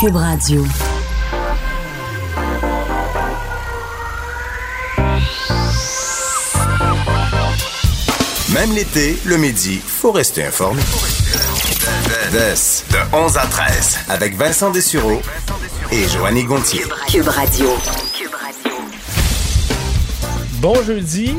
Cube Radio. Même l'été, le midi, faut rester informé. de 11 à 13 avec Vincent Dessureau et Joanny Gontier. Cube Radio. Bon jeudi.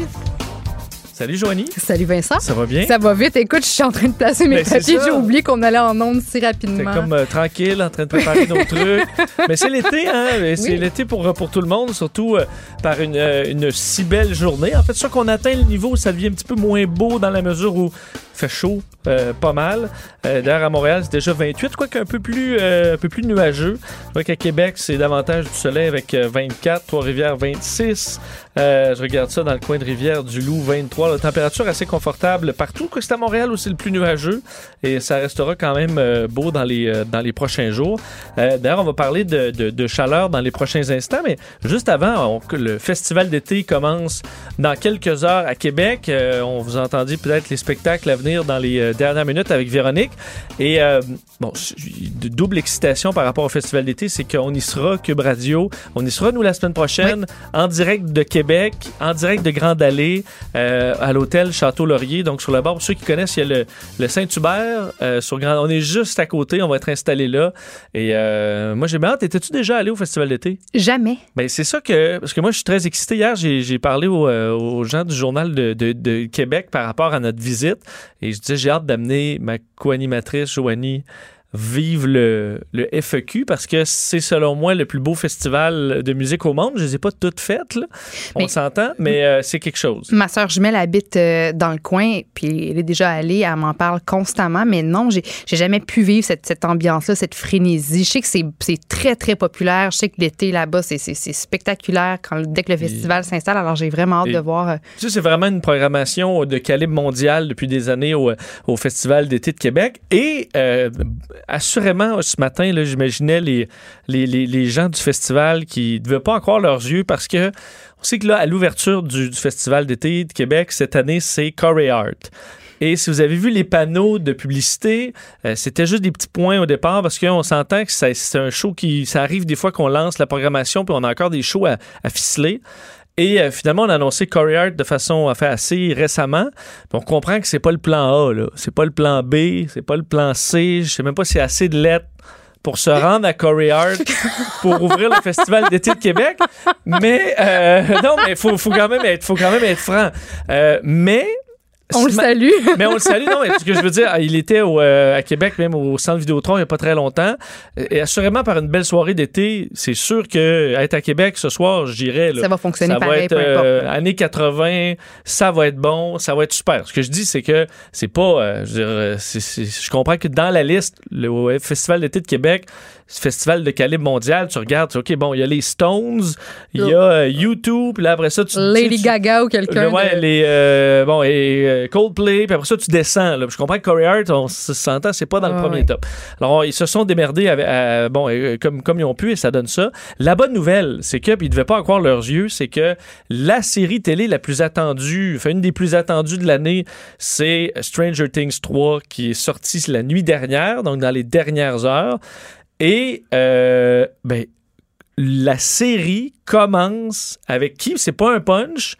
Salut Joanie. Salut Vincent. Ça va bien? Ça va vite. Écoute, je suis en train de placer mes Ben, c'est papiers. J'ai oublié qu'on allait en ondes si rapidement. comme euh, tranquille, en train de préparer nos trucs. Mais c'est l'été, hein? C'est Oui. l'été pour, pour tout le monde, surtout euh, par une, euh, une si belle journée. En fait, c'est sûr qu'on atteint le niveau où ça devient un petit peu moins beau dans la mesure où il fait chaud, euh, pas mal. Euh, D'ailleurs, à Montréal, c'est déjà 28, quoique un peu plus, euh, un peu plus nuageux. Je vois qu'à Québec, c'est davantage du soleil avec euh, 24, Trois-Rivières 26. Euh, je regarde ça dans le coin de Rivière-du-Loup, 23. La température assez confortable partout. Que c'est à Montréal où c'est le plus nuageux. Et ça restera quand même euh, beau dans les, euh, dans les prochains jours. Euh, D'ailleurs, on va parler de, de- de chaleur dans les prochains instants. Mais juste avant, on- le festival d'été commence dans quelques heures à Québec. Euh, on vous a entendu peut-être les spectacles à venir dans les dernières minutes avec Véronique. Et bon, double excitation par rapport au festival d'été, c'est qu'on y sera, Cube Radio. On y sera, nous, la semaine prochaine, en direct de Québec, en direct de Grande Allée, euh, à l'hôtel Château-Laurier. Donc, sur le bord, pour ceux qui connaissent, il y a le, le Saint-Hubert. euh, sur Grand... On est juste à côté, on va être installé là. Et euh, moi, j'ai bien hâte. Étais-tu déjà allé au festival d'été? Jamais. Ben, c'est ça que. Parce que moi, je suis très excité. Hier, j'ai parlé aux, aux gens du Journal de, de- de Québec par rapport à notre visite. Et je disais, j'ai hâte d'amener ma co-animatrice, Joanie, vivre le, le FEQ parce que c'est, selon moi, le plus beau festival de musique au monde. Je les ai pas toutes faites, là. On s'entend, mais euh, c'est quelque chose. Ma soeur jumelle habite euh, dans le coin, puis elle est déjà allée, elle m'en parle constamment, mais non, j'ai jamais pu vivre cette, cette ambiance-là, cette frénésie. Je sais que c'est très, très populaire. Je sais que l'été là-bas, c'est- spectaculaire quand, dès que le festival s'installe. Alors, j'ai vraiment hâte Et- de voir. euh, Tu sais, c'est vraiment une programmation de calibre mondial depuis des années au, au Festival d'été de Québec. Et euh, assurément, ce matin, j'imaginais les, gens du festival qui ne devaient pas en croire leurs yeux parce que on sait que là, à l'ouverture du, Festival d'été de Québec, cette année, c'est Corey Art. Et si vous avez vu les panneaux de publicité, euh, c'était juste des petits points au départ parce qu'on s'entend que c'est un show qui. Ça arrive des fois qu'on lance la programmation puis on a encore des shows à ficeler. Et euh, finalement, on a annoncé Corey Art de façon assez récemment. On comprend que c'est pas le plan A, là. C'est pas le plan B, c'est pas le plan C. Je sais même pas s'il y a assez de lettres pour se rendre à Corey Art pour ouvrir le Festival d'été de Québec. Mais euh, non, mais faut, faut quand même être, faut quand même être franc. Euh, mais On le salue. mais on le salue, non, mais ce que je veux dire, il était au, euh, à Québec, même au centre Vidéotron, il n'y a pas très longtemps. Et assurément, par une belle soirée d'été, c'est sûr que être à Québec ce soir, j'irai. Ça va fonctionner Ça va pareil, être peu importe. euh, années 80, ça va être bon, ça va être super. Ce que je dis, c'est que c'est pas. euh, je, veux dire, je comprends que dans la liste, le Festival d'été de Québec, festival de calibre mondial, tu regardes, tu dis, OK, bon, il y a les Stones, il y a euh, YouTube, puis là, après ça, tu. Lady tu- Gaga ou quelqu'un. ouais, de- les euh, bon et euh, Coldplay, puis après ça tu descends. Là. Je comprends que Corey Hart, on s- s'entend, c'est pas dans le Ah, premier ouais. top. Alors ils se sont démerdés avec, euh, bon euh, comme comme ils ont pu et ça donne ça. La bonne nouvelle, c'est que puis ils devaient pas en croire leurs yeux, c'est que la série télé la plus attendue, enfin une des plus attendues de l'année, c'est Stranger Things 3 qui est sorti la nuit dernière, donc dans les dernières heures. Et euh, ben la série commence avec qui? C'est pas un punch,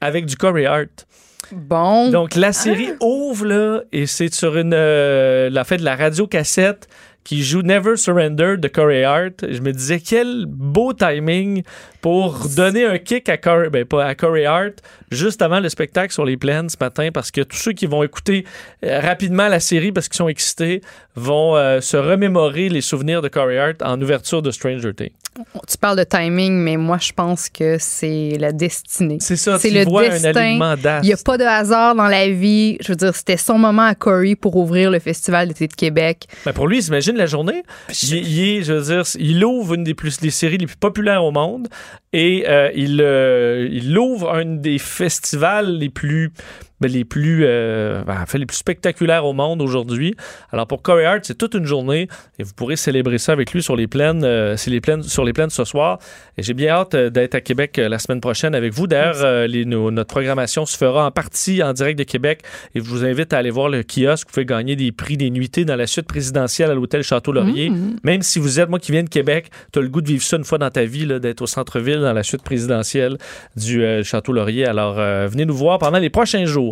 avec du Corey Hart. Bon. Donc la série Ah. ouvre là et c'est sur une euh, la fait de la radio cassette qui joue Never Surrender de Corey Hart. Je me disais quel beau timing pour donner un kick à Corey, ben pas à Corey Hart juste avant le spectacle sur les plaines ce matin parce que tous ceux qui vont écouter euh, rapidement la série parce qu'ils sont excités vont euh, se remémorer les souvenirs de Corey Hart en ouverture de Stranger Things. Tu parles de timing, mais moi, je pense que c'est la destinée. C'est ça, C'est tu le vois destin. un. Il n'y a pas de hasard dans la vie. Je veux dire, c'était son moment à Corey pour ouvrir le Festival d'été de Québec. Ben pour lui, s'imagine la journée. Il, il est, je veux dire, il ouvre une des plus des séries les plus populaires au monde et euh, il, euh, il ouvre un des festivals les plus ben, les plus euh, ben, en fait, les plus spectaculaires au monde aujourd'hui. Alors pour Corey Hart, c'est toute une journée et vous pourrez célébrer ça avec lui sur les plaines, euh, les plaines sur les plaines ce soir. Et j'ai bien hâte euh, d'être à Québec la semaine prochaine avec vous. D'ailleurs, notre programmation se fera en partie en direct de Québec et je vous invite à aller voir le kiosque. Vous pouvez gagner des prix des nuitées dans la suite présidentielle à l'hôtel Château-Laurier. Mmh. Même si vous êtes, moi qui viens de Québec, tu as le goût de vivre ça une fois dans ta vie, d'être au centre-ville dans la suite présidentielle du euh, Château-Laurier. Alors, venez nous voir pendant les prochains jours.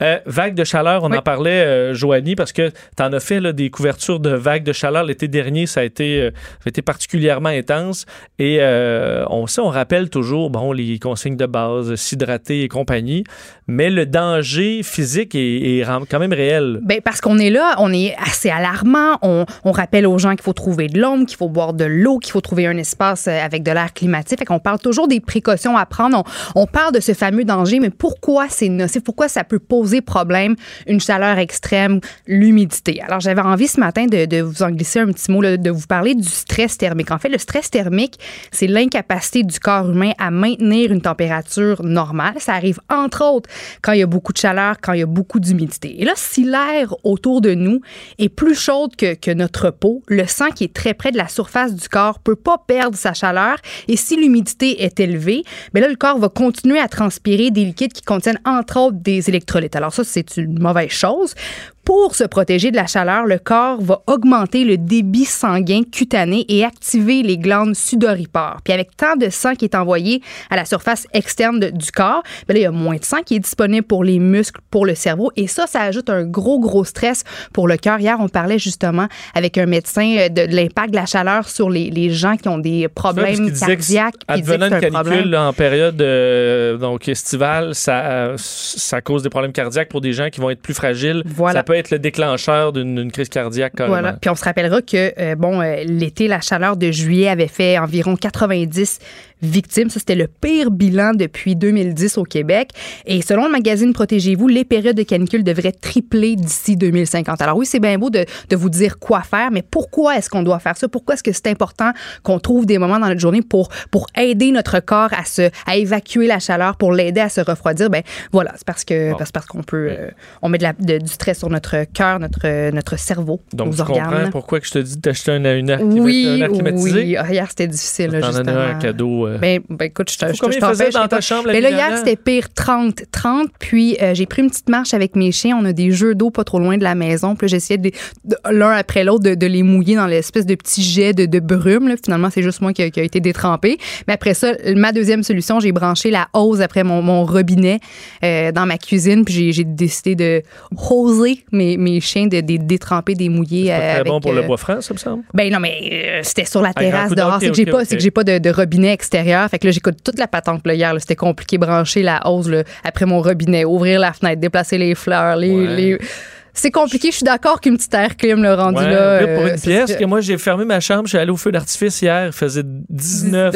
Euh, vague de chaleur, on Oui. en parlait, euh, Joanie, parce que tu en as fait là, des couvertures de vagues de chaleur. L'été dernier, ça a été, euh, ça a été particulièrement intense. Et on sait, on rappelle toujours bon, les consignes de base, s'hydrater et compagnie. Mais le danger physique est, quand même réel. Ben, parce qu'on est là, on est assez alarmant. On, on rappelle aux gens qu'il faut trouver de l'ombre, qu'il faut boire de l'eau, qu'il faut trouver un espace avec de l'air climatique. Fait qu'on parle toujours des précautions à prendre. On, on parle de ce fameux danger, mais pourquoi c'est nocif? Pourquoi ça peut poser problème? Une chaleur extrême, l'humidité. Alors, j'avais envie ce matin de, vous en glisser un petit mot, là, de vous parler du stress thermique. En fait, le stress thermique, c'est l'incapacité du corps humain à maintenir une température normale. Ça arrive, entre autres, quand il y a beaucoup de chaleur, quand il y a beaucoup d'humidité. Et là, si l'air autour de nous est plus chaude que, notre peau, le sang qui est très près de la surface du corps peut pas perdre sa chaleur. Et si l'humidité est élevée, ben là, le corps va continuer à transpirer des liquides qui contiennent, entre autres, des électrolytes. Alors ça, c'est une mauvaise chose. Pour se protéger de la chaleur, le corps va augmenter le débit sanguin cutané et activer les glandes sudoripores. Puis avec tant de sang qui est envoyé à la surface externe de- du corps, ben là, il y a moins de sang qui est disponible pour les muscles, pour le cerveau. Et ça, ça ajoute un gros, gros stress pour le cœur. Hier, on parlait justement avec un médecin euh, de, de l'impact de la chaleur sur les, les gens qui ont des problèmes que cardiaques. Advenant une canicule problème. en période euh, donc estivale, ça, euh, ça cause des problèmes cardiaques pour des gens qui vont être plus fragiles. Voilà. Ça peut être le déclencheur d'une crise cardiaque carrément. Voilà. Puis on se rappellera que, euh, bon, euh, l'été, la chaleur de juillet avait fait environ 90 victimes. Ça, c'était le pire bilan depuis 2010 au Québec. Et selon le magazine Protégez-vous, les périodes de canicule devraient tripler d'ici 2050. Alors oui, c'est bien beau de, de vous dire quoi faire, mais pourquoi est-ce qu'on doit faire ça? Pourquoi est-ce que c'est important qu'on trouve des moments dans notre journée pour, pour aider notre corps à, se, à évacuer la chaleur, pour l'aider à se refroidir? Ben voilà, c'est parce que Bon. parce, parce qu'on peut... euh, on met de la- de- du stress sur notre cœur, notre, notre cerveau, Donc, nos tu organes. comprends pourquoi que je te dis d'acheter un, une air, Oui, un air oui. Ah, Hier, c'était difficile, là, justement. un cadeau. Euh. Ben, ben, écoute, je je je t'empêche dans ta chambre la Mais là, nuit hier, c'était pire, 30. 30, puis euh, j'ai pris une petite marche avec mes chiens. On a des jeux d'eau pas trop loin de la maison. Puis là, j'essayais de, de- l'un après l'autre de, de les mouiller dans l'espèce de petit jet de, de brume. là. Finalement, c'est juste moi qui a, qui a été détrempé. Mais après ça, ma deuxième solution, j'ai branché la hose après mon, mon robinet euh, dans ma cuisine. Puis j'ai- décidé de hoser mes, mes chiens, de, de détremper, des mouiller. C'est pas très avec, bon pour le euh, bois franc, ça me semble. ben non, mais euh, c'était sur la Ah, terrasse dehors. C'est que j'ai ok, pas, que j'ai pas de, de robinet extérieur. Fait que là, j'écoute toute la patente là, hier. là. C'était compliqué brancher la hausse là, après mon robinet, ouvrir la fenêtre, déplacer les fleurs, les. Ouais. les- C'est compliqué. Je suis d'accord qu'une petite air clim le rendu Ouais, là. là, pour euh, une pièce, que moi j'ai fermé ma chambre, je suis allé au feu d'artifice hier, il faisait 19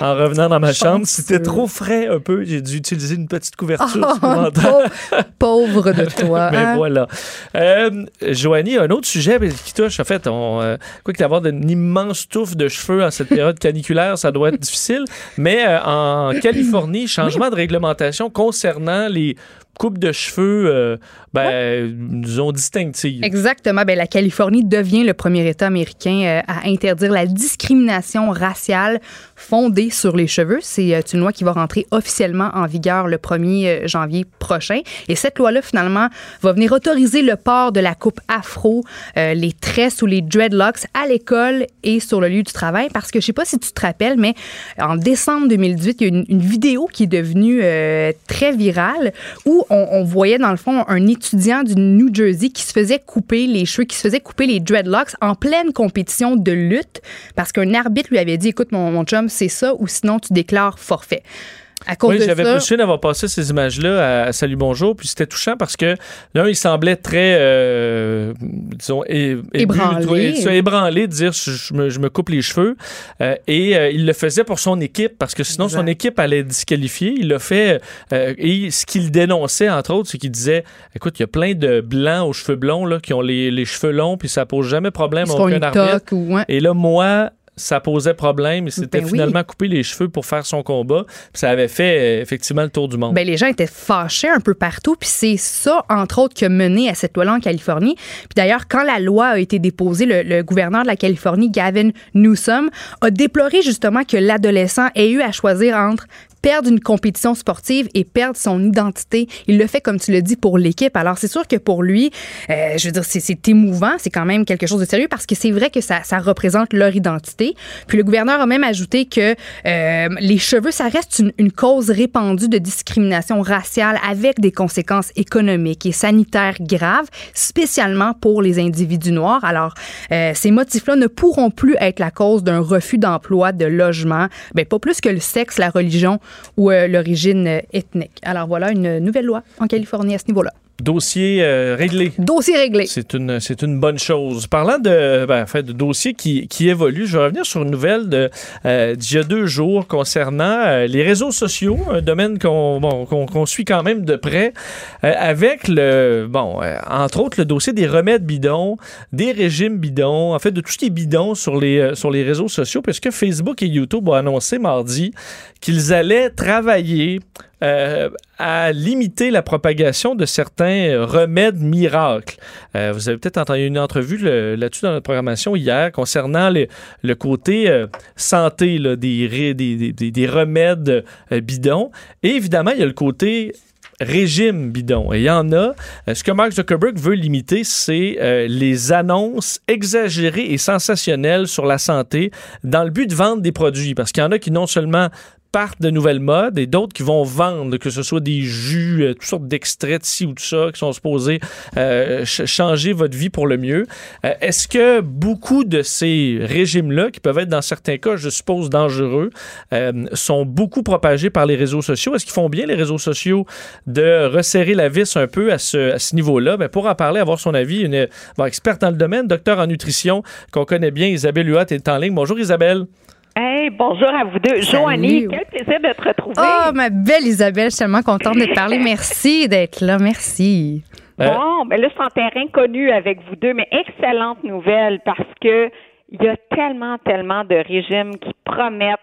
en revenant dans ma chambre. C'était trop frais un peu, j'ai dû utiliser une petite couverture Oh, pauvre, pauvre de toi. Mais hein. voilà. Euh, Joanie, un autre sujet qui touche, en fait, on, euh, quoi que d'avoir une immense touffe de cheveux en cette période caniculaire, ça doit être difficile. Mais euh, en Californie, changement de réglementation concernant les coupes de cheveux, euh, ben, disons, distinctives. Exactement. Ben, la Californie devient le premier État américain euh, à interdire la discrimination raciale fondée sur les cheveux. C'est euh, une loi qui va rentrer officiellement en vigueur le 1er euh, janvier prochain. Et cette loi-là, finalement, va venir autoriser le port de la coupe afro, les tresses ou les dreadlocks à l'école et sur le lieu du travail. Parce que je sais pas si tu te rappelles, mais en décembre 2018, il y a une, une vidéo qui est devenue très virale où on, voyait dans le fond un étudiant du New Jersey qui se faisait couper les cheveux, qui se faisait couper les dreadlocks en pleine compétition de lutte parce qu'un arbitre lui avait dit écoute mon chum c'est ça ou sinon tu déclares forfait. À cause Oui, j'avais souviens d'avoir passé ces images-là à Salut Bonjour, puis c'était touchant parce que l'un, il semblait très, euh, disons, é- Ébranlé. ébranlé de dire je, je me, je me coupe les cheveux. Euh, et euh, il le faisait pour son équipe parce que sinon, son équipe allait disqualifier. Il l'a fait. euh, et ce qu'il dénonçait, entre autres, c'est qu'il disait écoute, il y a plein de blancs aux cheveux blonds là, qui ont les, les cheveux longs, puis ça pose jamais problème à aucun arbitre. ou. Et là, moi, ça posait problème. Il s'était Ben oui. finalement coupé les cheveux pour faire son combat. Puis ça avait fait euh, effectivement le tour du monde. Ben, les gens étaient fâchés un peu partout. Puis c'est ça, entre autres, qui a mené à cette loi-là en Californie. Puis d'ailleurs, quand la loi a été déposée, le, le gouverneur de la Californie, Gavin Newsom, a déploré justement que l'adolescent ait eu à choisir entre perdre une compétition sportive et perdre son identité. Il le fait, comme tu le dis, pour l'équipe. Alors, c'est sûr que pour lui, euh, je veux dire, c'est- émouvant. C'est quand même quelque chose de sérieux parce que c'est vrai que ça, ça représente leur identité. Puis le gouverneur a même ajouté que euh, les cheveux, ça reste une, une cause répandue de discrimination raciale avec des conséquences économiques et sanitaires graves, spécialement pour les individus noirs. Alors, euh, ces motifs-là ne pourront plus être la cause d'un refus d'emploi, de logement, ben, pas plus que le sexe, la religion ou euh, l'origine euh, ethnique. Alors voilà une nouvelle loi en Californie à ce niveau-là. Dossier euh, réglé. Dossier réglé. C'est une, c'est une bonne chose. Parlant de, ben, en fait, de dossiers qui, qui évoluent, je vais revenir sur une nouvelle de, euh, d'il y a deux jours concernant euh, les réseaux sociaux, un domaine qu'on, bon, qu'on, qu'on suit quand même de près, avec le, bon, entre autres, le dossier des remèdes bidons, des régimes bidons, en fait, de tout ce qui est bidon sur les, sur les réseaux sociaux, parce que Facebook et YouTube ont annoncé mardi qu'ils allaient travailler euh, à limiter la propagation de certains remèdes miracles. Euh, vous avez peut-être entendu une entrevue là-dessus dans notre programmation hier concernant le, côté euh, santé des, des, des- des- des remèdes bidons. Et évidemment, il y a le côté régime bidon. Et il y en a. Ce que Mark Zuckerberg veut limiter, c'est les annonces exagérées et sensationnelles sur la santé dans le but de vendre des produits. Parce qu'il y en a qui non seulement partent de nouvelles modes et d'autres qui vont vendre, que ce soit des jus, euh, toutes sortes d'extraits de ci ou de ça, qui sont supposés euh, ch- changer votre vie pour le mieux. Euh, Est-ce que beaucoup de ces régimes-là, qui peuvent être dans certains cas, je suppose, dangereux, sont beaucoup propagés par les réseaux sociaux? Est-ce qu'ils font bien, les réseaux sociaux, de resserrer la vis un peu à ce, niveau-là? Ben, pour en parler, avoir son avis, une bon, experte dans le domaine, docteur en nutrition, qu'on connaît bien, Isabelle Huot, est en ligne. Bonjour Isabelle. Hey, bonjour à vous deux. Joanie, quel plaisir de te retrouver. Oh, ma belle Isabelle, je suis tellement contente de te parler. Merci d'être là. Merci. Bon, ben là, c'est en terrain connu avec vous deux, mais excellente nouvelle parce que il y a tellement, tellement de régimes qui promettent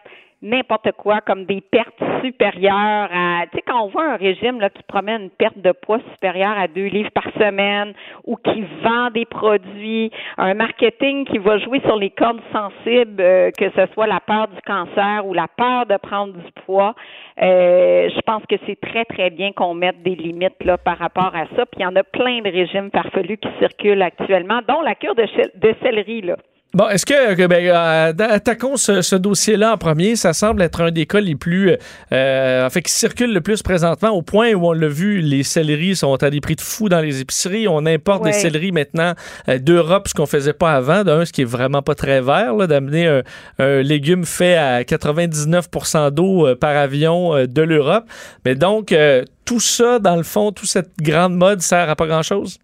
n'importe quoi comme des pertes supérieures à tu sais quand on voit un régime là qui promet une perte de poids supérieure à deux livres par semaine ou qui vend des produits un marketing qui va jouer sur les cordes sensibles euh, que ce soit la peur du cancer ou la peur de prendre du poids euh, je pense que c'est très très bien qu'on mette des limites là par rapport à ça. Puis il y en a plein de régimes farfelus qui circulent actuellement dont la cure de, de céleri là Bon, est-ce que, ben, euh, attaquons ce, ce dossier-là en premier. Ça semble être un des cas les plus, euh, en fait, qui circule le plus présentement, au point où on l'a vu, les céleris sont à des prix de fou dans les épiceries. On importe Ouais. des céleris maintenant euh, d'Europe, ce qu'on faisait pas avant. D'un, ce qui est vraiment pas très vert, d'amener un, un légume fait à 99% d'eau euh, par avion euh, de l'Europe. Mais donc, euh, tout ça, dans le fond, toute cette grande mode sert à pas grand-chose?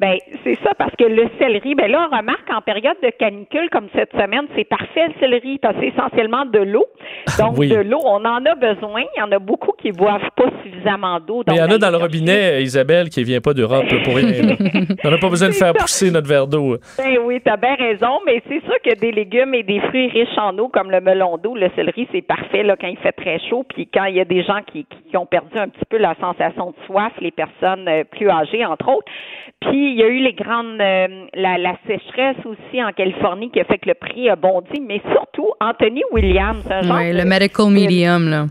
Ben, c'est ça, parce que le céleri, ben là, on remarque en période de canicule comme cette semaine, c'est parfait le céleri, parce que essentiellement de l'eau. Donc, Oui. de l'eau, on en a besoin. Il y en a beaucoup qui boivent pas suffisamment d'eau. Mais il y en a Donc, dans le robinet, Isabelle, qui vient pas d'Europe pour rien. là. On n'a pas besoin de faire ça. pousser notre verre d'eau. Ben oui, t'as bien raison, mais c'est sûr que des légumes et des fruits riches en eau, comme le melon d'eau, le céleri, c'est parfait là, quand il fait très chaud, puis quand il y a des gens qui, qui ont perdu un petit peu la sensation de soif, les personnes euh, plus âgées, entre autres. Puis il y a eu les grandes, euh, la, la sécheresse aussi en Californie qui a fait que le prix a bondi, mais surtout Anthony Williams, un genre de- le medical medium, là.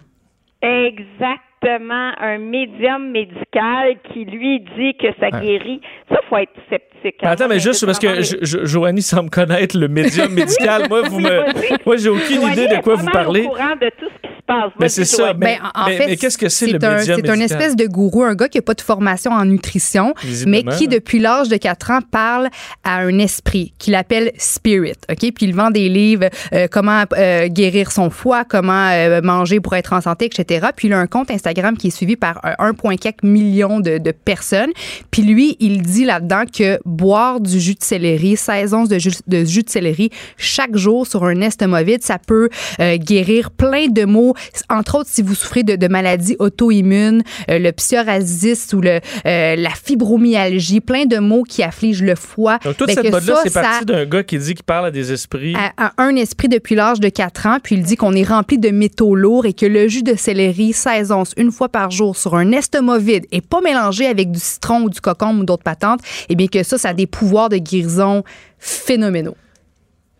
Un médium médical qui lui dit que ça guérit. Ça, faut être sceptique. Mais attends, mais juste parce que Jo- Jo- Joanie semble connaître le médium médical. Moi, vous me, moi, j'ai aucune Joanie idée de quoi vous parlez. au courant de tout ce qui se passe. Mais c'est ça. Mais, Ben, en fait, mais qu'est-ce que c'est le un, médium C'est un médical? espèce de gourou, un gars qui n'a pas de formation en nutrition, mais qui, hein. depuis l'âge de 4 ans, parle à un esprit qu'il appelle Spirit. OK? Puis il vend des livres, euh, comment euh, guérir son foie, comment euh, manger pour être en santé, etc. Puis il a un compte Instagram qui est suivi par euh, 1,4 million de, de personnes. Puis lui, il dit là-dedans que boire du jus de céleri, 16 onces de jus de, jus de céleri chaque jour sur un estomac vide, ça peut euh, guérir plein de maux entre autres, si vous souffrez de, de maladies auto-immunes, euh, le psoriasis ou le, euh, la fibromyalgie, plein de mots qui affligent le foie. Donc, toute Ben, cette mode-là, c'est parti d'un gars qui dit qu'il parle à des esprits. à- à un esprit depuis l'âge de 4 ans, puis il dit qu'on est rempli de métaux lourds et que le jus de céleri 16 onces une fois par jour sur un estomac vide et pas mélangé avec du citron ou du cocombe ou d'autres patentes, et bien que ça, ça a des pouvoirs de guérison phénoménaux.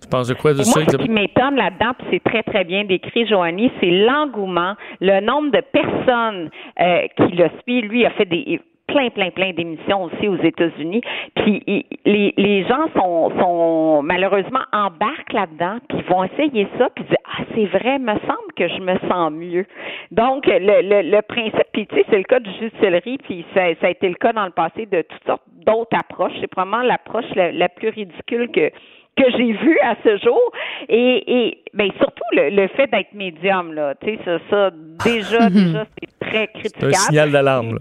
Tu penses de quoi de moi, ce qui m'étonne là-dedans, puis c'est très, très bien décrit, Joanie, c'est l'engouement, le nombre de personnes euh, qui le suivent. Lui, il a fait des plein, plein, plein d'émissions aussi aux États-Unis. Puis les, les gens sont, sont malheureusement embarquent là-dedans, puis ils vont essayer ça, puis disent Ah, c'est vrai, me semble que je me sens mieux. Donc, le, le, le principe, puis tu sais, c'est le cas du jus de céleri, puis ça, ça a été le cas dans le passé de toutes sortes d'autres approches. C'est probablement l'approche la, la plus ridicule que que j'ai vu à ce jour et, et ben surtout le, le fait d'être médium là tu sais ça, ça déjà déjà c'est très C'est un critiquable signal d'alarme.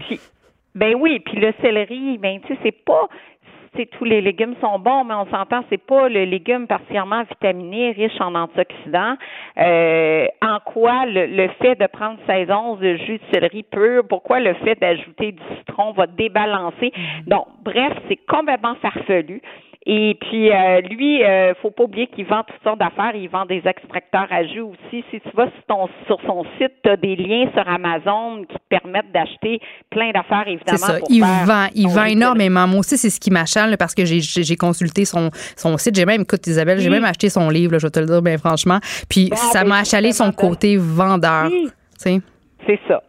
Ben oui puis le céleri ben tu sais c'est pas c'est tous les légumes sont bons, mais on s'entend, c'est pas le légume particulièrement vitaminé, riche en antioxydants. Euh, en quoi le, le fait de prendre 16 onces de jus de céleri pur, pourquoi le fait d'ajouter du citron va débalancer? Donc, bref, c'est complètement farfelu. Et puis euh, lui, euh, faut pas oublier qu'il vend toutes sortes d'affaires. Il vend des extracteurs à jus aussi. Si tu vas sur, ton, sur son site, tu as des liens sur Amazon qui te permettent d'acheter plein d'affaires, C'est évidemment. ça. pour Il faire vend, il vend énormément. Moi aussi, c'est ce qui m'achale parce que j'ai- j'ai j'ai consulté son, son site. J'ai même, écoute, Isabelle, j'ai même acheté son livre, là, je vais te le dire bien franchement. Puis Bon, ça ben, m'a c'est achalé son côté vendeur. Oui. C'est ça.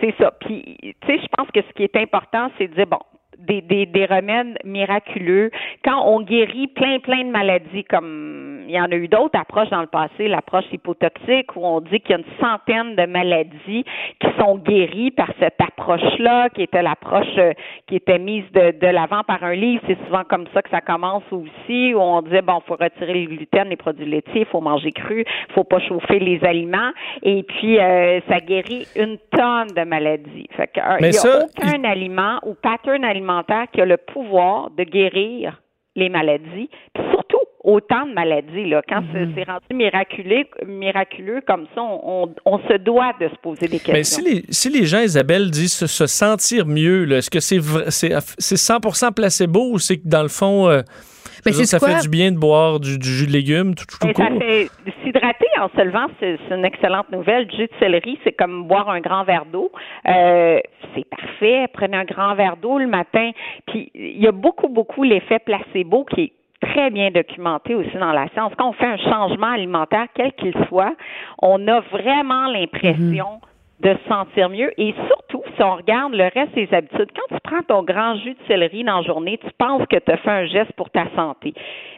C'est ça. Puis, tu sais, je pense que ce qui est important, c'est de dire, bon, des, des, des remèdes miraculeux. Quand on guérit plein, plein de maladies, comme il y en a eu d'autres approches dans le passé, l'approche hypotoxique, où on dit qu'il y a une centaine de maladies qui sont guéries par cette approche-là, qui était l'approche euh, qui était mise de, de l'avant par un livre. C'est souvent comme ça que ça commence aussi, où on disait, bon, faut retirer les gluten, les produits laitiers, faut manger cru, faut pas chauffer les aliments, et puis euh, ça guérit une tonne de maladies. Fait que, euh, il n'y a ça, aucun aliment ou pattern alimentaire qui a le pouvoir de guérir les maladies, puis surtout autant de maladies. Là. Quand c'est- c'est rendu miraculeux, miraculeux comme ça, on, se doit de se poser des questions. Mais si les, si les gens, Isabelle, disent se, se sentir mieux, est-ce que c'est vrai- c'est c'est 100 placebo ou c'est que dans le fond, euh, dire, ça quoi? fait du bien de boire du, du jus de légumes tout, tout Ben, court? ça fait s'hydrater en se levant, c'est une excellente nouvelle. Du jus de céleri, c'est comme boire un grand verre d'eau. Euh, c'est parfait. Prenez un grand verre d'eau le matin. Puis il y a beaucoup, beaucoup l'effet placebo qui est très bien documenté aussi dans la science. Quand on fait un changement alimentaire, quel qu'il soit, on a vraiment l'impression de se sentir mieux. Et surtout, si on regarde le reste des habitudes, quand tu prends ton grand jus de céleri dans la journée, tu penses que tu as fait un geste pour ta santé.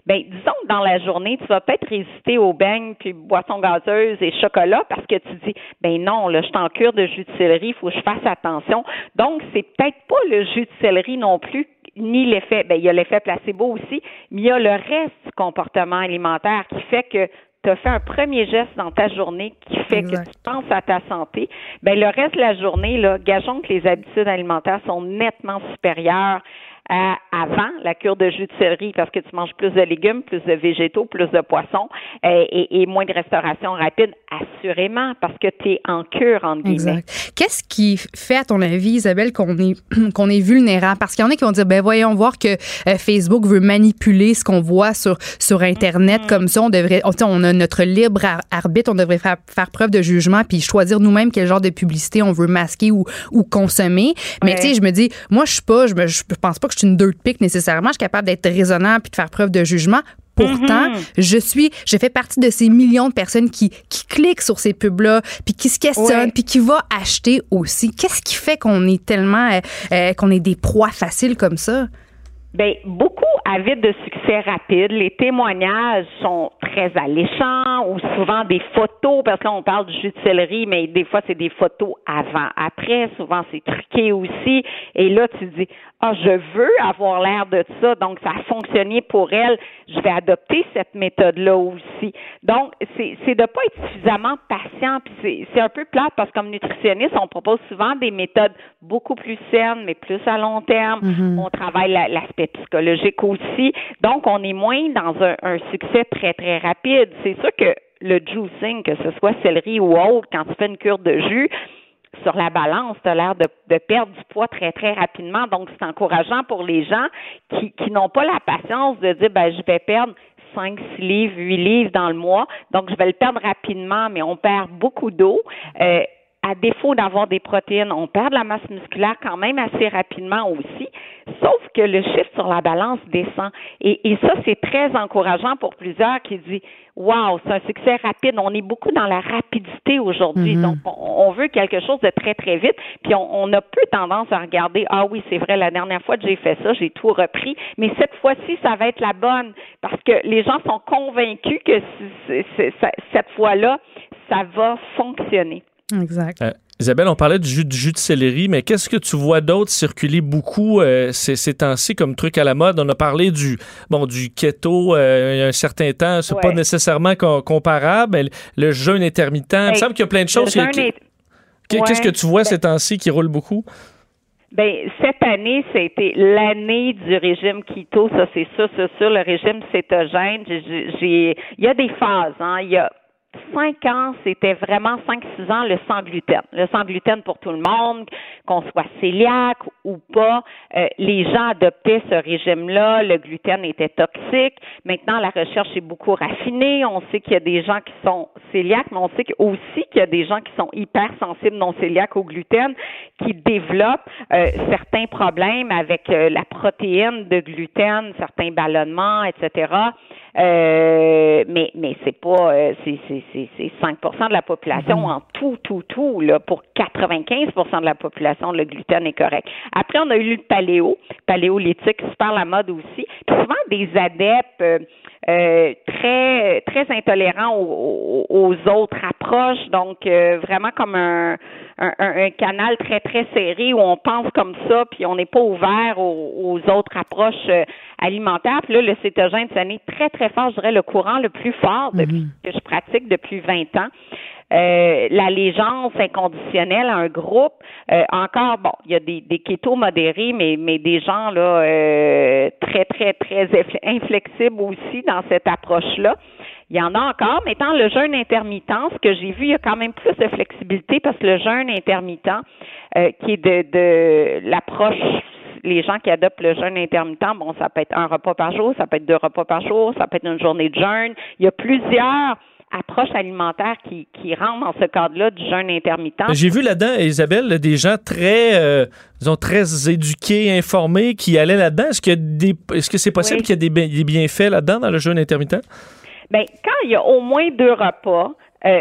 Ben, disons que dans la journée, tu vas peut-être résister aux beignes, puis boissons gazeuses et chocolat parce que tu dis, ben non, là, je suis en cure de jus de céleri, il faut que je fasse attention. Donc, c'est peut-être pas le jus de céleri non plus ni l'effet, ben, il y a l'effet placebo aussi, mais il y a le reste du comportement alimentaire qui fait que tu as fait un premier geste dans ta journée qui fait Exact. que tu penses à ta santé. Ben, le reste de la journée, là, gageons que les habitudes alimentaires sont nettement supérieures à avant la cure de jus de céleri parce que tu manges plus de légumes, plus de végétaux, plus de poissons euh, et, et moins de restauration rapide, assurément, parce que tu es en cure, entre guillemets. Exact. Qu'est-ce qui fait, à ton avis, Isabelle, qu'on est, qu'on est vulnérable? Parce qu'il y en a qui vont dire, ben voyons voir que euh, Facebook veut manipuler ce qu'on voit sur, sur Internet. Comme ça, on devrait, on, on a notre libre ar- arbitre, on devrait faire, faire preuve de jugement puis choisir nous-mêmes quel genre de publicité on veut masquer ou, ou consommer. Mais Ouais. tu sais, je me dis, moi, je suis pas, je, me, je pense pas que je suis une dirt pic nécessairement. Je suis capable d'être raisonnable puis de faire preuve de jugement. Pourtant, je suis, je fais partie de ces millions de personnes qui, qui cliquent sur ces pubs-là, puis qui se questionnent, Ouais. puis qui va acheter aussi. Qu'est-ce qui fait qu'on est tellement, euh, euh, qu'on est des proies faciles comme ça? Ben, beaucoup avides de succès rapide. Les témoignages sont très alléchants ou souvent des photos, parce qu'on parle du jus de céleri, mais des fois, c'est des photos avant, après. Souvent, c'est truqué aussi. Et là, tu dis, ah, je veux avoir l'air de ça, donc ça a fonctionné pour elle. Je vais adopter cette méthode-là aussi. Donc, c'est de pas être suffisamment patient. Puis c'est un peu plate parce que comme nutritionniste, on propose souvent des méthodes beaucoup plus saines, mais plus à long terme. On travaille la- l'aspect psychologique aussi. Donc, on est moins dans un, un succès très, très rapide. C'est sûr que le juicing, que ce soit céleri ou autre, quand tu fais une cure de jus, sur la balance, tu as l'air de, de, perdre du poids très, très rapidement. Donc, c'est encourageant pour les gens qui, qui n'ont pas la patience de dire, ben, je vais perdre 5, 6 livres, 8 livres dans le mois. Donc, je vais le perdre rapidement, mais on perd beaucoup d'eau. Euh, à défaut d'avoir des protéines, on perd de la masse musculaire quand même assez rapidement aussi, sauf que le chiffre sur la balance descend. Et, et ça, c'est très encourageant pour plusieurs qui disent Wow, c'est un succès rapide. On est beaucoup dans la rapidité aujourd'hui. Mhm. Donc, on, veut quelque chose de très, très vite. Puis, on, on a peu tendance à regarder Ah oui, c'est vrai, la dernière fois que j'ai fait ça, j'ai tout repris. Mais cette fois-ci, ça va être la bonne. Parce que les gens sont convaincus que c est, c est, cette fois-là, ça va fonctionner. Exact. Euh, Isabelle, on parlait du jus, du jus de céleri, mais qu'est-ce que tu vois d'autre circuler beaucoup euh, ces, ces temps-ci comme truc à la mode? On a parlé du bon du keto euh, il y a un certain temps, c'est Ouais. pas nécessairement com- comparable, mais le, jeûne intermittent, il me semble qu'il y a plein de choses. Est- Qu'est-ce que tu vois ces temps-ci qui roulent beaucoup? Ben, cette année, c'était l'année du régime keto, ça c'est sûr, c'est sûr, le régime cétogène. J'ai- il y a des phases, hein. Il y a cinq ans, c'était vraiment cinq, six ans, le sans gluten. Le sans gluten pour tout le monde, qu'on soit cœliaque ou pas. Euh, les gens adoptaient ce régime-là. Le gluten était toxique. Maintenant, la recherche est beaucoup raffinée. On sait qu'il y a des gens qui sont cœliaques, mais on sait aussi qu'il y a des gens qui sont hypersensibles non cœliaques au gluten, qui développent euh, certains problèmes avec euh, la protéine de gluten, certains ballonnements, etc. Euh, mais mais c'est pas euh, c'est c'est c'est c'est 5 de la population en tout tout tout là pour 95% de la population le gluten est correct. Après on a eu le paléo, paléolithique super la mode aussi. Puis souvent des adeptes euh, euh, très très intolérants aux, autres approches donc euh, vraiment comme un, un, un canal très très serré où on pense comme ça puis on n'est pas ouvert aux, aux autres approches euh, alimentaires. Puis là le cétogène c'est très très fort, je dirais le courant le plus fort depuis que je pratique depuis 20 ans. Euh, l'allégeance inconditionnelle à un groupe. Euh, encore, bon, il y a des, des kétos modérés, mais, mais des gens là euh, très, très, très infle- inflexibles aussi dans cette approche-là. Il y en a encore, mais étant le jeûne intermittent, ce que j'ai vu, il y a quand même plus de flexibilité parce que le jeûne intermittent, qui est de, de l'approche les gens qui adoptent le jeûne intermittent, bon, ça peut être un repas par jour, ça peut être deux repas par jour, ça peut être une journée de jeûne. Il y a plusieurs approches alimentaires qui, qui rentrent dans ce cadre-là du jeûne intermittent. J'ai vu là-dedans, Isabelle, des gens très, euh, disons, très éduqués, informés qui allaient là-dedans. Est-ce des, est-ce que c'est possible Oui. qu'il y ait des, bien- des bienfaits là-dedans dans le jeûne intermittent? Ben, quand il y a au moins deux repas, euh,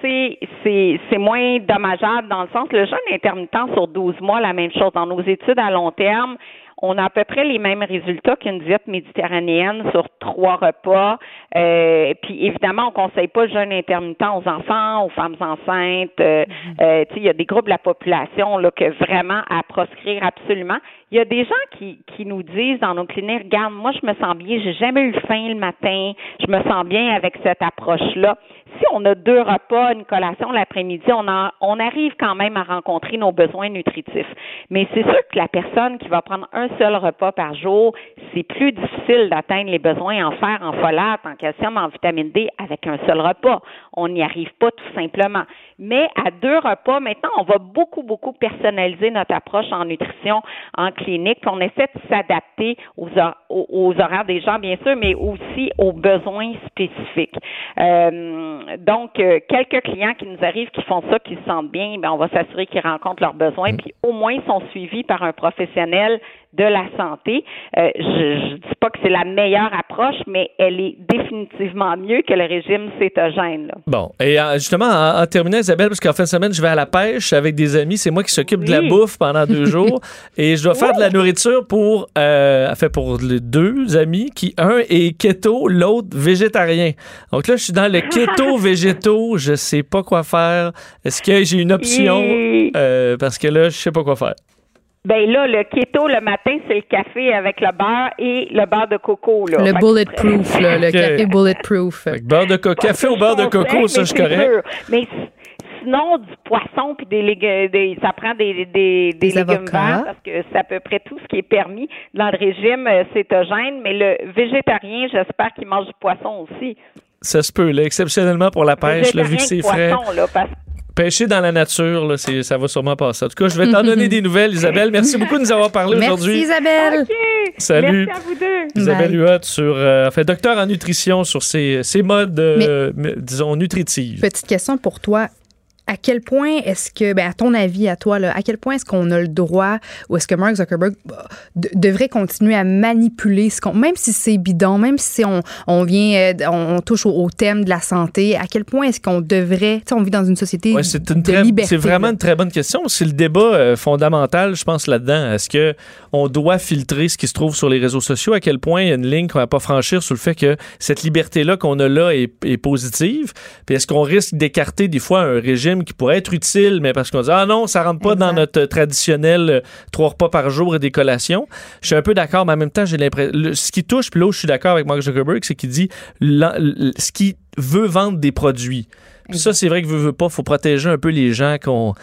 c'est c'est c'est moins dommageable dans le sens le jeûne intermittent sur 12 mois la même chose dans nos études à long terme on a à peu près les mêmes résultats qu'une diète méditerranéenne sur trois repas. Euh, puis évidemment, on conseille pas le jeûne intermittent aux enfants, aux femmes enceintes. Euh, euh, tu sais, il y a des groupes de la population là que vraiment à proscrire absolument. Il y a des gens qui, qui nous disent dans nos cliniques, regarde, moi je me sens bien, j'ai jamais eu faim le matin, je me sens bien avec cette approche-là. Si on a deux repas, une collation l'après-midi, on, arrive quand même à rencontrer nos besoins nutritifs. Mais c'est sûr que la personne qui va prendre un seul repas par jour, c'est plus difficile d'atteindre les besoins en fer, en folate, en calcium, en vitamine D avec un seul repas. On n'y arrive pas tout simplement. Mais à deux repas, maintenant, on va beaucoup, beaucoup personnaliser notre approche en nutrition, en clinique, puis on essaie de s'adapter aux, aux horaires des gens, bien sûr, mais aussi aux besoins spécifiques. Euh, donc, euh, quelques clients qui nous arrivent, qui font ça, qui se sentent bien, ben, on va s'assurer qu'ils rencontrent leurs besoins, puis au moins ils sont suivis par un professionnel de la santé. Euh, je ne dis pas que c'est la meilleure approche, mais elle est définitivement mieux que le régime cétogène. Là. Bon, et euh, justement, en, en terminant, Isabelle, parce qu'en fin de semaine, je vais à la pêche avec des amis. C'est moi qui s'occupe de la bouffe pendant deux jours. Et je dois faire de la nourriture pour, euh, fait pour les deux amis, qui un est keto, l'autre végétarien. Donc là, je suis dans le keto-végéto. Je sais pas quoi faire. Est-ce que j'ai une option? Et- Euh, parce que là, je sais pas quoi faire. Ben là, le keto le matin, c'est le café avec le beurre et le beurre de coco. Là. Le bulletproof, là, le café bulletproof. Beurre de coco, café au beurre de coco, ça, je correct. Mais sinon, du poisson puis des légumes, des, ça prend des, des, des, Des légumes verts parce que c'est à peu près tout ce qui est permis dans le régime euh, cétogène. Mais le végétarien, j'espère qu'il mange du poisson aussi. Ça se peut, là, exceptionnellement pour la pêche, là, vu que c'est frais. Poisson, là, parce Pêcher dans la nature, là, c'est- ça va sûrement passer. En tout cas, je vais t'en donner des nouvelles, Isabelle. Merci beaucoup de nous avoir parlé Merci aujourd'hui. Isabelle. OK. Salut. Merci à vous deux. Isabelle. Huot, sur, euh, enfin, docteur en nutrition, sur ses, ses modes, euh, mais- disons, nutritifs. Petite question pour toi. À quel point est-ce que, ben, à ton avis, à toi, là, à quel point est-ce qu'on a le droit ou est-ce que Mark Zuckerberg bah, de- devrait continuer à manipuler ce qu'on, même si c'est bidon, même si on, on vient, euh, on, on touche au, au thème de la santé, à quel point est-ce qu'on devrait, tu sais, on vit dans une société Ouais, c'est une de très- liberté. c'est vraiment là. une très bonne question. C'est le débat euh, fondamental, je pense, là-dedans. Est-ce que on doit filtrer ce qui se trouve sur les réseaux sociaux? À quel point il y a une ligne qu'on va pas franchir sur le fait que cette liberté-là qu'on a là est, est positive? Puis est-ce qu'on risque d'écarter des fois un régime qui pourrait être utile, mais parce qu'on dit ah non, ça rentre pas dans notre traditionnel euh, trois repas par jour et des collations. Je suis un peu d'accord, mais en même temps, j'ai l'impression. Ce qui touche, puis là où je suis d'accord avec Mark Zuckerberg, c'est qu'il dit ce qui veut vendre des produits. Puis ça, c'est vrai que veut, veut pas, faut protéger un peu les gens qu'on.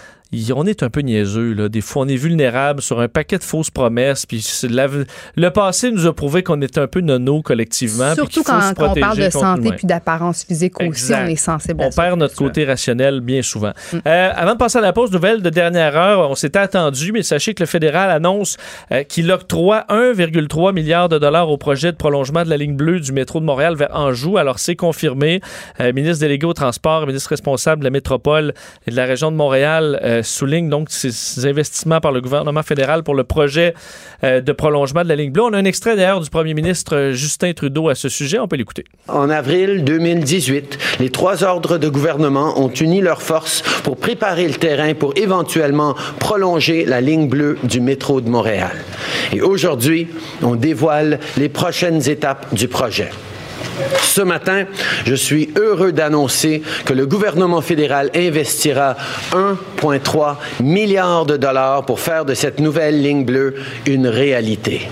On est un peu niaiseux, là. Des fois, on est vulnérable sur un paquet de fausses promesses. Puis la- le passé nous a prouvé qu'on est un peu nono collectivement. Surtout quand, se quand on parle de santé puis d'apparence physique aussi, on est sensible On perd notre côté rationnel bien souvent. Mm. Euh, avant de passer à la pause, nouvelle de dernière heure, on s'était attendu, mais sachez que le fédéral annonce euh, qu'il octroie 1,3 milliard de dollars au projet de prolongement de la ligne bleue du métro de Montréal vers Anjou. Alors, c'est confirmé. Euh, ministre délégué au transport, ministre responsable de la métropole et de la région de Montréal euh, souligne donc ces, investissements par le gouvernement fédéral pour le projet euh, de prolongement de la ligne bleue. On a un extrait d'ailleurs du premier ministre euh, Justin Trudeau à ce sujet. On peut l'écouter. En avril 2018, les trois ordres de gouvernement ont uni leurs forces pour préparer le terrain pour éventuellement prolonger la ligne bleue du métro de Montréal. Et aujourd'hui, on dévoile les prochaines étapes du projet. Ce matin, je suis heureux d'annoncer que le gouvernement fédéral investira 1,3 milliard de dollars pour faire de cette nouvelle ligne bleue une réalité.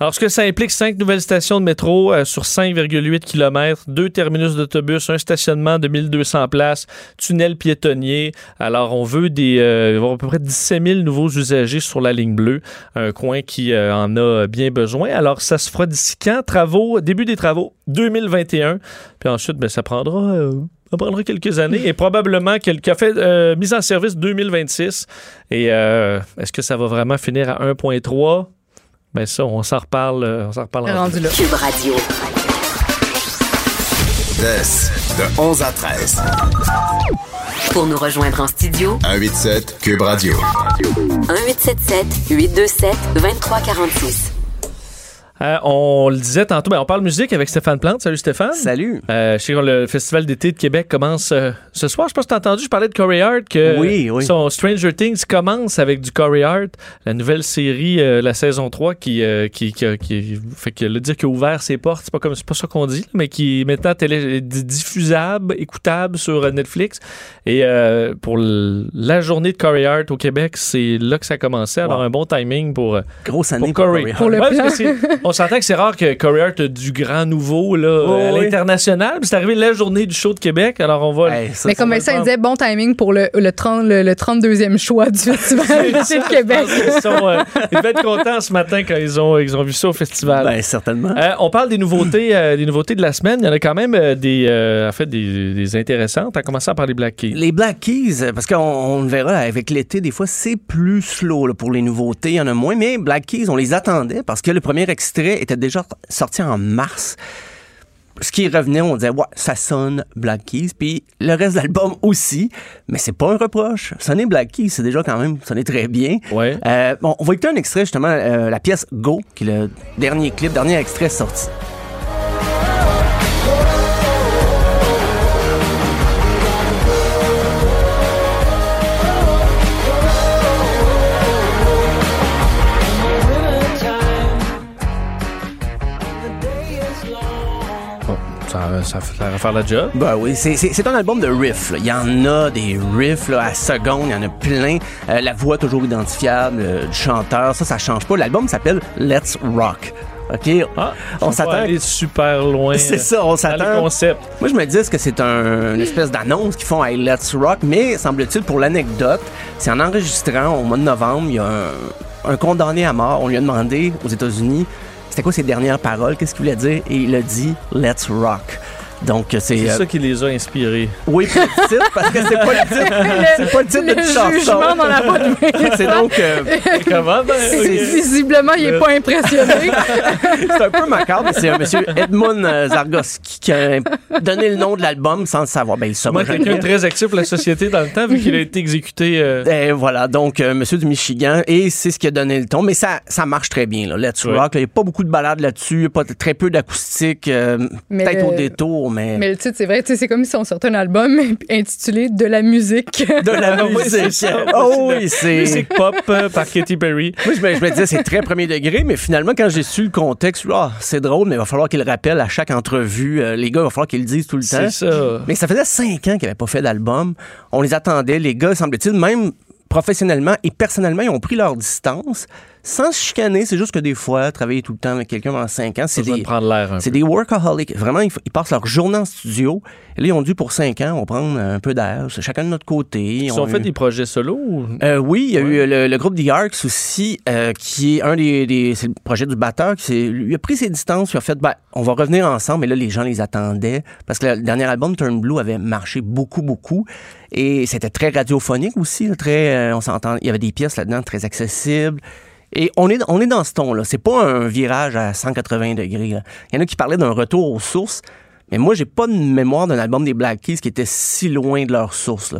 Alors, ce que ça implique, cinq nouvelles stations de métro euh, sur 5,8 km, deux terminus d'autobus, un stationnement de 1200 places, tunnel piétonnier. Alors, on veut des, euh, à peu près 17 000 nouveaux usagers sur la ligne bleue, un coin qui euh, en a bien besoin. Alors, ça se fera d'ici quand? Travaux, début des travaux, 2021. Puis ensuite, ben, ça prendra... euh, ça prendra quelques années et probablement quelques fait euh, mise en service 2026. Et euh, est-ce que ça va vraiment finir à 1.3? Ben ça, on s'en reparle. euh, On s'en reparle en- Rendu là. Cube Radio. De 11 à 13. Pour nous rejoindre en studio, 187 Cube Radio. 1877 827 2346. Euh, on le disait tantôt, ben, on parle musique avec Stéphane Plante. Salut Stéphane. Salut. Euh, je sais que le Festival d'été de Québec commence euh, ce soir. Je sais pas si t'as entendu, je parlais de Corey Hart que Oui, oui. son Stranger Things commence avec du Corey Hart, la nouvelle série, euh, la saison 3 qui, euh, qui, qui, qui- fait que le dire qu'il a ouvert ses portes, c'est pas comme c'est pas ça qu'on dit, mais qui est maintenant télé, di- diffusable, écoutable sur euh, Netflix. Et euh, pour la journée de Corey Hart au Québec, c'est là que ça a commencé. Alors Wow. un bon timing pour Grosse année pour pour Corey. Corey Hart. Pour le Ouais, on s'entend que c'est rare que Corey Hart a du grand nouveau là, Oh, à oui. l'international. Puis C'est arrivé la journée du show de Québec, alors on va. Hey, ça, Mais ça comme ça, il disait bon timing pour le, le, 30, le, le 32e choix du Festival de Québec. Qu'ils sont, euh, ils devaient être contents ce matin quand ils ont, ils ont vu ça au festival. Ben, certainement. Euh, on parle des nouveautés, euh, des nouveautés de la semaine. Il y en a quand même euh, des, euh, en fait, des, des intéressantes. En commençant par les Black Keys. Les Black Keys, parce qu'on on le verra avec l'été, des fois, c'est plus slow là, pour les nouveautés. Il y en a moins, mais Black Keys, on les attendait parce que le premier extrait était déjà sorti en mars. Ce qui revenait, on disait, ouais, ça sonne Black Keys, puis le reste de l'album aussi, mais c'est pas un reproche. Sonner Black Keys, c'est déjà quand même sonné très bien. Ouais. Euh, bon, on va écouter un extrait, justement, euh, la pièce Go, qui est le dernier clip, dernier extrait sorti. Ça, ça, ça va faire la job. Ben oui, c'est- un album de riffs. Il y en a des riffs là, à seconde, il y en a plein. Euh, la voix toujours identifiable euh, du chanteur, ça, ça change pas. L'album s'appelle Let's Rock. OK? Ah, on s'attend. aller super loin. C'est ça, on s'attend. le concept. Moi, je me dis que c'est un- une espèce d'annonce qu'ils font à Let's Rock, mais semble-t-il, pour l'anecdote, c'est en enregistrant au mois de novembre, il y a un, un condamné à mort. On lui a demandé aux États-Unis c'était quoi ses dernières paroles, qu'est-ce qu'il voulait dire, et il a dit Let's Rock. Donc, c'est. C'est euh, ça qui les a inspirés. oui, pour le titre, parce que c'est pas le titre. c'est pas le titre le chanson. jugement dans la voix de C'est donc. euh, Comment? Ben. Visiblement, il est pas impressionné. c'est un peu macabre, mais c'est un monsieur Edmund euh, Zargoski qui a donné le nom de l'album sans le savoir. Ben, il se Moi, quelqu'un de très actif pour la société dans le temps, vu qu'il a été exécuté. euh, Et voilà, donc euh, Monsieur du Michigan, et c'est ce qui a donné le ton. Mais ça, ça marche très bien, là. Let's Ouais. Rock. Il n'y a pas beaucoup de balades là-dessus, pas très peu d'acoustique, euh, peut-être au détour, mais, Mais le titre, c'est vrai, c'est comme si on sortait un album intitulé De la musique. de la musique. oh oui, c'est. Musique pop euh, par Katy Perry. Moi, je me, je me disais, c'est très premier degré, mais finalement, quand j'ai su le contexte, ah, c'est drôle, mais il va falloir qu'il le rappelle à chaque entrevue. Euh, les gars, il va falloir qu'ils le disent tout le temps. C'est ça. Mais ça faisait cinq ans qu'ils n'avaient pas fait d'album. On les attendait. Les gars, semble-t-il, même professionnellement et personnellement, ils ont pris leur distance sans se chicaner. C'est juste que des fois, travailler tout le temps avec quelqu'un pendant cinq ans, c'est des, de des workaholics. Vraiment, ils, passent leur journée en studio. Et là, ils ont dû pour cinq ans, on va prendre un peu d'air. C'est chacun de notre côté. Ils ont fait eu- des projets solo ou... euh, oui, il y a Ouais. eu le, le groupe The Arcs aussi, euh, qui est un des, des- c'est le projet du batteur. Qui lui a pris ses distances, il a fait, ben, on va revenir ensemble. Et là, les gens les attendaient parce que le dernier album Turn Blue avait marché beaucoup, beaucoup, et c'était très radiophonique aussi, très, euh, on s'entend, il y avait des pièces là-dedans très accessibles. Et on est, on est dans ce ton-là. C'est pas un virage à 180 degrés. Il y en a qui parlaient d'un retour aux sources. Mais moi, j'ai pas de mémoire d'un album des Black Keys qui était si loin de leurs sources. Là.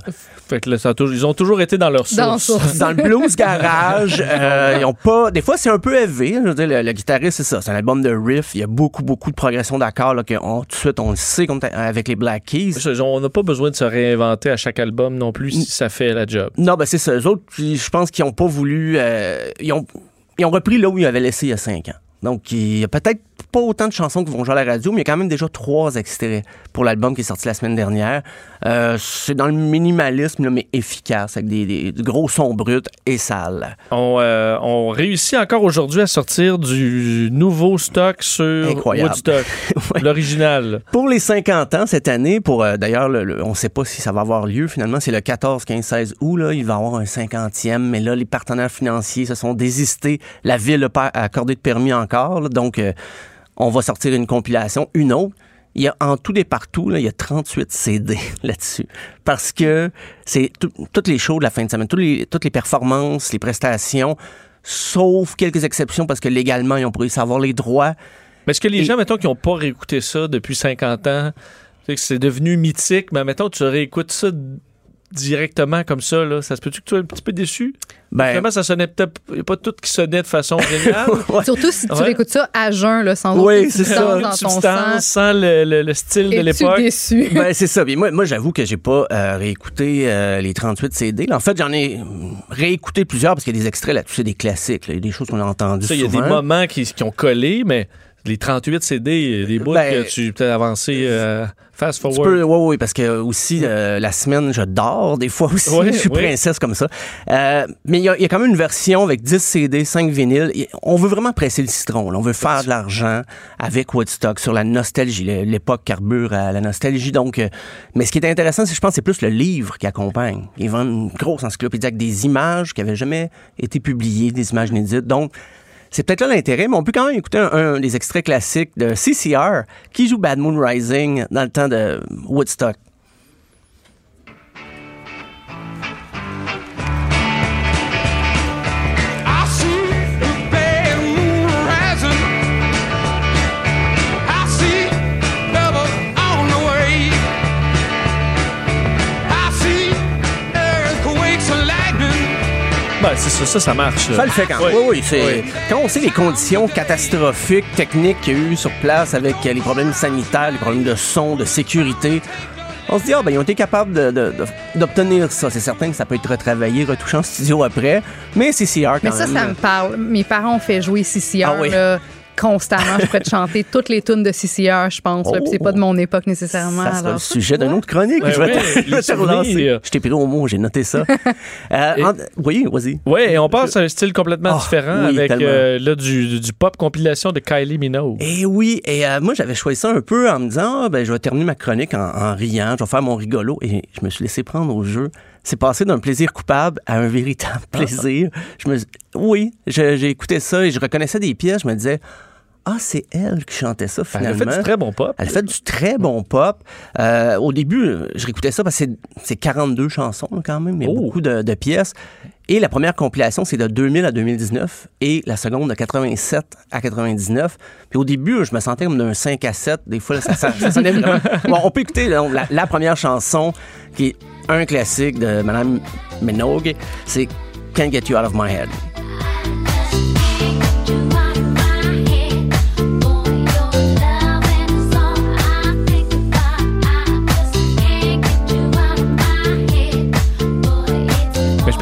Fait que là, ça a toujours- ils ont toujours été dans leur Dans source. source. dans le blues garage, euh, ils ont pas. Des fois, c'est un peu élevé. Je veux dire, le, le guitariste, c'est ça. C'est un album de riff. Il y a beaucoup, beaucoup de progression d'accords là, que on- tout de suite on le sait avec les Black Keys. On n'a pas besoin de se réinventer à chaque album non plus si ça fait la job. Non, ben c'est ça. Eux autres, puis je pense qu'ils ont pas voulu. euh, ils ont ils ont repris là où ils avaient laissé il y a cinq ans. Donc, il y a peut-être pas autant de chansons qui vont jouer à la radio, mais il y a quand même déjà trois extraits pour l'album qui est sorti la semaine dernière. Euh, c'est dans le minimalisme, là, mais efficace, avec des, gros sons bruts et sales. On, euh, on réussit encore aujourd'hui à sortir du nouveau stock sur Incroyable. Woodstock, Ouais. l'original. Pour les 50 ans cette année, pour euh, d'ailleurs, le- le- on ne sait pas si ça va avoir lieu finalement, c'est le 14, 15, 16 août, là, il va y avoir un 50e, mais là, les partenaires financiers se sont désistés. La ville n'a pas accordé de permis encore, là, donc on va sortir une compilation, une autre. Il y a en tout et partout, là, il y a 38 CD là-dessus. Parce que c'est tout- toutes les shows de la fin de semaine, toutes les, toutes les performances, les prestations, sauf quelques exceptions parce que légalement, ils ont pu savoir les droits. Mais est-ce que les Et- gens, mettons, qui n'ont pas réécouté ça depuis 50 ans, c'est devenu mythique, mais mettons, tu réécoutes ça directement comme ça, là, ça se peut-tu que tu sois un petit peu déçu? Ben, Vraiment, ça sonnait peut-être il y a pas tout qui sonnait de façon géniale. ouais. Surtout si tu Ouais. réécoutes ça à jeun, là, sans Oui, aucune substance dans ton substance sang. sans le, le- le style de l'époque. déçu? Ben, c'est ça. Puis moi, moi j'avoue que j'ai pas euh, réécouté euh, les 38 CD. là. En fait, j'en ai réécouté plusieurs parce qu'il y a des extraits là-dessus, c'est des classiques. là. Il y a des choses qu'on a entendues Ça, Il y a des moments qui, qui ont collé, mais les 38 CD, des bouts Ben, que tu peux avancé euh, fast Tu forward. oui, oui, parce que aussi, euh, la semaine, je dors des fois aussi. Ouais, je suis princesse comme ça. Euh, mais il y, a- il y a quand même une version avec 10 CD, 5 vinyles. On veut vraiment presser le citron. là. On veut faire de l'argent avec Woodstock sur la nostalgie. L'époque carbure à la nostalgie. Donc, euh, mais ce qui est intéressant, c'est je pense, c'est plus le livre qui accompagne. Ils vendent une grosse encyclopédie avec des images qui avaient jamais été publiées, des images inédites. Donc, c'est peut-être là l'intérêt, mais on peut quand même écouter un, des extraits classiques de CCR qui joue Bad Moon Rising dans le temps de Woodstock. Ben, c'est ça, ça, ça marche. là. Ça le fait quand même. Oui. Oui, Quand on sait les conditions catastrophiques, techniques qu'il y a eu sur place avec les problèmes sanitaires, les problèmes de son, de sécurité, on se dit, ah, ben, ils ont été capables de- de- de- d'obtenir ça. C'est certain que ça peut être retravaillé, retouché en studio après, mais c'est CR quand Mais ça, même. ça me parle. Mes parents ont fait jouer CCR Ah oui. là, constamment. Je pourrais te chanter toutes les tunes de CCR, je pense. là, puis c'est pas de mon époque nécessairement. Ça sera le sujet d'une autre chronique. Ouais, je vais ouais, te, relancer. souvenirs. Je t'ai pris au mot, j'ai noté ça. Euh, Et- en- oui, vas-y. Oui, et on passe à un style complètement Ah, différent oui, avec euh, là, du, du pop compilation de Kylie Minogue. Et oui, et euh, moi j'avais choisi ça un peu en me disant, ah, ben, je vais terminer ma chronique en, en riant, je vais faire mon rigolo, et je me suis laissé prendre au jeu. C'est passé d'un plaisir coupable à un véritable plaisir. Je me, oui, j'ai écouté ça et je reconnaissais des pièces, je me disais, ah, c'est elle qui chantait ça Elle a finalement. fait du très bon pop. Elle fait du très bon pop. Euh, au début, je réécoutais ça parce que c'est- c'est 42 chansons quand même, mais Oh. beaucoup de, de pièces. Et la première compilation, c'est de 2000 à 2019 et la seconde de 87 à 99. Puis au début, je me sentais comme d'un 5 à 7. Des fois, là, ça, ça, ça sonnait vraiment- Bon, on peut écouter là, la, la première chanson qui est un classique de Madame Minogue. C'est Can't Get You Out of My Head.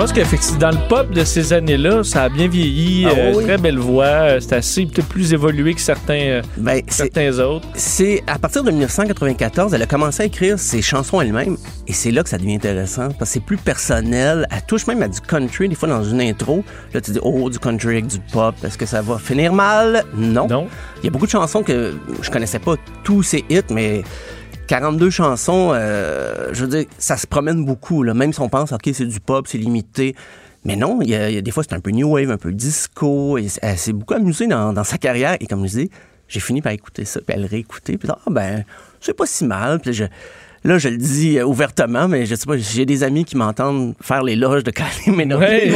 Pense qu'effectivement, dans le pop de ces années-là, ça a bien vieilli. Ah euh, oui. Très belle voix. euh, C'est assez peut-être plus évolué que certains, euh, Ben, certains autres. c'est à partir de 1994, elle a commencé à écrire ses chansons elle-même. Et c'est là que ça devient intéressant parce que c'est plus personnel. Elle touche même à du country, des fois dans une intro. Là, tu dis, oh, du country avec du pop, est-ce que ça va finir mal? Non. Non? Il y a beaucoup de chansons que je connaissais pas tous ces hits, mais 42 chansons, euh, je veux dire, ça se promène beaucoup. Là. Même si on pense, OK, c'est du pop, c'est limité. Mais non, il y, a, des fois, c'est un peu new wave, un peu disco. Et elle s'est beaucoup amusée dans, sa carrière. Et comme je dis, j'ai fini par écouter ça, puis à le réécouter. Puis ah, ben, c'est pas si mal. Puis je, là, je le dis euh, ouvertement, mais je sais pas, j'ai des amis qui m'entendent faire l'éloge de Kylie Minogue. Ouais,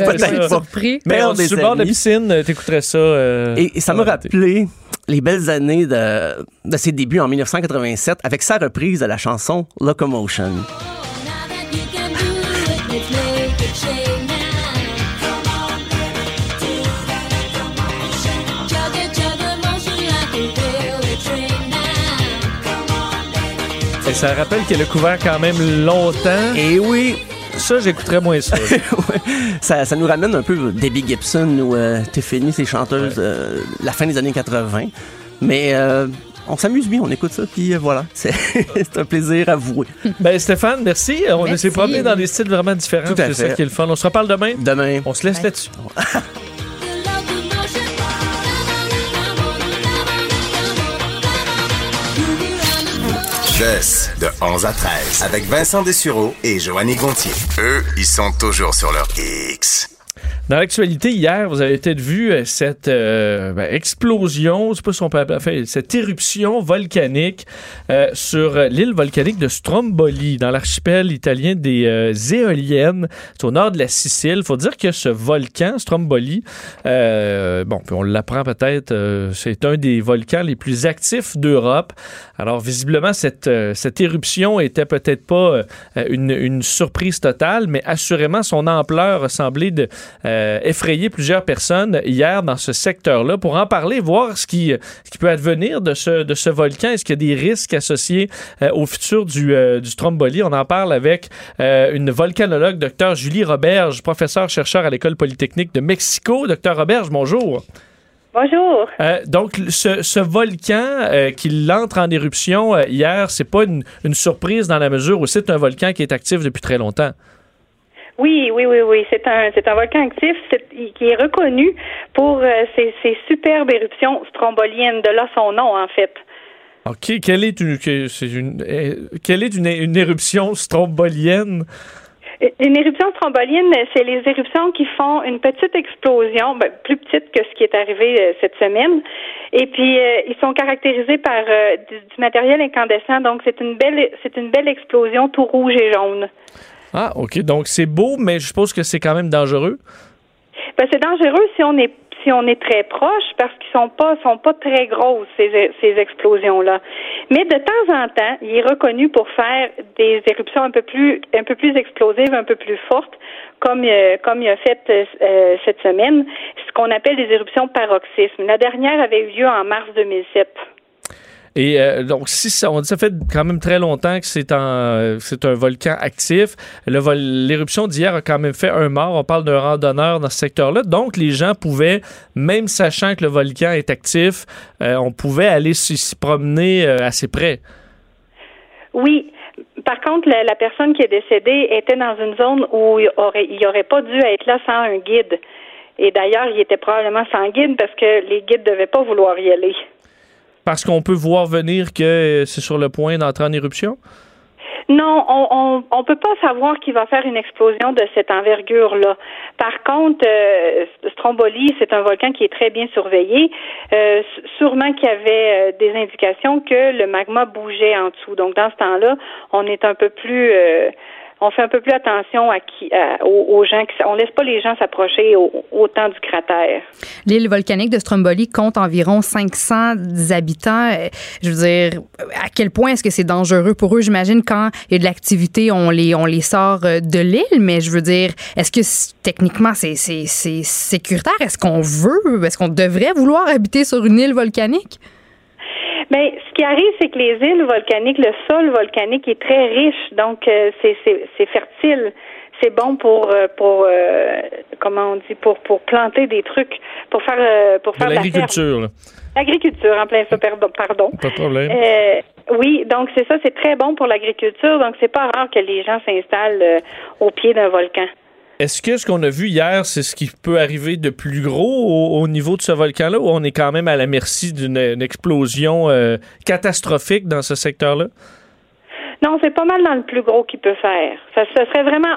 euh, suis surpris. Mais on, sur le bord de la piscine, euh, t'écouterais ça. euh, Et, et ça m'a rappelé les belles années de, de ses débuts en 1987 avec sa reprise de la chanson Locomotion. Ça rappelle qu'elle a couvert quand même longtemps. Et oui, Ça, j'écouterais moins ça. Ouais. ça, ça nous ramène un peu Debbie Gibson ou euh, Tiffany, ces chanteuses euh, la fin des années 80. Mais euh, on s'amuse bien, on écoute ça, puis euh, voilà, c'est un plaisir à vous. ben, Stéphane, merci. On s'est promené dans des styles vraiment différents. Tout à C'est ça qui est le fun. On se reparle demain. Demain, On se laisse Ouais. là-dessus. De 11 à 13, avec Vincent Dessureau et Joanny Gontier. Eux, ils sont toujours sur leur X. Dans l'actualité, hier, vous avez peut-être vu euh, cette euh, ben, explosion, je sais pas si on peut appeler, enfin, cette éruption volcanique euh, sur l'île volcanique de Stromboli, dans l'archipel italien des éoliennes, c'est au nord de la Sicile. Il faut dire que ce volcan, Stromboli, bon, on l'apprend peut-être, c'est un des volcans les plus actifs d'Europe. Alors, visiblement, cette, cette éruption était peut-être pas une, une surprise totale, mais assurément, son ampleur semblé de, euh, effrayer plusieurs personnes hier dans ce secteur-là. Pour en parler, voir ce qui, ce qui peut advenir de ce, de ce volcan, est-ce qu'il y a des risques associés euh, au futur du, euh, du Stromboli? On en parle avec euh, une volcanologue, Dr Julie Roberge, professeure-chercheur à l'École polytechnique de Mexico. Dr Roberge, bonjour. Bonjour. Euh, donc, ce, ce volcan euh, qui entre en éruption euh, hier, c'est pas une, une surprise dans la mesure où c'est un volcan qui est actif depuis très longtemps. Oui, oui, oui, oui. C'est un, c'est un volcan actif c'est- qui est reconnu pour euh, ses, ses superbes éruptions stromboliennes. De là son nom, en fait. OK, quelle est une, euh, quelle est une, une éruption strombolienne? Une éruption strombolienne, c'est les éruptions qui font une petite explosion, ben, plus petite que ce qui est arrivé euh, cette semaine. Et puis, euh, ils sont caractérisés par euh, du, du matériel incandescent. Donc, c'est une belle, c'est une belle explosion tout rouge et jaune. Ah, OK, donc c'est beau, mais je suppose que c'est quand même dangereux. Ben, c'est dangereux si on est si on est très proche parce qu'ils sont pas sont pas très grosses ces, ces explosions là. Mais de temps en temps, il est reconnu pour faire des éruptions un peu plus un peu plus explosives, un peu plus fortes, comme euh, comme il a fait euh, euh, cette semaine, ce qu'on appelle des éruptions paroxysmes. La dernière avait eu lieu en mars 2007. Et euh, donc, si ça, ça fait quand même très longtemps que c'est un, volcan actif. L'éruption d'hier a quand même fait un mort. On parle d'un randonneur dans ce secteur-là. Donc, les gens pouvaient, même sachant que le volcan est actif, euh, on pouvait aller s'y promener euh, assez près. Oui. Par contre, la, la personne qui est décédée était dans une zone où il aurait, il aurait pas dû être là sans un guide. Et d'ailleurs, il était probablement sans guide parce que les guides devaient pas vouloir y aller. Parce qu'on peut voir venir que euh, c'est sur le point d'entrer en éruption? Non, on, on on peut pas savoir qu'il va faire une explosion de cette envergure-là. Par contre, euh, Stromboli, c'est un volcan qui est très bien surveillé. Euh, sûrement qu'il y avait des indications que le magma bougeait en dessous. Donc, dans ce temps-là, on est un peu plus euh, on fait un peu plus attention à qui, aux, gens. Qui, on laisse pas les gens s'approcher au- autant du cratère. L'île volcanique de Stromboli compte environ 500 habitants. Euh, Je veux dire, à quel point est-ce que c'est dangereux pour eux? J'imagine quand il y a de l'activité, on les, on les sort euh, de l'île, mais je veux dire, est-ce que techniquement c'est c'est- c'est sécuritaire? Est-ce qu'on veut, est-ce qu'on devrait vouloir habiter sur une île volcanique? Mais ce qui arrive, c'est que les îles volcaniques, le sol volcanique est très riche, donc euh, c'est c'est c'est fertile. C'est bon pour euh, pour euh, comment on dit pour pour planter des trucs, pour faire euh, pour faire de l'agriculture. L'agriculture, en plein ça, pardon. pardon. Pas de problème. Euh, oui, donc c'est ça, c'est très bon pour l'agriculture, donc c'est pas rare que les gens s'installent euh, au pied d'un volcan. Est-ce que ce qu'on a vu hier, c'est ce qui peut arriver de plus gros au, au niveau de ce volcan-là, ou on est quand même à la merci d'une une explosion euh, catastrophique dans ce secteur-là? Non, c'est pas mal dans le plus gros qu'il peut faire. Ça, ça serait vraiment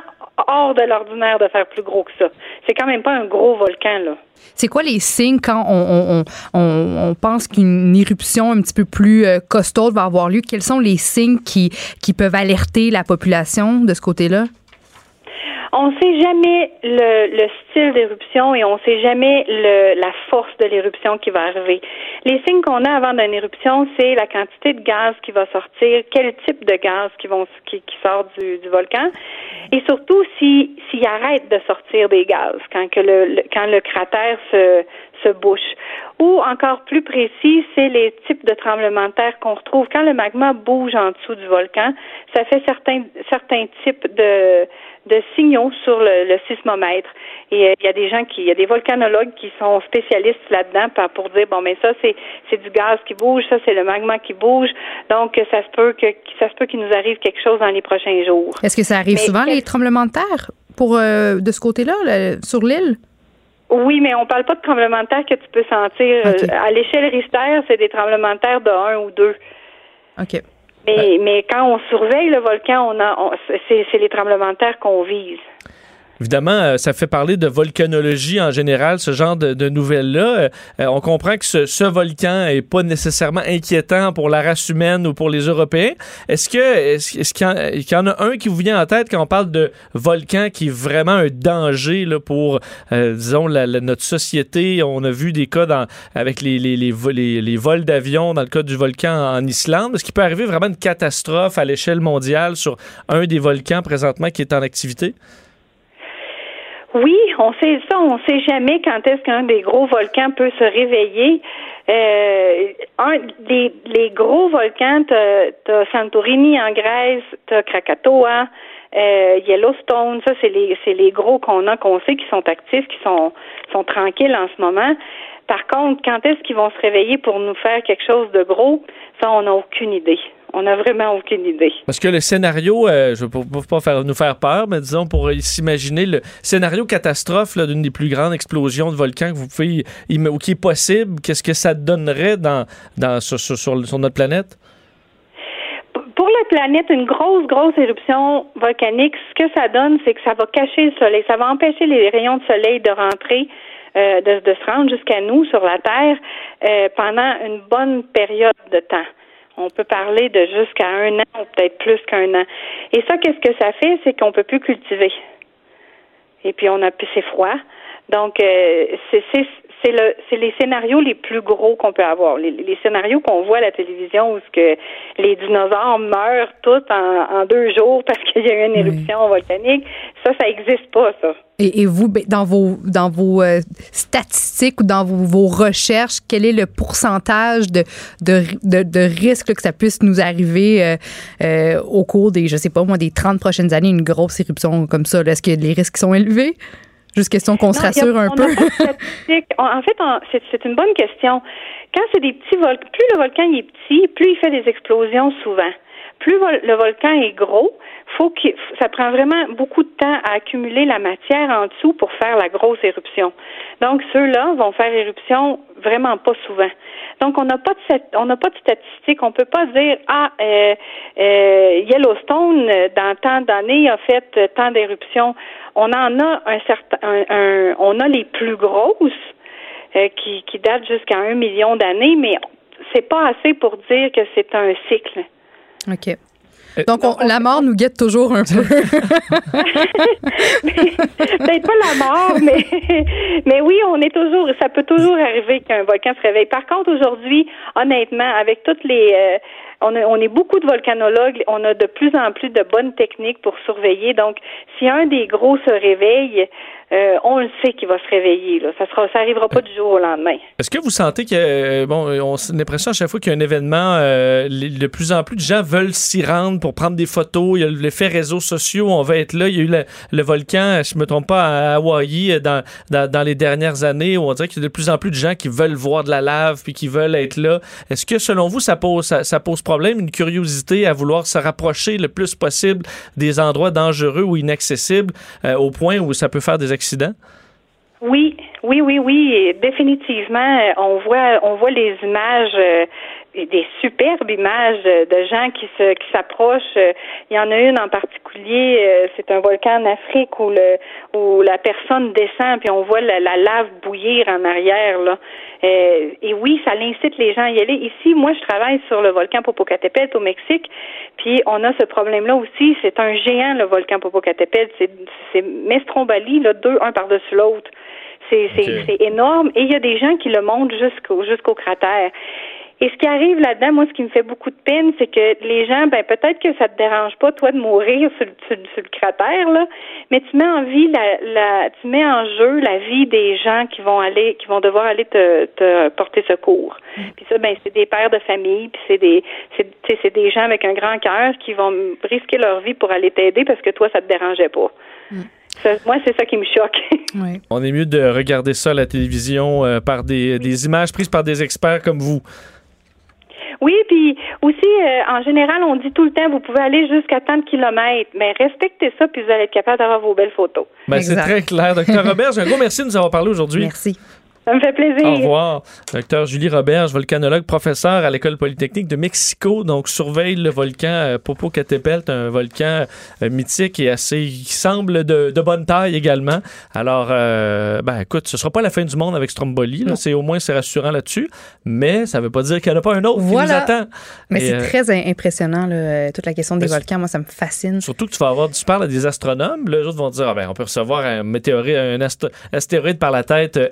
hors de l'ordinaire de faire plus gros que ça. C'est quand même pas un gros volcan, là. C'est quoi les signes quand on, on, on, on- on pense qu'une éruption un petit peu plus euh, costaud va avoir lieu? Quels sont les signes qui, qui peuvent alerter la population de ce côté-là? On ne sait jamais le, le style d'éruption et on ne sait jamais le, la force de l'éruption qui va arriver. Les signes qu'on a avant d'une éruption, c'est la quantité de gaz qui va sortir, quel type de gaz qui, vont, qui, qui sort du, du volcan, et surtout si s'il arrête de sortir des gaz quand que le, le- quand le cratère se, se bouche. Ou encore plus précis, c'est les types de tremblements de terre qu'on retrouve quand le magma bouge en dessous du volcan. Ça fait certains certains types de de signaux sur le, le sismomètre. Et euh, il y a des gens qui, il y a des volcanologues qui sont spécialistes là-dedans pour dire bon, mais ça c'est c'est du gaz qui bouge, ça c'est le magma qui bouge. Donc ça se peut que ça se peut qu'il nous arrive quelque chose dans les prochains jours. Est-ce que ça arrive Mais souvent, les tremblements de terre, pour, euh, de ce côté-là, là, sur l'île? Oui, mais on parle pas de tremblements de terre que tu peux sentir. Euh, à l'échelle Richter, c'est des tremblements de terre de un ou deux. OK. Mais, mais quand on surveille le volcan, on a, on- c'est, c'est les tremblements de terre qu'on vise. Évidemment, euh, ça fait parler de volcanologie en général, ce genre de, nouvelles-là. Euh, euh, on comprend que ce, volcan est pas nécessairement inquiétant pour la race humaine ou pour les Européens. Est-ce que est-ce, qu'il, y en, a un qui vous vient en tête quand on parle de volcan qui est vraiment un danger là, pour, disons, notre société? On a vu des cas dans, avec les, les, les, les- les vols d'avion dans le cas du volcan en Islande. Est-ce qu'il peut arriver vraiment une catastrophe à l'échelle mondiale sur un des volcans présentement qui est en activité? Oui, on sait ça, on sait jamais quand est-ce qu'un des gros volcans peut se réveiller. Euh, un des les gros volcans, t'as Santorini en Grèce, t'as Krakatoa, euh, Yellowstone, ça c'est les c'est les gros qu'on a, qu'on sait qui sont actifs, qui sont sont tranquilles en ce moment. Par contre, quand est-ce qu'ils vont se réveiller pour nous faire quelque chose de gros, ça on n'a aucune idée. On n'a vraiment aucune idée. Parce que le scénario, euh, je ne veux pas faire, nous faire peur, mais disons, pour s'imaginer le scénario catastrophe d'une des plus grandes explosions de volcans que vous pouvez, ou qui est possible, qu'est-ce que ça donnerait dans, dans, sur, sur- sur- sur notre planète? Pour la planète, une grosse, grosse éruption volcanique, ce que ça donne, c'est que ça va cacher le soleil. Ça va empêcher les rayons de soleil de rentrer, euh, de, de se rendre jusqu'à nous sur la Terre euh, pendant une bonne période de temps. On peut parler de jusqu'à un an ou peut-être plus qu'un an. Et ça, qu'est-ce que ça fait? C'est qu'on peut plus cultiver. Et puis on a puis c'est froid. Donc euh, c'est c'est le c'est les scénarios les plus gros qu'on peut avoir. Les, les scénarios qu'on voit à la télévision où ce que les dinosaures meurent tous en, en deux jours parce qu'il y a eu une éruption volcanique, ça ça existe pas ça. Et, et vous, ben, dans vos, dans vos euh, statistiques ou dans vos, vos recherches, quel est le pourcentage de, de, de, là, que ça puisse nous arriver euh, euh, au cours des, je sais pas moi, des 30 prochaines années, une grosse éruption comme ça? Est-ce que les risques sont élevés? Juste question qu'on se a- rassure un peu. En fait, c'est c'est une bonne question. Quand c'est des petits volcans, plus le volcan il est petit, plus il fait des explosions souvent. plus vol- le volcan est gros, faut que ça prend vraiment beaucoup de temps à accumuler la matière en dessous pour faire la grosse éruption. Donc ceux-là vont faire éruption vraiment pas souvent. Donc on n'a pas de on n'a pas de statistiques, on peut pas dire ah euh, euh, Yellowstone dans tant d'années a fait tant d'éruptions. On en a un certain un- un- on a les plus grosses euh, qui, qui datent jusqu'à un million d'années, mais c'est pas assez pour dire que c'est un cycle. OK. Donc, on- la mort nous guette toujours un peu. Peut-être pas la mort, mais mais oui, on est toujours. Ça peut toujours arriver qu'un volcan se réveille. Par contre, aujourd'hui, honnêtement, avec toutes les, euh, on, a- on est beaucoup de volcanologues, on a de plus en plus de bonnes techniques pour surveiller. Donc, si un des gros se réveille, euh, on le sait qu'il va se réveiller. Là. Ça sera, ça arrivera pas du jour au lendemain. Est-ce que vous sentez que, euh, bon, euh, on a l'impression à chaque fois qu'il y a un événement, euh, les- de plus en plus de gens veulent s'y rendre pour prendre des photos. Il y a l'effet réseaux sociaux, on va être là. Il y a eu le, le volcan, je me trompe pas, à Hawaï euh, dans, dans, dans les dernières années où on dirait qu'il y a de plus en plus de gens qui veulent voir de la lave puis qui veulent être là. Est-ce que, selon vous, ça pose, ça, ça pose problème, une curiosité à vouloir se rapprocher le plus possible des endroits dangereux ou inaccessibles euh, au point où ça peut faire des Oui, oui, oui, oui, définitivement. euh, On voit, on voit les images, euh, des superbes images de gens qui se, qui s'approchent. Euh, Il y en a une en particulier. C'est un volcan en Afrique où le, où la personne descend puis on voit la, la lave bouillir en arrière là. Euh, et oui, ça incite les gens à y aller. Ici, moi, je travaille sur le volcan Popocatépetl au Mexique, puis on a ce problème-là aussi. C'est un géant, le volcan Popocatépetl. C'est, c'est Mestrombali, là, deux, un par-dessus l'autre. C'est, c'est énorme. Et il y a des gens qui le montent jusqu'au, jusqu'au cratère. Et ce qui arrive là-dedans, moi, ce qui me fait beaucoup de peine, c'est que les gens, ben peut-être que ça te dérange pas, toi, de mourir sur, le- sur, le- sur le cratère, là, mais tu mets en vie la, la, tu mets en jeu la vie des gens qui vont aller, qui vont devoir aller te, te porter secours. Puis ça, ben c'est des pères de famille, puis c'est des, c'est, des gens avec un grand cœur qui vont risquer leur vie pour aller t'aider parce que toi, ça te dérangeait pas. Ça, moi, c'est ça qui me choque. On est mieux de regarder ça à la télévision euh, par des, des images prises par des experts comme vous. Oui, puis aussi, euh, en général, on dit tout le temps, vous pouvez aller jusqu'à tant de kilomètres, mais respectez ça, puis vous allez être capable d'avoir vos belles photos. Ben, c'est très clair. Docteur Robert, un gros merci de nous avoir parlé aujourd'hui. Merci. Ça me fait plaisir. Au revoir. Docteur Julie Roberge, volcanologue, professeur à l'École polytechnique de Mexico. Donc, surveille le volcan euh, Popocatépetl, un volcan euh, mythique et assez, qui semble de, de bonne taille également. Alors, euh, ben, écoute, ce sera pas la fin du monde avec Stromboli. C'est au moins, c'est rassurant là-dessus. Mais ça veut pas dire qu'il n'y en a pas un autre qui nous Voilà. attend. Mais c'est euh, très im- impressionnant, là, toute la question des volcans. Moi, ça me fascine. Surtout que tu vas avoir, tu parles à des astronomes, là, les autres vont dire, ah ben, on peut recevoir un météorite, un ast- astéroïde par la tête euh,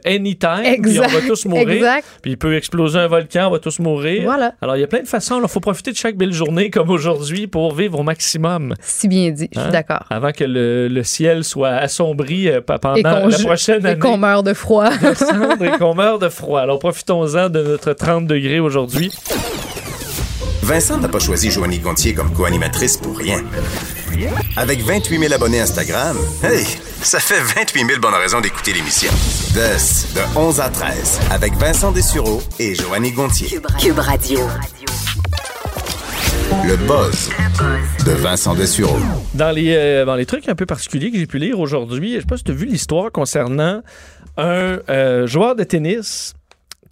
puis on va tous mourir. Exact. Puis il peut exploser un volcan, on va tous mourir. Voilà. Alors il y a plein de façons, il faut profiter de chaque belle journée comme aujourd'hui pour vivre au maximum. Si bien dit, je suis Hein? d'accord. Avant que le, le ciel soit assombri euh, pendant Et la prochaine et année. qu'on meurt de froid. de et qu'on meurt de froid. Alors profitons-en de notre 30 degrés aujourd'hui. Vincent n'a pas choisi Joanie Gontier comme co-animatrice pour rien. Avec 28 000 abonnés Instagram, hey, ça fait 28 000 bonnes raisons d'écouter l'émission. De, de 11 à 13, avec Vincent Dessureau et Joanie Gontier. Cube Radio. Le buzz de Vincent Dessureau. Dans les, euh, dans les trucs un peu particuliers que j'ai pu lire aujourd'hui, je sais pas si tu as vu l'histoire concernant un euh, joueur de tennis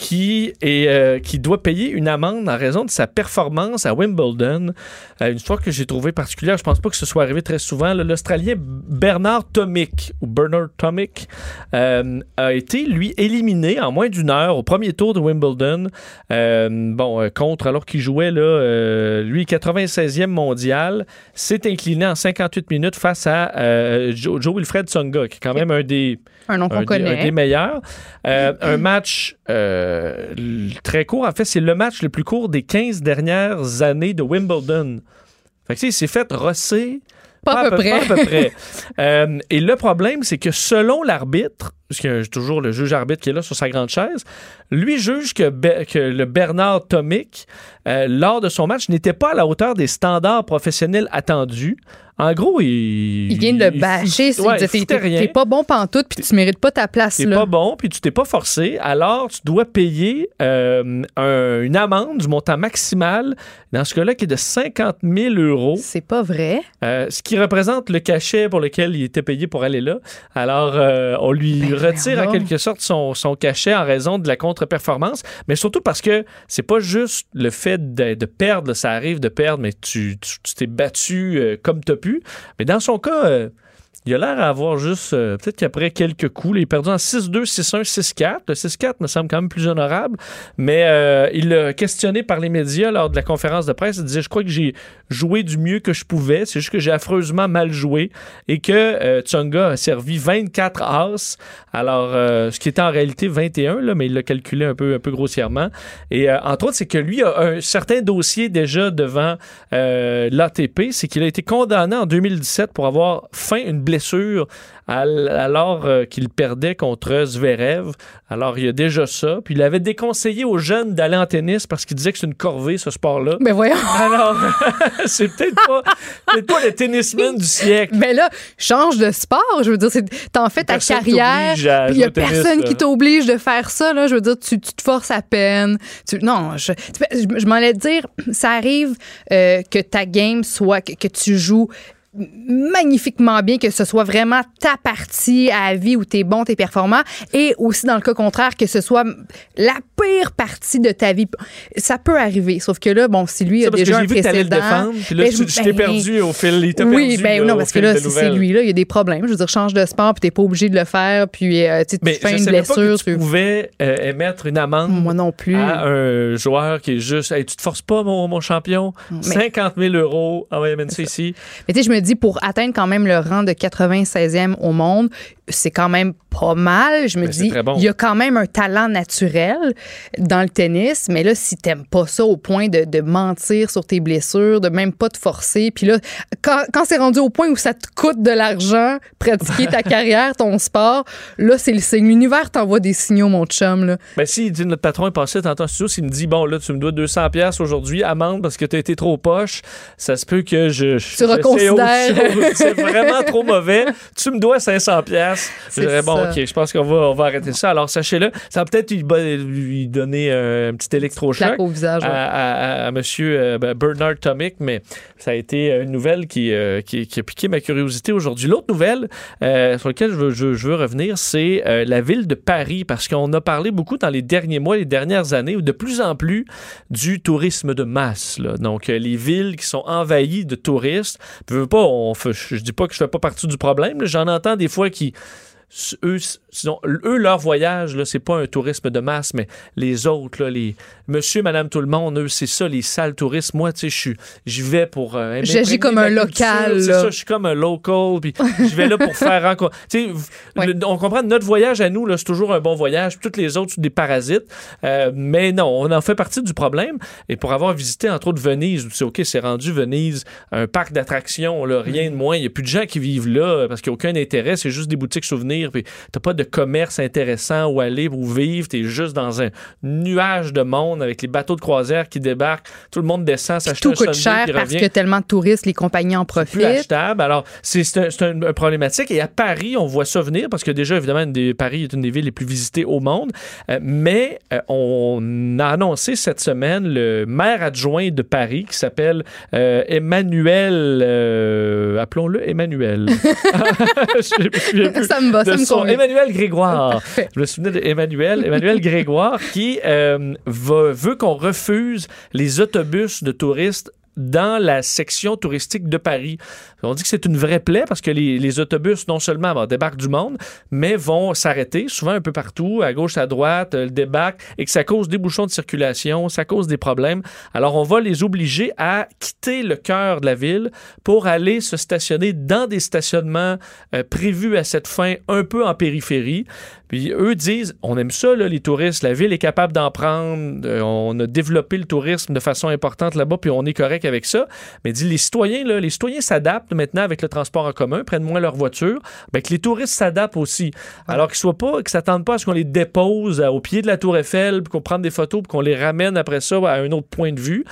qui, est, euh, qui doit payer une amende en raison de sa performance à Wimbledon. Euh, une histoire que j'ai trouvée particulière. Je pense pas que ce soit arrivé très souvent. L'Australien Bernard Tomic, ou Bernard Tomic, euh, a été, lui, éliminé en moins d'une heure au premier tour de Wimbledon. Bon, contre, alors qu'il jouait, là, lui, 96e mondial, s'est incliné en 58 minutes face à Joe, Wilfred Tsonga, qui est quand même un des, Un nom qu'on des- connaît. un des meilleurs. Euh, un match euh, très court. En fait, c'est le match le plus court des 15 dernières années de Wimbledon. Fait que, tu sais, il s'est fait rosser. Pas à peu près. pas à peu près. Euh, et le problème, c'est que selon l'arbitre, a toujours le juge arbitre qui est là sur sa grande chaise, lui juge que, Be- que le Bernard Tomic, euh, lors de son match, n'était pas à la hauteur des standards professionnels attendus. En gros, il. Il vient de le bâcher. c'est ouais, il T'es t'es pas bon pantoute, puis tu mérites pas ta place T'es pas bon, puis tu t'es pas forcé, alors tu dois payer euh, un- une amende du montant maximal, dans ce cas-là, qui est de 50 000 euros, C'est pas vrai. euh, ce qui représente le cachet pour lequel il était payé pour aller là. Alors, euh, on lui Ben, retire en quelque sorte son, son cachet en raison de la contre-performance, mais surtout parce que c'est pas juste le fait de, de perdre, ça arrive de perdre, mais tu tu- tu t'es battu comme t'as pu. Mais dans son cas, euh, il a l'air à avoir juste, euh, peut-être qu'après quelques coups, il est perdu en 6-2, 6-1, 6-4. Le 6-4 me semble quand même plus honorable, mais euh, il l'a questionné par les médias lors de la conférence de presse. Il disait, je crois que j'ai joué du mieux que je pouvais, c'est juste que j'ai affreusement mal joué et que euh, a servi 24 as, alors euh, ce qui était en réalité 21, là, mais il l'a calculé un peu, grossièrement. Et entre autres, c'est que lui a un certain dossier déjà devant l'ATP, c'est qu'il a été condamné en 2017 pour avoir feint une blessure al- alors euh, qu'il perdait contre Zverev. Alors il y a déjà ça. Puis il avait déconseillé aux jeunes d'aller en tennis parce qu'il disait que c'est une corvée ce sport-là. Ben voyons. Alors, c'est peut-être pas, le tennisman du siècle. Mais là, change de sport. Je veux dire, t'en fais ta Personne carrière. Il y a tennis, personne qui t'oblige de faire ça. Là. Je veux dire, tu, tu te forces à peine. Tu- non, je, je, je m'en allais dire, ça arrive euh, que ta game soit, que, que tu joues magnifiquement bien, que ce soit vraiment ta partie à la vie où t'es bon, t'es performant, et aussi dans le cas contraire, que ce soit la pire partie de ta vie. Ça peut arriver, sauf que là, bon, si lui a déjà un vu que le précédent... défendre, puis là, ben, je, je- t'ai ben, perdu au fil. Il t'a oui, perdu, ben là, non, parce que là, si c'est lui, là, il y a des problèmes. Je veux dire, change de sport, puis t'es pas obligé de le faire, puis euh, tu fais une pas blessure. que tu pouvais euh, émettre une amende Moi non plus. à un joueur qui est juste Hey, tu te forces pas, mon, mon champion? Mais- 50 000 euros. Ah ouais, ici. Mais tu sais, je me dis, pour atteindre quand même le rang de 96e au monde, c'est quand même pas mal. Je me Ben, dis, bon. il y a quand même un talent naturel dans le tennis. Mais là, si t'aimes pas ça au point de, de mentir sur tes blessures, de même pas te forcer, puis là, quand, quand c'est rendu au point où ça te coûte de l'argent, pratiquer ta carrière, ton sport, là, c'est le signe. L'univers t'envoie des signaux, mon chum. Là. Ben, si dit, notre patron est passé tantôt en studio, s'il me dit Bon, là, tu me dois 200$ piastres aujourd'hui, amende parce que tu as été trop poche, ça se peut que je. je- j'essaie reconsidères. Chose. C'est vraiment trop mauvais. Tu me dois 500$. piastres. Je C'est dirais Bon, ça. OK, je pense qu'on va, on va arrêter ça. Alors, sachez-le, ça va peut-être lui, lui donner euh, un petit électrochoc. Au visage. à, ouais. à- à- à monsieur euh, ben, Bernard Tomic, mais ça a été une nouvelle qui, euh, qui, qui a piqué ma curiosité aujourd'hui. L'autre nouvelle euh, sur laquelle je veux, je, je veux revenir, c'est euh, la ville de Paris, parce qu'on a parlé beaucoup dans les derniers mois, les dernières années, ou de plus en plus du tourisme de masse. là. Donc, euh, les villes qui sont envahies de touristes. Puis, veux pas, on fait- je, dis pas que je fais pas partie du problème. J'en entends des fois qui eux, leur voyage, c'est pas un tourisme de masse, mais les autres, les monsieur, madame, tout le monde, eux, c'est ça, les salles touristes. Moi, tu sais, je vais pour. euh, J'agis comme un local, C'est ça, je suis comme un local, puis je vais là pour faire rencontrer. Tu sais, Ouais. on comprend notre voyage à nous, là, c'est toujours un bon voyage. Toutes les autres, sont des parasites. Euh, mais non, on en fait partie du problème. Et pour avoir visité, entre autres, Venise, où c'est OK, c'est rendu Venise, un parc d'attractions, là, rien de moins. Il n'y a plus de gens qui vivent là parce qu'il n'y a aucun intérêt. C'est juste des boutiques souvenirs. Puis t'as pas de commerce intéressant où aller, où vivre. T'es juste dans un nuage de monde avec les bateaux de croisière qui débarquent. Tout le monde descend, s'achète tout un coûte sundae, cher parce revient que tellement de touristes, les compagnies en plus profitent. achetable. Alors, c'est c'est un, problématique. Et à Paris, on voit ça venir parce que déjà, évidemment, une des- Paris est une des villes les plus visitées au monde. Euh, mais euh, on a annoncé cette semaine le maire adjoint de Paris qui s'appelle euh, Emmanuel. Appelons-le Emmanuel. Je souviens plus Ça me va, ça me son-. Emmanuel Grégoire. Je me souvenais d'Emmanuel. Emmanuel Grégoire qui va- veut qu'on refuse les autobus de touristes dans la section touristique de Paris. On dit que c'est une vraie plaie parce que les, autobus, non seulement débarquent du monde, mais vont s'arrêter souvent un peu partout, à gauche, à droite, euh, débarquent, et que ça cause des bouchons de circulation, ça cause des problèmes. Alors, on va les obliger à quitter le cœur de la ville pour aller se stationner dans des stationnements euh, prévus à cette fin, un peu en périphérie. Puis eux disent, on aime ça, là, les touristes, la ville est capable d'en prendre, euh, on a développé le tourisme de façon importante là-bas, puis on est correct avec ça. Mais dit les citoyens, là, les citoyens s'adaptent maintenant avec le transport en commun, prennent moins leur voiture, ben, que les touristes s'adaptent aussi. Alors qu'ils soient pas, qu'ils s'attendent pas à ce qu'on les dépose euh, au pied de la Tour Eiffel, qu'on prenne des photos, qu'on les ramène après ça à un autre point de vue.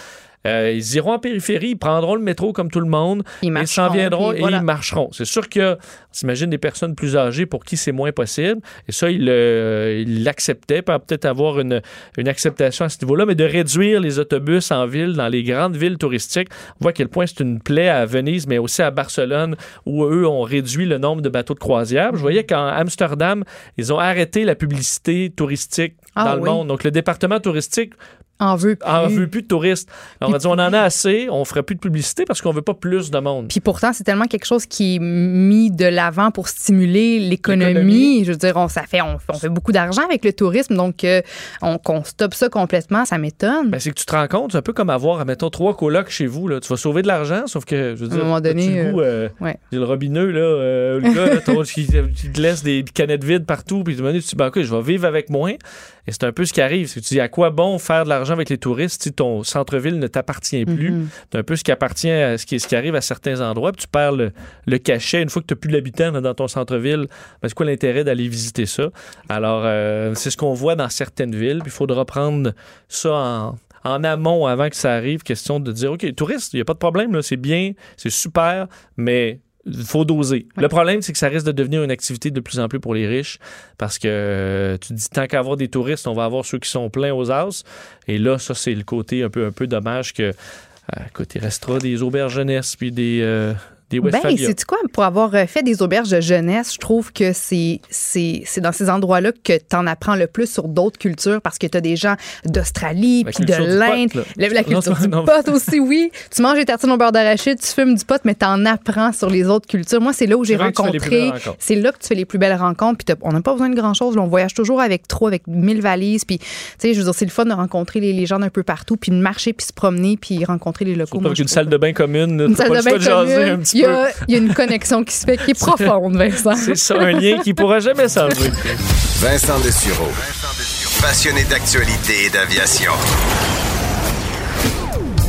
Euh, ils iront en périphérie, ils prendront le métro comme tout le monde, Ils s'en viendront et voilà. ils marcheront. C'est sûr que, on s'imagine des personnes plus âgées pour qui c'est moins possible, et ça, ils euh, l'acceptaient, peut peut-être avoir une, une acceptation à ce niveau-là, mais de réduire les autobus en ville, dans les grandes villes touristiques, on voit à quel point c'est une plaie à Venise, mais aussi à Barcelone, où eux ont réduit le nombre de bateaux de croisière. Je voyais qu'en Amsterdam, ils ont arrêté la publicité touristique Ah dans le monde. Donc, le département touristique En veut plus. en veut plus de touristes. On a dit, on en a assez, on ferait plus de publicité parce qu'on veut pas plus de monde. Puis pourtant, c'est tellement quelque chose qui est mis de l'avant pour stimuler l'économie. Je veux dire, on, ça fait, on, on fait beaucoup d'argent avec le tourisme, donc euh, on, qu'on stoppe ça complètement, ça m'étonne. Ben, c'est que tu te rends compte, c'est un peu comme avoir, mettons, trois colocs chez vous. Là. Tu vas sauver de l'argent, sauf que, je veux À un dire, moment donné, le goût, euh, ouais. le robineux, là, euh, le gars, là, ton- qui, qui te laisse des canettes vides partout, puis tu te dis, ben, ok, je vais vivre avec moins. Et c'est un peu ce qui arrive. C'est que tu dis, à quoi bon faire de l'argent avec les touristes si ton centre-ville ne t'appartient plus? Mhm. C'est un peu ce qui appartient à ce qui, ce qui arrive à certains endroits. Puis tu perds le, le cachet. Une fois que tu n'as plus d'habitants dans ton centre-ville, ben, c'est quoi l'intérêt d'aller visiter ça? Alors, euh, c'est ce qu'on voit dans certaines villes. Puis il faudra prendre ça en, en amont avant que ça arrive. Question de dire, OK, touristes, il n'y a pas de problème. C'est bien, c'est super, mais faut doser. Le problème, c'est que ça risque de devenir une activité de plus en plus pour les riches parce que euh, tu te dis tant qu'à avoir des touristes, on va avoir ceux qui sont pleins aux as. Et là, ça, c'est le côté un peu, un peu dommage que, euh, écoute, il restera des auberges jeunesse puis des, euh, des Ben, c'est quoi, pour avoir euh, fait des auberges de jeunesse, je trouve que c'est c'est c'est dans ces endroits-là que tu en apprends le plus sur d'autres cultures parce que tu as des gens d'Australie, puis de l'Inde, la, la culture du non. pot aussi, oui. Tu manges des tartines au beurre d'arachide, tu fumes du pot, mais tu en apprends sur les autres cultures. Moi, c'est là où j'ai rencontré, c'est là que tu fais les plus belles rencontres, puis on n'a pas besoin de grand-chose. On voyage toujours avec trop, avec mille valises, puis tu sais, je veux dire, c'est le fun de rencontrer les, les gens d'un peu partout, puis de marcher, puis se promener, puis rencontrer les locaux. Moi, avec une salle de bain commune. une salle pas de bain commune. Il y, a, il y a une connexion qui se fait qui est profonde, Vincent. C'est ça, un lien qui pourra jamais s'enlever. Vincent Dessureau. Passionné d'actualité et d'aviation.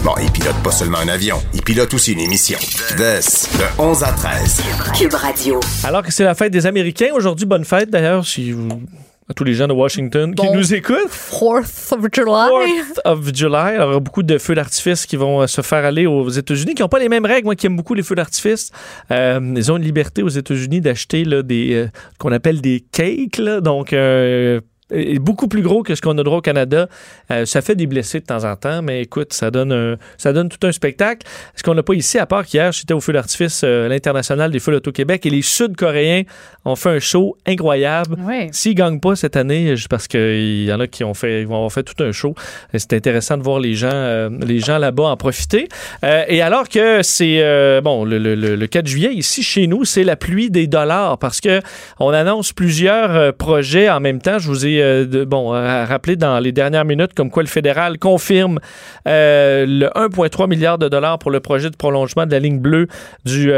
Bon, il pilote pas seulement un avion, il pilote aussi une émission. Des, de 11 à 13. Cube Radio. Alors que c'est la fête des Américains, aujourd'hui, bonne fête d'ailleurs, si vous, à tous les gens de Washington qui nous écoutent. Fourth of July. Fourth of July. Alors, il y a beaucoup de feux d'artifice qui vont euh, se faire aller aux États-Unis, qui n'ont pas les mêmes règles. Moi qui aime beaucoup les feux d'artifice, euh, ils ont une liberté aux États-Unis d'acheter là, des euh, qu'on appelle des cakes. là. donc, euh, est beaucoup plus gros que ce qu'on a droit au Canada. Euh, ça fait des blessés de temps en temps, mais écoute, ça donne un, ça donne tout un spectacle. Ce qu'on n'a pas ici, à part qu'hier, j'étais au feu d'artifice euh, l'international des feux d'Auto-Québec et les Sud-Coréens ont fait un show incroyable. Oui. S'ils gagnent pas cette année, parce qu'il y en a qui ont fait, vont avoir fait tout un show. C'est intéressant de voir les gens, euh, les gens là-bas en profiter. Euh, et alors que c'est bon, le, le- le- le 4 juillet ici chez nous, c'est la pluie des dollars parce que on annonce plusieurs projets en même temps. Je vous ai euh, de- bon euh, rappelé dans les dernières minutes comme quoi le fédéral confirme euh, le 1,3 milliard de dollars pour le projet de prolongement de la ligne bleue du,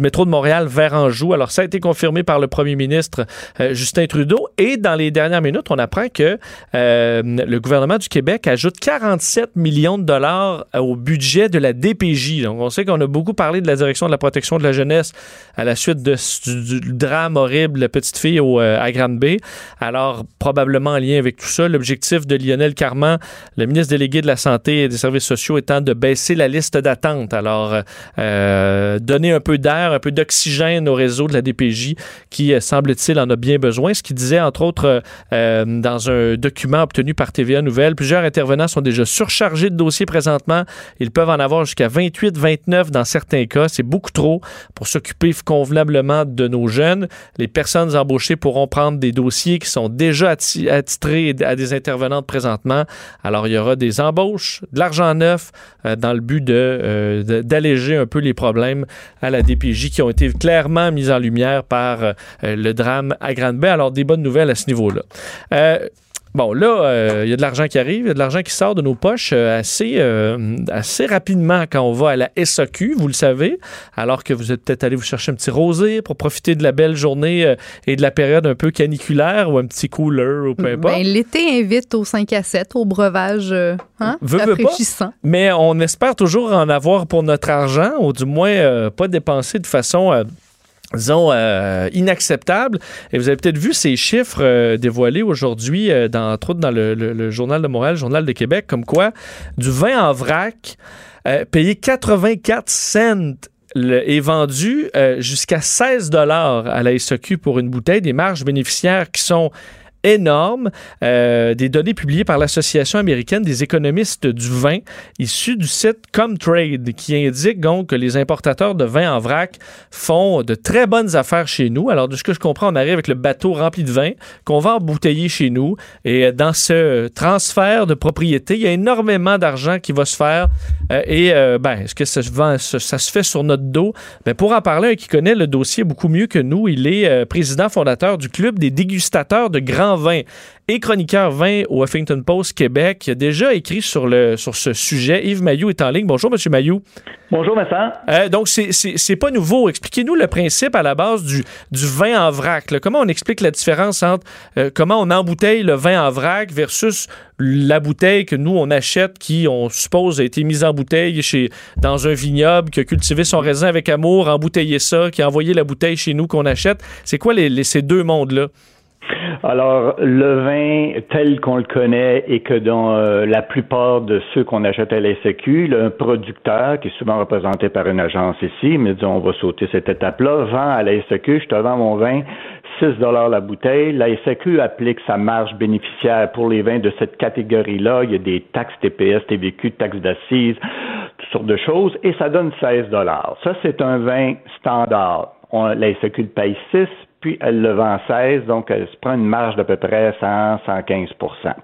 métro de Montréal vers Anjou. Alors, ça a été confirmé par le premier ministre Justin Trudeau. Et dans les dernières minutes, on apprend que le gouvernement du Québec ajoute 47 millions de dollars au budget de la DPJ. Donc, on sait qu'on a beaucoup parlé de la direction de la protection de la jeunesse à la suite du, drame horrible la petite fille au, à Grande-Bay. Alors, probablement en lien avec tout ça, l'objectif de Lionel Carman, le ministre délégué de la Santé et des Services sociaux, étant de baisser la liste d'attente. Alors, euh, donner un peu d'air, un peu d'oxygène au réseau de la DPJ qui, euh, semble-t-il, en a bien besoin. Ce qui disait, entre autres, euh, dans un document obtenu par TVA Nouvelle, plusieurs intervenants sont déjà surchargés de dossiers présentement. Ils peuvent en avoir jusqu'à 28, 29 dans certains cas. C'est beaucoup trop pour s'occuper convenablement de nos jeunes. Les personnes embauchées pourront prendre des dossiers qui sont déjà atti- attitrés à des intervenantes présentement. Alors, il y aura des embauches, de l'argent neuf, euh, dans le but de, euh, de- d'alléger un peu les problèmes à la DPJ qui ont été clairement mis en lumière par euh, le drame à Grande-Bay. Alors, des bonnes nouvelles à ce niveau-là. Euh, Bon, là, euh, il y a de l'argent qui arrive, il y a de l'argent qui sort de nos poches euh, assez, euh, assez rapidement quand on va à la SAQ, vous le savez, alors que vous êtes peut-être allé vous chercher un petit rosé pour profiter de la belle journée euh, et de la période un peu caniculaire ou un petit cooler ou peu importe. Ben, L'été invite au 5 à 7, au breuvage euh, hein, Veux, veux pas. rafraîchissant. Mais on espère toujours en avoir pour notre argent, ou du moins euh, pas dépenser de façon, euh, disons, euh, inacceptable. Et vous avez peut-être vu ces chiffres euh, dévoilés aujourd'hui, euh, dans, entre autres dans le, Journal de Montréal, le Journal de Québec, comme quoi du vin en vrac, payé 84 cents est vendu jusqu'à 16 dollars à la SAQ pour une bouteille, des marges bénéficiaires qui sont énormes, Euh, des données publiées par l'Association américaine des économistes du vin, issues du site Comtrade, qui indique donc que les importateurs de vin en vrac font de très bonnes affaires chez nous. Alors, de ce que je comprends, on arrive avec le bateau rempli de vin qu'on va embouteiller chez nous. Et euh, dans ce transfert de propriété, il y a énormément d'argent qui va se faire. Euh, et, ben, est-ce que ça se, fait sur notre dos? Ben, pour en parler, un qui connaît le dossier beaucoup mieux que nous, il est président fondateur du Club des dégustateurs de grands vins et chroniqueur vin au Huffington Post Québec. A déjà écrit sur, le, sur ce sujet. Yves Mayou est en ligne. Bonjour, Monsieur Mayou. Bonjour, Vincent. Euh, donc, c'est- pas nouveau. Expliquez-nous le principe à la base du, du vin en vrac. là. Comment on explique la différence entre euh, comment on embouteille le vin en vrac versus la bouteille que nous, on achète, qui, on suppose, a été mise en bouteille chez, dans un vignoble, qui a cultivé son raisin avec amour, embouteillé ça, qui a envoyé la bouteille chez nous qu'on achète. C'est quoi les, les- ces deux mondes-là? Alors, le vin tel qu'on le connaît et que dans euh, la plupart de ceux qu'on achète à la SAQ, le producteur, qui est souvent représenté par une agence ici, mais disons, on va sauter cette étape-là, vend à la je te vends mon vin, 6 dollars la bouteille. La applique sa marge bénéficiaire pour les vins de cette catégorie-là. Il y a des taxes TPS, TVQ, taxes d'assises, toutes sortes de choses, et ça donne 16 dollars. Ça, c'est un vin standard. On, la le paye 6, puis elle le vend 16, donc elle se prend une marge d'à peu près 100, 115%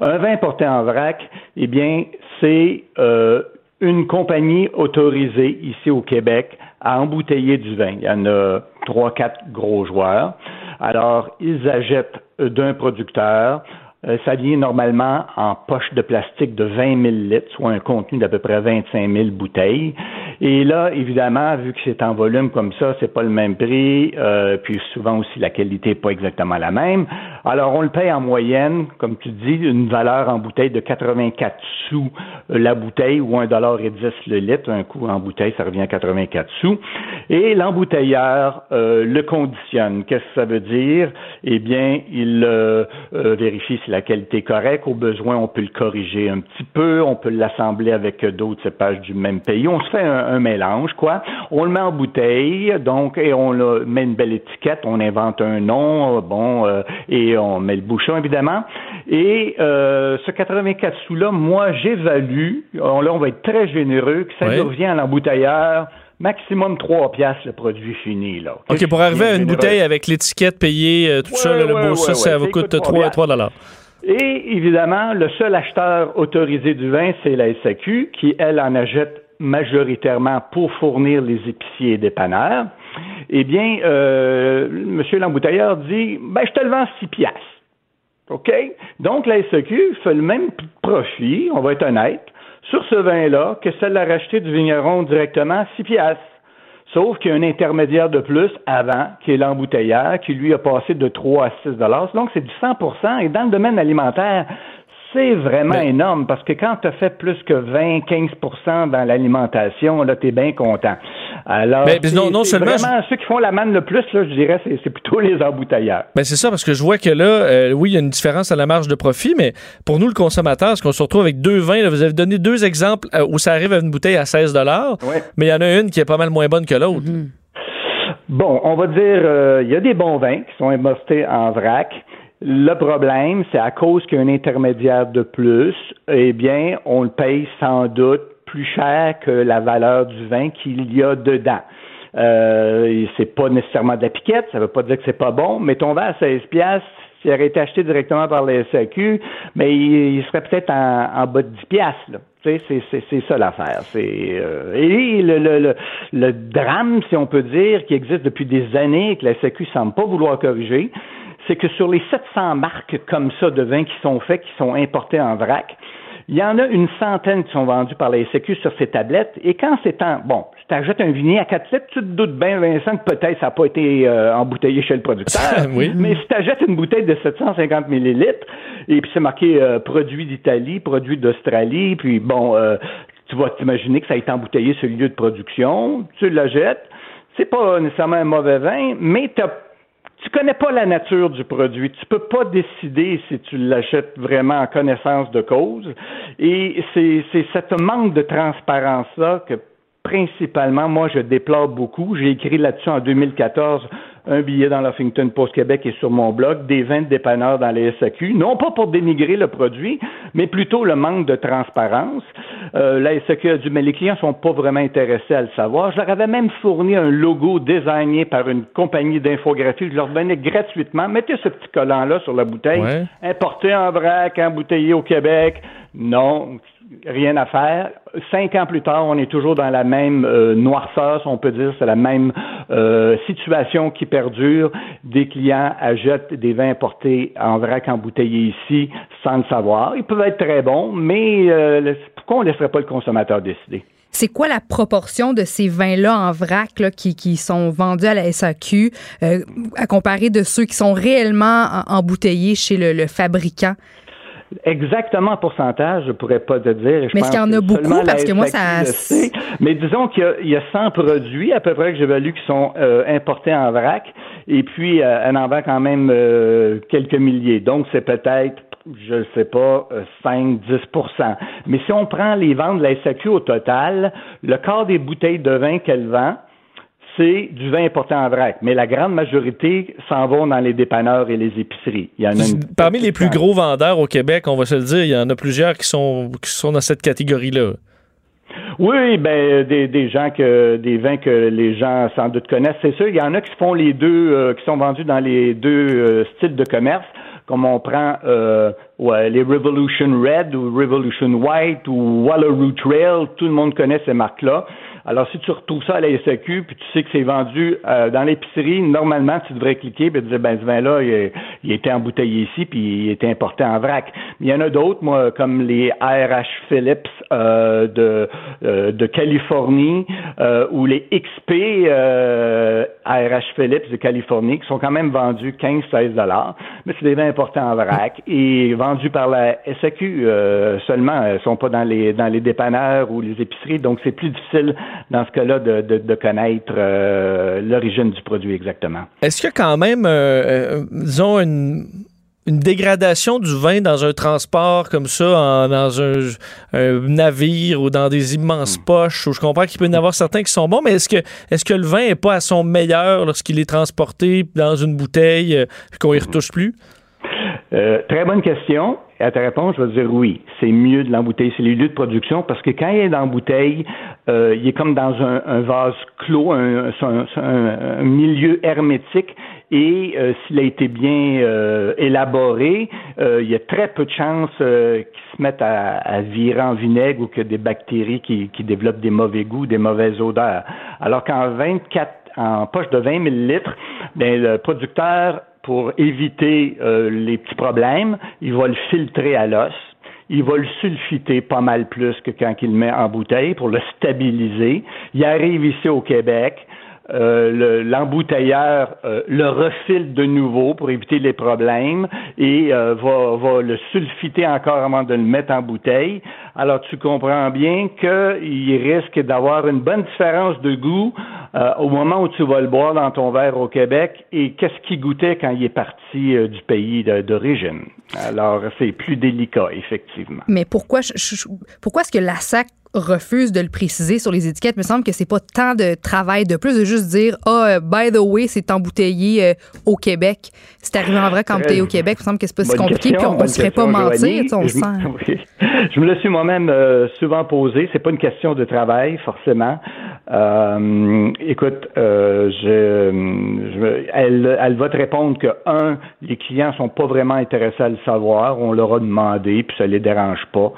Un vin porté en vrac, eh bien, c'est euh, une compagnie autorisée ici au Québec à embouteiller du vin. Il y en a trois, quatre gros joueurs. Alors, ils achètent d'un producteur. Euh, ça vient normalement en poche de plastique de 20 000 litres, soit un contenu d'à peu près 25 000 bouteilles. Et là, évidemment, vu que c'est en volume comme ça, c'est pas le même prix, euh, puis souvent aussi la qualité n'est pas exactement la même. Alors, on le paye en moyenne, comme tu dis, une valeur en bouteille de 84 sous la bouteille ou 1 dollar et 10 le litre. Un coût en bouteille, ça revient à 84 sous. Et l'embouteilleur euh, le conditionne. Qu'est-ce que ça veut dire? Eh bien, il euh, euh, vérifie si la qualité est correcte. Au besoin, on peut le corriger un petit peu. On peut l'assembler avec d'autres cépages du même pays. On se fait un, un mélange, quoi. On le met en bouteille, donc, et on le met une belle étiquette. On invente un nom, bon, euh, et on met le bouchon, évidemment. Et euh, ce 84 sous-là, moi, j'évalue, on- là, on va être très généreux, que ça nous revient à l'embouteilleur maximum 3 piastres le produit fini, là. OK, pour arriver à une bouteille avec l'étiquette payée, euh, tout Ouais, ça, là, le beau, ça, ouais, ça ouais. vous coûte 3, 3 dollars. Et évidemment, le seul acheteur autorisé du vin, c'est la SAQ, qui, elle, en achète majoritairement pour fournir les épiciers et dépanneurs. Eh bien, euh, monsieur l'embouteilleur dit, ben, je te le vends 6 piastres. OK? Donc, la SAQ fait le même profit, on va être honnête, sur ce vin-là que celle à racheter du vigneron directement à 6 piastres. Sauf qu'il y a un intermédiaire de plus avant, qui est l'embouteilleur, qui lui a passé de 3 à 6 dollars. Donc, c'est du 100% Et dans le domaine alimentaire, c'est vraiment Mais- énorme parce que quand tu as fait plus que 20-15% dans l'alimentation, là, tu es bien content. Alors, Mais- non- seulement- vraiment ceux qui font la manne le plus, là, je dirais, c'est c'est plutôt les embouteilleurs. Ben c'est ça, parce que je vois que là, euh, oui, il y a une différence à la marge de profit, mais pour nous, le consommateur, est-ce qu'on se retrouve avec deux vins? là, vous avez donné deux exemples euh, où ça arrive à une bouteille à 16 Ouais. mais il y en a une qui est pas mal moins bonne que l'autre. Bon, on va dire, euh, il y a des bons vins qui sont émostés en vrac. Le problème, c'est à cause qu'il y a un intermédiaire de plus, eh bien, on le paye sans doute plus cher que la valeur du vin qu'il y a dedans. Euh, c'est pas nécessairement de la piquette, ça veut pas dire que c'est pas bon, mais ton vin à 16 piastres, s'il aurait été acheté directement par la SAQ, mais il, serait peut-être en, bas de 10 piastres, là. C'est, ça l'affaire. C'est, euh, et le, le, le, le drame, si on peut dire, qui existe depuis des années et que la SAQ semble pas vouloir corriger, c'est que sur les 700 marques comme ça de vins qui sont faits, qui sont importés en vrac, il y en a une centaine qui sont vendues par la SQ sur ces tablettes. Et quand c'est en, bon, si tu achètes un vinier à 4 litres, tu te doutes bien, Vincent, que peut-être ça n'a pas été euh, embouteillé chez le producteur. Oui. Mais si tu achètes une bouteille de 750 millilitres, et puis c'est marqué euh, produit d'Italie, produit d'Australie, puis bon, euh, tu vas t'imaginer que ça a été embouteillé sur le lieu de production, tu la jettes. C'est pas nécessairement un mauvais vin, mais t'as tu connais pas la nature du produit. Tu peux pas décider si tu l'achètes vraiment en connaissance de cause. Et c'est, c'est cette manque de transparence-là que principalement, moi, je déplore beaucoup. J'ai écrit là-dessus en 2014 un billet dans l'Huffington Post Québec et sur mon blog, des vins de dépanneurs dans les SAQ, non pas pour dénigrer le produit, mais plutôt le manque de transparence. Euh, la SAQ a dit, mais les clients sont pas vraiment intéressés à le savoir. Je leur avais même fourni un logo désigné par une compagnie d'infographie. Je leur donnais gratuitement. Mettez ce petit collant-là sur la bouteille. Ouais. Importé en vrac, embouteillé au Québec. Non, rien à faire. Cinq ans plus tard, on est toujours dans la même euh, noirceur, si on peut dire, c'est la même euh, situation qui perdure. Des clients achètent des vins importés en vrac embouteillés ici sans le savoir. Ils peuvent être très bons, mais euh, pourquoi on ne laisserait pas le consommateur décider? C'est quoi la proportion de ces vins-là en vrac qui, sont vendus à la SAQ à comparer de ceux qui sont réellement en- embouteillés chez le fabricant? Exactement en pourcentage, je pourrais pas te dire. Je Mais est-ce qu'il y en a beaucoup? Parce que moi, ça- sait. Mais disons qu'il y a, il y a 100 produits à peu près que j'évalue qui sont euh, importés en vrac, et puis euh, elle en vend quand même euh, quelques milliers. Donc c'est peut-être je ne sais pas, euh, 5-10% Mais si on prend les ventes de la SAQ au total, le quart des bouteilles de vin qu'elle vend, c'est du vin importé en vrac. Mais la grande majorité s'en vont dans les dépanneurs et les épiceries. Il y en a une Parmi les plus gros vendeurs au Québec, on va se le dire, il y en a plusieurs qui sont, qui sont dans cette catégorie-là. Oui, ben des, des gens que des vins que les gens sans doute connaissent, c'est sûr. Il y en a qui font les deux, euh, qui sont vendus dans les deux euh, styles de commerce, comme on prend euh, ouais, les Revolution Red ou Revolution White ou Wallaroo Trail, tout le monde connaît ces marques-là. Alors, si tu retrouves ça à la SAQ, puis tu sais que c'est vendu euh, dans l'épicerie, normalement, tu devrais cliquer et te dire, ben, ce vin-là, il, il été embouteillé ici, puis il était importé en vrac. Mais il y en a d'autres, moi, comme les ARH Phillips euh, de, euh, de Californie euh, ou les XP euh, ARH Phillips de Californie, qui sont quand même vendus 15-16 dollars. Mais c'est des vins importés en vrac et vendus par la SAQ euh, seulement. Ils sont pas dans les dans les dépanneurs ou les épiceries, donc c'est plus difficile dans ce cas-là de, de, de connaître euh, l'origine du produit exactement. Est-ce qu'il y a quand même, euh, euh, disons, une, une dégradation du vin dans un transport comme ça, en- dans un, un navire ou dans des immenses poches, où je comprends qu'il peut y en avoir certains qui sont bons, mais est-ce que, est-ce que le vin n'est pas à son meilleur lorsqu'il est transporté dans une bouteille euh, puis qu'on y retouche plus? Euh, très bonne question. À ta réponse, je vais dire oui. C'est mieux de l'embouteiller. C'est les lieux de production parce que quand il est dans bouteille, euh, il est comme dans un, un vase clos, un, un- un- milieu hermétique. Et euh, s'il a été bien euh, élaboré, euh, il y a très peu de chances euh, qu'il se mette à, à virer en vinaigre ou que des bactéries qui, qui développent des mauvais goûts, des mauvaises odeurs. Alors qu'en 24 en poche de 20 millilitres, ben, le producteur, pour éviter euh, les petits problèmes, il va le filtrer à l'os. Il va le sulfiter pas mal plus que quand il le met en bouteille pour le stabiliser. Il arrive ici au Québec. Euh, le- l'embouteilleur euh, le refile de nouveau pour éviter les problèmes et euh, va, va le sulfiter encore avant de le mettre en bouteille. Alors tu comprends bien qu'il risque d'avoir une bonne différence de goût euh, au moment où tu vas le boire dans ton verre au Québec et qu'est-ce qu'il goûtait quand il est parti euh, du pays d'origine. Alors c'est plus délicat effectivement. Mais pourquoi, pourquoi est-ce que la SAC refuse de le préciser sur les étiquettes? Il me semble que c'est pas tant de travail de plus de juste dire Ah, euh, by the way, c'est embouteillé euh, au Québec. C'est arrivé en vrai qu'embouteillé au Québec. Il me semble que c'est pas si compliqué, question, puis on, bonne se ferait pas mentir, on je, sent. me- oui. Je me le suis moi-même euh, souvent posé. C'est pas une question de travail, forcément. Euh, écoute, euh, je, je- elle, elle va te répondre que un, les clients sont pas vraiment intéressés à le savoir. On leur a demandé, puis ça les dérange pas.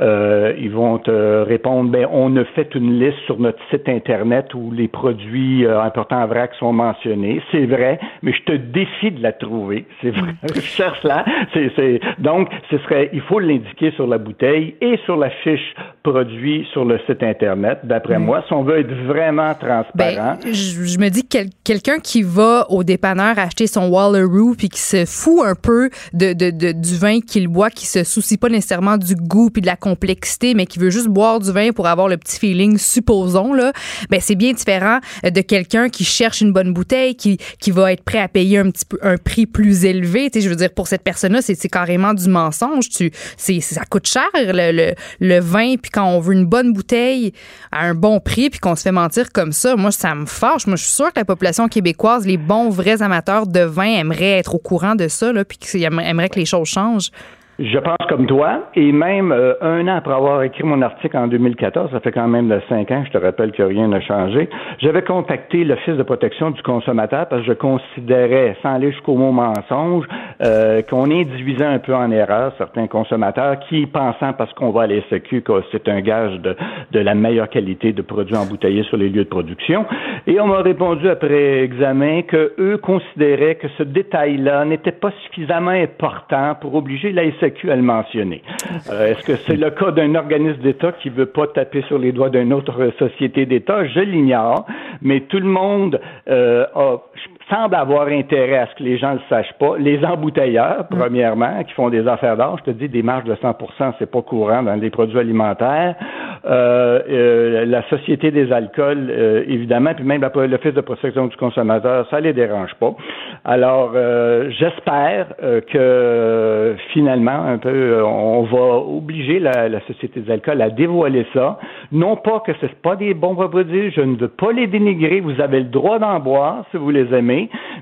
Euh, ils vont te répondre, ben on a fait une liste sur notre site internet où les produits euh, importants à vrac sont mentionnés. C'est vrai, mais je te défie de la trouver. C'est vrai, cherche-la. C'est, c'est, donc, ce serait, il faut l'indiquer sur la bouteille et sur la fiche produit sur le site internet. D'après moi, si on veut être vraiment transparent. Ben, je, je me dis que quel- quelqu'un qui va au dépanneur acheter son Wallaroo puis qui se fout un peu de, de- de- du vin qu'il boit, qui se soucie pas nécessairement du goût puis de la complexité, mais qui veut juste boire du pour avoir le petit feeling, supposons là, ben c'est bien différent de quelqu'un qui cherche une bonne bouteille, qui, qui va être prêt à payer un prix plus élevé. Tu je veux dire pour cette personne-là, c'est carrément du mensonge. C'est ça coûte cher le vin puis quand on veut une bonne bouteille à un bon prix puis qu'on se fait mentir comme ça, moi ça me fâche. Moi je suis sûre que la population québécoise, les bons vrais amateurs de vin aimeraient être au courant de ça là puis qu'ils aimeraient que les choses changent. Je pense comme toi, et même euh, un an après avoir écrit mon article en 2014, ça fait quand même de cinq ans, je te rappelle que rien n'a changé, j'avais contacté l'Office de protection du consommateur parce que je considérais, sans aller jusqu'au mot mensonge, euh, qu'on induisait un peu en erreur certains consommateurs qui, pensant parce qu'on va à la SQ que c'est un gage de, de la meilleure qualité de produits embouteillés sur les lieux de production, et on m'a répondu après examen que eux considéraient que ce détail-là n'était pas suffisamment important pour obliger la SAQ à. Euh, Est-ce que c'est le cas d'un organisme d'État qui veut pas taper sur les doigts d'une autre société d'État? Je l'ignore, mais tout le monde euh, a- semble avoir intérêt à ce que les gens ne le sachent pas. Les embouteilleurs, premièrement, qui font des affaires d'or, je te dis, des marges de 100% c'est pas courant dans les produits alimentaires. Euh, euh, la Société des alcools, euh, évidemment, puis même l'Office de protection du consommateur, ça les dérange pas. Alors, euh, j'espère euh, que finalement, un peu, euh, on va obliger la, la Société des alcools à dévoiler ça. Non pas que ce pas des bons produits, je ne veux pas les dénigrer. Vous avez le droit d'en boire si vous les aimez,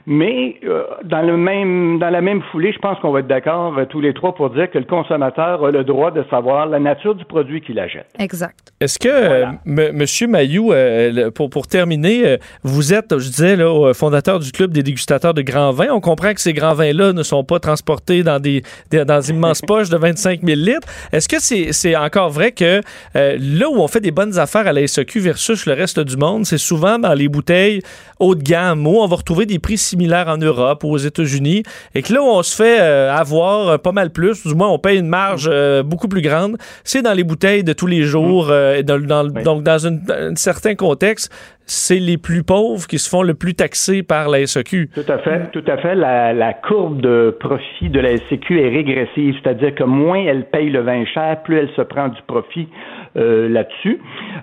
mais euh, dans le même, dans la même foulée, je pense qu'on va être d'accord euh, tous les trois pour dire que le consommateur a le droit de savoir la nature du produit qu'il achète. Exact. Est-ce que, euh, M- Monsieur Mayou, euh, pour, pour terminer, euh, vous êtes, je disais, là, fondateur du Club des dégustateurs de grands vins. On comprend que ces grands vins-là ne sont pas transportés dans des, des- dans d'immenses poches de 25 000 litres. Est-ce que c'est c'est encore vrai que euh, là où on fait des bonnes affaires à la SAQ versus le reste du monde, c'est souvent dans les bouteilles haut de gamme où on va retrouver des prix similaires en Europe ou aux États-Unis et que là où on se fait euh, avoir euh, pas mal plus, du moins on paye une marge euh, beaucoup plus grande, c'est dans les bouteilles de tous les jours. et dans, dans- Donc dans une- un certain contexte, c'est les plus pauvres qui se font le plus taxer par la SAQ. Tout à fait, tout à fait. La, la courbe de profit de la SCQ est régressive, c'est-à-dire que moins elle paye le vin cher, plus elle se prend du profit euh, là-dessus.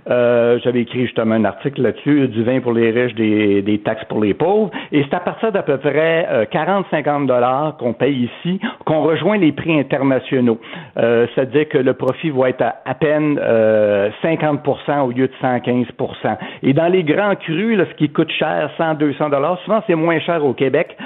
Euh, J'avais écrit justement un article là-dessus, du vin pour les riches, des, des taxes pour les pauvres. Et c'est à partir d'à peu près euh, 40-50 dollars qu'on paye ici qu'on rejoint les prix internationaux. Euh, C'est-à-dire que le profit va être à, peine euh, 50% au lieu de 115% Et dans les grands crus, là, ce qui coûte cher, 100-200 dollars, souvent c'est moins cher au Québec.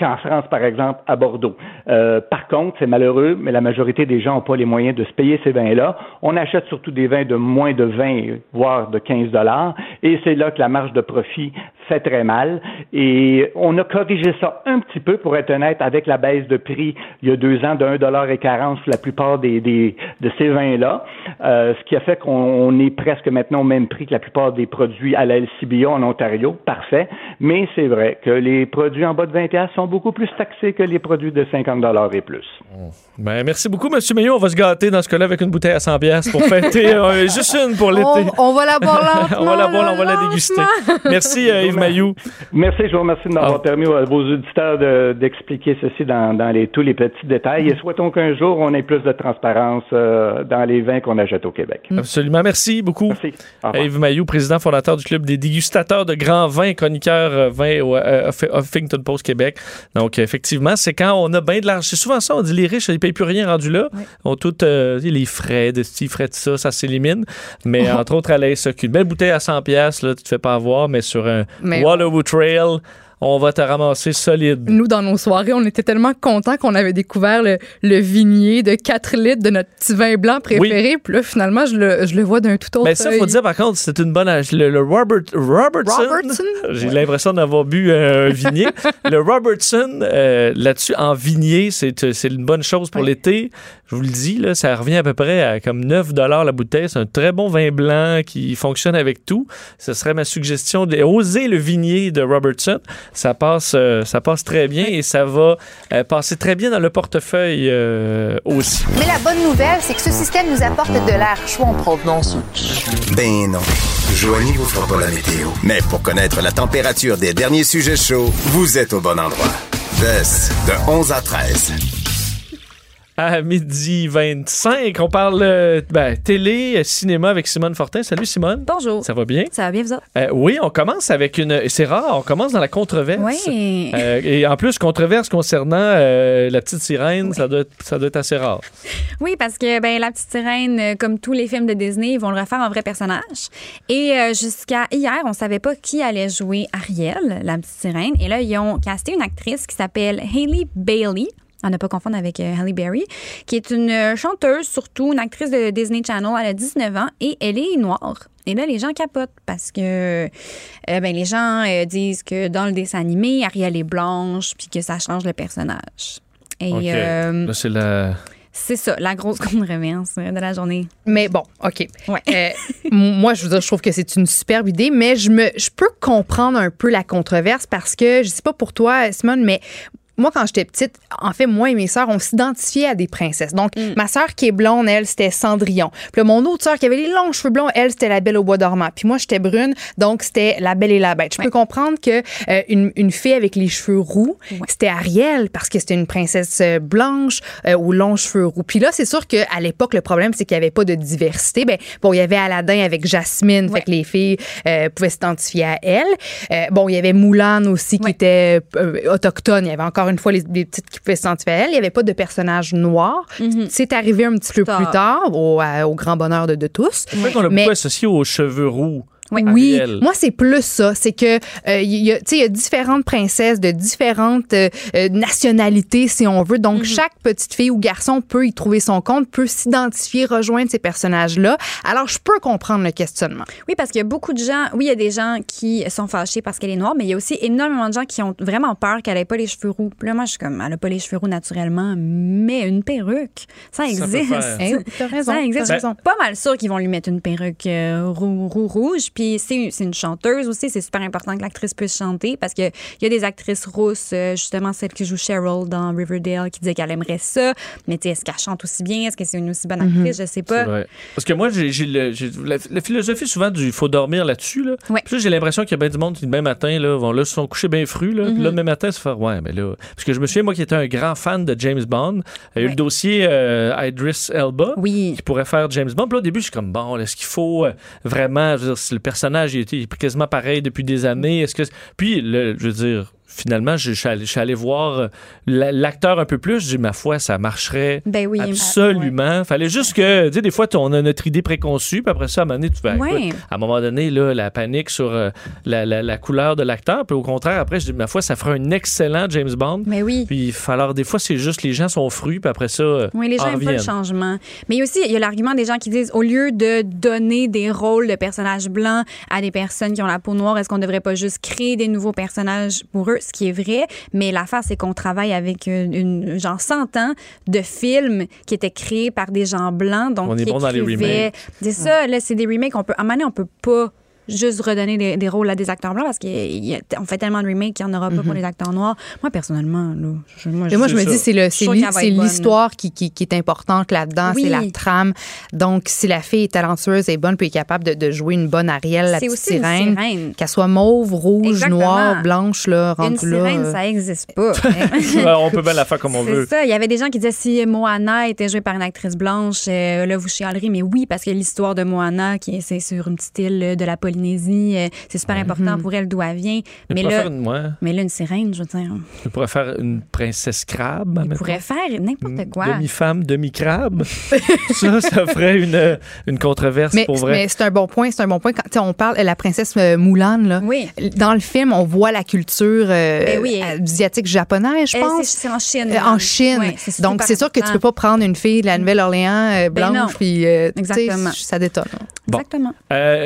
Qu'en France, par exemple, à Bordeaux. Euh, par contre, c'est malheureux, mais la majorité des gens n'ont pas les moyens de se payer ces vins-là. On achète surtout des vins de moins de 20, voire de 15 dollars, et c'est là que la marge de profit fait très mal. Et on a corrigé ça un petit peu, pour être honnête, avec la baisse de prix il y a deux ans de 1,40 sur la plupart des, des- de ces vins-là, euh, ce qui a fait qu'on on est presque maintenant au même prix que la plupart des produits à la LCBO en Ontario. Parfait. Mais c'est vrai que les produits en bas de 21 sont beaucoup plus taxés que les produits de 50 et plus. Ben, merci beaucoup, M. Maillot. On va se gâter dans ce cas-là avec une bouteille à 100 pièces pour fêter euh, juste une pour l'été. On, on va la boire lentement. on va la boire, là, on va la déguster. Merci, euh, Yves Maillot. Merci, je vous remercie de m'avoir Ah. permis à vos auditeurs de- d'expliquer ceci dans, dans les, tous les petits détails. Et souhaitons qu'un jour, on ait plus de transparence euh, dans les vins qu'on achète au Québec. Absolument. Merci beaucoup. Merci. Yves Maillot, président fondateur du Club des dégustateurs de grands vins, chroniqueur euh, vin au euh, Huffington Post Québec. Donc, effectivement, c'est quand on a bien de l'argent. C'est souvent ça, on dit les riches, ils ne payent plus rien rendu là. On tout, euh, les frais de ci, frais de ça, ça s'élimine. Mais entre autres, à la SAQ, une belle bouteille à 100$, là, tu te fais pas avoir, mais sur un Mais- Waterloo Trail, on va te ramasser solide. Nous, dans nos soirées, on était tellement contents qu'on avait découvert le, le vignier de 4 litres de notre petit vin blanc préféré. Puis là, finalement, je le, je le vois d'un tout autre Mais ça, faut œil. dire, par contre, c'est une bonne âge. Le, le Robert, Robertson, Robertson? j'ai Ouais. l'impression d'avoir bu euh, un vignier. le Robertson, euh, là-dessus, en vignier, c'est c'est une bonne chose pour l'été. Je vous le dis, là, ça revient à peu près à comme 9 la bouteille. C'est un très bon vin blanc qui fonctionne avec tout. Ce serait ma suggestion de oser le vignier de Robertson. Ça passe, euh, ça passe très bien et ça va euh, passer très bien dans le portefeuille euh, aussi. Mais la bonne nouvelle, c'est que ce système nous apporte de l'air chaud en provenance. Ben non. Joanie vous fera pas la météo. Mais pour connaître la température des derniers sujets chauds, vous êtes au bon endroit. Vest de 11 à 13. À midi 25, on parle euh, ben, télé, cinéma avec Simone Fortin. Salut Simone. Bonjour. Ça va bien? Ça va bien, vous autres? Euh, oui, on commence avec une. C'est rare, on commence dans la controverse. Oui. Euh, et en plus, controverse concernant la petite sirène, ça, doit être, ça doit être assez rare. Oui, parce que ben, La Petite Sirène, comme tous les films de Disney, ils vont le refaire en vrai personnage. Et jusqu'à hier, on savait pas qui allait jouer Ariel, la Petite Sirène. Et là, ils ont casté une actrice qui s'appelle Hailey Bailey. À ne pas confondre avec euh, Halle Berry, qui est une euh, chanteuse, surtout une actrice de Disney Channel. Elle a 19 ans et elle est noire. Et là, les gens capotent parce que euh, ben, les gens euh, disent que dans le dessin animé, Ariel est blanche puis que ça change le personnage. Et OK. euh, Là, c'est la. c'est ça, la grosse controverse de la journée. Mais bon, OK. Ouais. Euh, moi, je veux dire, je trouve que c'est une superbe idée, mais je me, je peux comprendre un peu la controverse parce que, je sais pas pour toi, Simone, mais moi, quand j'étais petite, en fait, moi et mes sœurs, on s'identifiait à des princesses. Donc, ma sœur qui est blonde, elle, c'était Cendrillon. Puis là, mon autre sœur qui avait les longs cheveux blonds, elle, c'était la Belle au bois dormant. Puis moi, j'étais brune, donc c'était la Belle et la Bête. Je peux comprendre que euh, une, une fille avec les cheveux roux, c'était Ariel parce que c'était une princesse euh, blanche euh, aux longs cheveux roux. Puis là, c'est sûr qu'à l'époque, le problème, c'est qu'il n'y avait pas de diversité. Ben, bon, il y avait Aladdin avec Jasmine, fait que les filles euh, pouvaient s'identifier à elle. Bon, il y avait Moulin aussi qui était autochtone. Il y avait encore une fois les, les petites qui pouvaient s'identifier à elle. Il n'y avait pas de personnage noir. C'est arrivé un petit peu Tard. plus tard, au, à- au grand bonheur de, de tous. C'est vrai qu'on l'a Mais- beaucoup associé aux cheveux roux. Oui, moi c'est plus ça, c'est que euh, il y a, tu sais, il y a différentes princesses de différentes euh, euh, nationalités si on veut. Donc chaque petite fille ou garçon peut y trouver son compte, peut s'identifier, rejoindre ces personnages-là. Alors je peux comprendre le questionnement. Oui, parce qu'il y a beaucoup de gens, oui, il y a des gens qui sont fâchés parce qu'elle est noire, mais il y a aussi énormément de gens qui ont vraiment peur qu'elle ait pas les cheveux roux. Là, moi, je suis comme, elle a pas les cheveux roux naturellement, mais une perruque, ça Ça peut existe. faire. Eh, t'as raison, Ça existe. pas mal sûre qu'ils vont lui mettre une perruque euh, roux, roux, rouge. Puis c'est une chanteuse aussi. C'est super important que l'actrice puisse chanter parce qu'il y a des actrices rousses, euh, justement celle qui joue Cheryl dans Riverdale, qui disait qu'elle aimerait ça. Mais est-ce qu'elle chante aussi bien? Est-ce que c'est une aussi bonne actrice? Je sais pas. vrai. Parce que moi, j'ai la, la philosophie souvent du faut dormir là-dessus. Là. Ouais. Puis là, j'ai l'impression qu'il y a bien du monde qui, le même matin, là, vont là, se sont couchés bien frus. Là, Puis Mhm. là, le même matin, se faire Ouais, mais là. Parce que je me souviens, moi, qui étais un grand fan de James Bond, il y a eu le dossier euh, Idris Elba Oui. qui pourrait faire James Bond. Puis là, au début, je suis comme Bon, est-ce qu'il faut euh, vraiment. Je veux dire, si le personnage il était quasiment pareil depuis des années. Est-ce que. Puis, le- je veux dire. Finalement, je, suis allé, allé voir euh, la- l'acteur un peu plus. J'ai dit, ma foi, ça marcherait Ben oui. absolument. Fallait juste que, tu sais, des fois, on a notre idée préconçue, puis après ça, à un moment donné, tu Ouais. écoute, à un moment donné, là, la panique sur euh, la, la- la couleur de l'acteur, puis au contraire, après, je dis, ma foi, ça ferait un excellent James Bond. Mais oui. Puis, alors, des fois, c'est juste les gens sont frus, puis après ça, euh, Oui, les gens en n'aiment pas le changement. Mais il y a aussi, il y a l'argument des gens qui disent, au lieu de donner des rôles de personnages blancs à des personnes qui ont la peau noire, est-ce qu'on ne devrait pas juste créer des nouveaux personnages pour eux? Ce qui est vrai. Mais l'affaire, c'est qu'on travaille avec une, une- genre 100 ans de films qui étaient créés par des gens blancs. Donc, On est qui bon dans les remakes. C'est ça, là, c'est des remakes. On peut, à un moment donné, on peut pas juste redonner des, des rôles à des acteurs blancs parce qu'on fait tellement de remakes qu'il n'y en aura pas pour les acteurs noirs. Moi, personnellement, là, je, moi, Et moi, je me C'est dis, ça. c'est Je l'histoire qui, qui, qui est importante là-dedans, Oui. c'est la trame. Donc, si la fille est talentueuse et bonne, puis est capable de, de jouer une bonne Ariel, la C'est petite aussi une sirène, sirène. qu'elle soit mauve, rouge, Exactement. noire, blanche, là, Une rendue là. sirène, euh, ça n'existe pas. On peut bien la faire comme on C'est veut. ça. Il y avait des gens qui disaient si Moana était jouée par une actrice blanche, euh, là, vous chialerez. Mais oui, parce que l'histoire de Moana, qui est, c'est sur une petite île de la Polynésie, Polynésie, euh, c'est super important pour elle d'où elle vient. Il Mais là, une, ouais. mais là, une sirène, je veux dire, Il pourrait faire une princesse crabe. il pourrait faire n'importe quoi. Demi-femme, demi-crabe. ça, ça ferait une, une controverse Mais, pour vrai. mais c'est un bon point, c'est un bon point. Quand on parle de la princesse euh, Moulin, là. Oui. Dans le film, on voit la culture euh, Ben oui. asiatique japonaise, je pense. c'est- en Chine. Euh, en Chine. Donc, c'est sûr que tu peux pas prendre une fille de la Nouvelle-Orléans euh, Ben blanche, puis sais, Exactement. ça détonne. Bon. Exactement.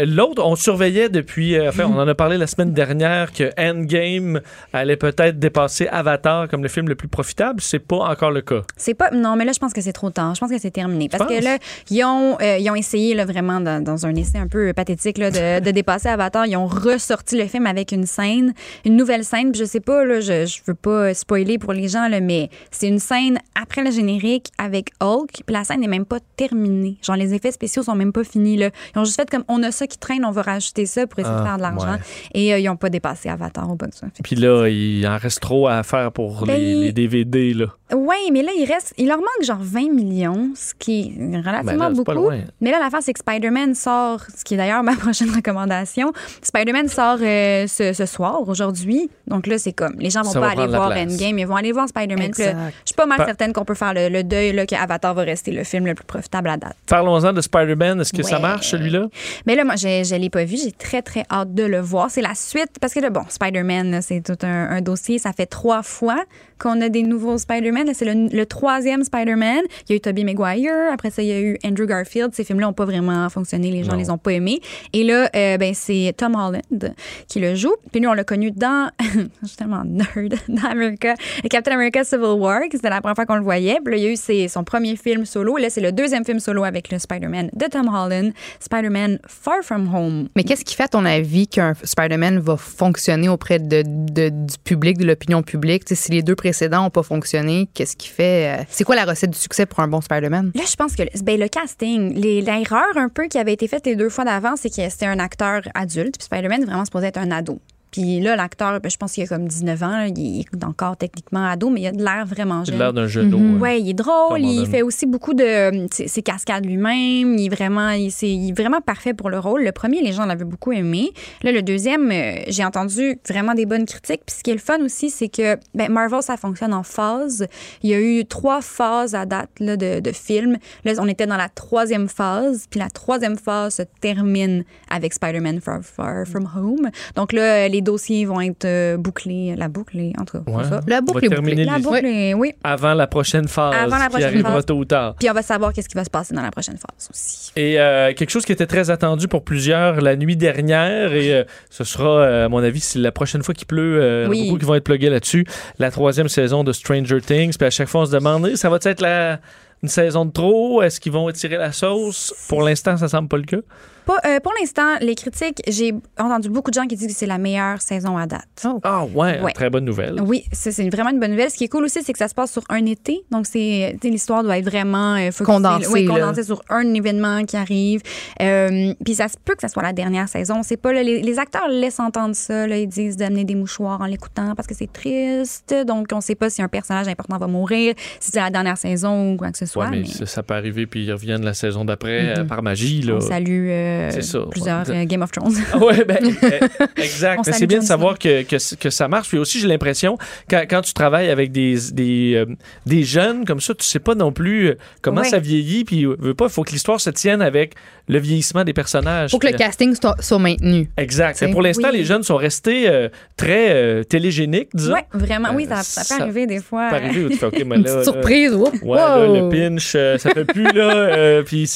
L'autre, on surveillait depuis. euh, enfin, on en a parlé la semaine dernière que Endgame allait peut-être dépasser Avatar comme le film le plus profitable. C'est pas encore le cas. C'est pas. Non, mais là, je pense que c'est trop tard. Je pense que c'est terminé. Parce que là, ils ont, euh, ils ont essayé, là, vraiment, dans, dans un essai un peu pathétique, là, de, de dépasser Avatar. Ils ont ressorti le film avec une scène, une nouvelle scène. Puis je sais pas, là, je, je veux pas spoiler pour les gens, là, mais c'est une scène après le générique avec Hulk. Puis la scène n'est même pas terminée. Genre, les effets spéciaux sont même pas finis, là. Ils ont juste fait comme on a ça qui traîne, on va rajouter ça pour essayer de Ah, faire de l'argent. ouais. Et euh, ils ont pas dépassé Avatar au box office. Puis là, il en reste trop à faire pour Ben, les, les DVD. Là. Oui, mais là, il reste. Il leur manque genre 20 millions, ce qui est relativement Ben là, beaucoup. Mais là, l'affaire, c'est que Spider-Man sort, ce qui est d'ailleurs ma prochaine recommandation. Spider-Man sort euh, ce, ce soir, aujourd'hui. Donc là, c'est comme. Les gens vont Ça pas va aller voir place. Endgame, ils vont aller voir Spider-Man. Je suis pas mal Pa- certaine qu'on peut faire le, le deuil là, qu'Avatar va rester le film le plus profitable à date. Parlons-en de Spider-Man. Est-ce que ça marche, celui-là? Mais là, moi, je ne l'ai pas vu. J'ai très, très hâte de le voir. C'est la suite. Parce que là, bon, Spider-Man, c'est tout un, un dossier. Ça fait trois fois qu'on a des nouveaux Spider-Man. C'est le, le troisième Spider-Man. Il y a eu Tobey Maguire. Après ça, il y a eu Andrew Garfield. Ces films-là n'ont pas vraiment fonctionné. Les gens Non. les ont pas aimés. Et là, euh, ben, c'est Tom Holland qui le joue. Puis nous, on l'a connu dans. je suis tellement nerd. Dans America. Captain America Civil War. C'était la première fois qu'on le voyait. Puis là, il y a eu ses- son premier film solo. Et là, c'est le deuxième film solo avec le Spider-Man de Tom Holland. Spider-Man Far From Home. Mais qu'est-ce qui fait, à ton avis, qu'un Spider-Man va fonctionner auprès de, de- du public, de l'opinion publique? Si les deux précédents n'ont pas fonctionné, qu'est-ce qui fait. euh, C'est quoi la recette du succès pour un bon Spider-Man? Là, je pense que ben, le casting, l'erreur un peu qui avait été faite les deux fois d'avant, c'est que c'était un acteur adulte, puis Spider-Man vraiment supposé être un ado. Puis là, l'acteur, ben, je pense qu'il a comme 19 ans, là, il est encore techniquement ado, mais il a de l'air vraiment jeune. l'air d'un jeu d'eau. Hein. Ouais, il est drôle, il fait aussi beaucoup de ses, ses cascades lui-même, il est vraiment il, c'est- il est vraiment parfait pour le rôle. Le premier, les gens l'avaient beaucoup aimé. Là, le deuxième, euh, j'ai entendu vraiment des bonnes critiques. Puis ce qui est le fun aussi, c'est que ben, Marvel, ça fonctionne en phases. Il y a eu trois phases à date là, de, de films. Là, on était dans la troisième phase, puis la troisième phase se termine avec Spider-Man Far, Far From Home. Donc là, les dossiers vont être euh, bouclés, la boucle, est- en tout cas, Ouais. c'est ça. La boucle est bouclée. La boucle, est- oui. avant la prochaine phase Avant la qui prochaine arrivera phase. tôt ou tard. Puis on va savoir qu'est-ce qui va se passer dans la prochaine phase aussi. Et euh, quelque chose qui était très attendu pour plusieurs la nuit dernière, et euh, ce sera, à mon avis, la prochaine fois qu'il pleut, euh, il y en a Oui. beaucoup qui vont être plugués là-dessus, la troisième saison de Stranger Things. Puis à chaque fois, on se demande, ça va être la, une saison de trop? Est-ce qu'ils vont étirer la sauce? Pour l'instant, ça semble pas le cas. Pas- euh, pour l'instant, les critiques, j'ai entendu beaucoup de gens qui disent que c'est la meilleure saison à date. Ah ouais, Ouais. très bonne nouvelle. Oui, ça, c'est vraiment une bonne nouvelle. Ce qui est cool aussi, c'est que ça se passe sur un été. Donc, c'est l'histoire doit être vraiment euh, Condensée, oui, là. condensée sur un événement qui arrive. Euh, puis ça se peut que ça soit la dernière saison. C'est pas là, les, les acteurs laissent entendre ça. Là, ils disent d'amener des mouchoirs en l'écoutant parce que c'est triste. Donc, on sait pas si un personnage important va mourir, si c'est la dernière saison ou quoi que ce soit. Ouais, mais mais ça, ça peut arriver, puis ils reviennent la saison d'après euh, Mhm. par magie. Là. on salue euh, plusieurs ouais. euh, Game of Thrones. Ah ouais, ben, euh, exact. Mais c'est bien de savoir que, que, que ça marche. Puis aussi, j'ai l'impression, quand, quand tu travailles avec des, des, euh, des jeunes comme ça, tu sais pas non plus comment Ouais. ça vieillit. Puis, veux pas, il faut que l'histoire se tienne avec le vieillissement des personnages. Faut que le casting soit, soit maintenu. Exact. Mais pour l'instant, Oui. les jeunes sont restés euh, très euh, télégéniques, disons. Oui, vraiment. oui, Euh, ça, ça peut arriver des fois. Ça peut arriver où tu fais, OK, mais Une là, petite là, surprise. Oups, Ouais, là, wow. le pinch, euh, ça fait plus, là. euh, puis,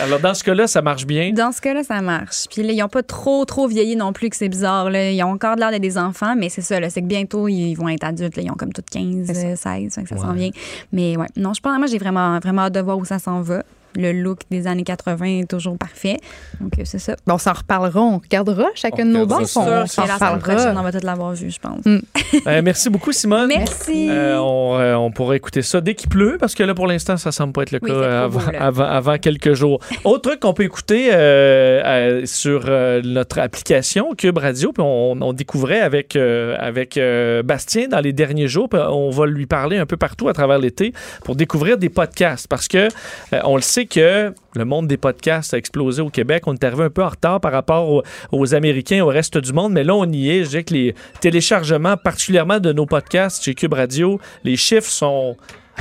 alors, dans ce cas-là, ça marche bien. Dans ce cas-là, ça marche. Puis là, ils n'ont pas trop, trop vieilli non plus que c'est bizarre. Là. Ils ont encore l'air d'être des enfants, mais c'est ça, là, c'est que bientôt, ils vont être adultes. là. Ils ont comme toutes 15, C'est ça. euh, 16, fait que ça Ouais. s'en vient. Mais ouais, non, je pense, moi, j'ai vraiment, vraiment hâte de voir où ça s'en va. Le look des années 80 est toujours parfait. Donc, euh, c'est ça. Bon, on s'en reparlera. On regardera chacun On de nos ça. On s'en la semaine prochaine, on reparlera. va tous l'avoir vu, je pense. Euh, merci beaucoup, Simone. Merci. Euh, on, euh, on pourra écouter ça dès qu'il pleut, parce que là, pour l'instant, ça semble pas être le Oui, cas beau, avant, là. avant, avant quelques jours. Autre truc qu'on peut écouter euh, euh, sur euh, notre application Cube Radio, puis on, on découvrait avec, euh, avec euh, Bastien dans les derniers jours, puis on va lui parler un peu partout à travers l'été pour découvrir des podcasts, parce que euh, on le sait que le monde des podcasts a explosé au Québec. On est arrivé un peu en retard par rapport aux, aux Américains, au reste du monde, mais là, on y est. Je dirais que les téléchargements, particulièrement de nos podcasts chez Cube Radio, les chiffres sont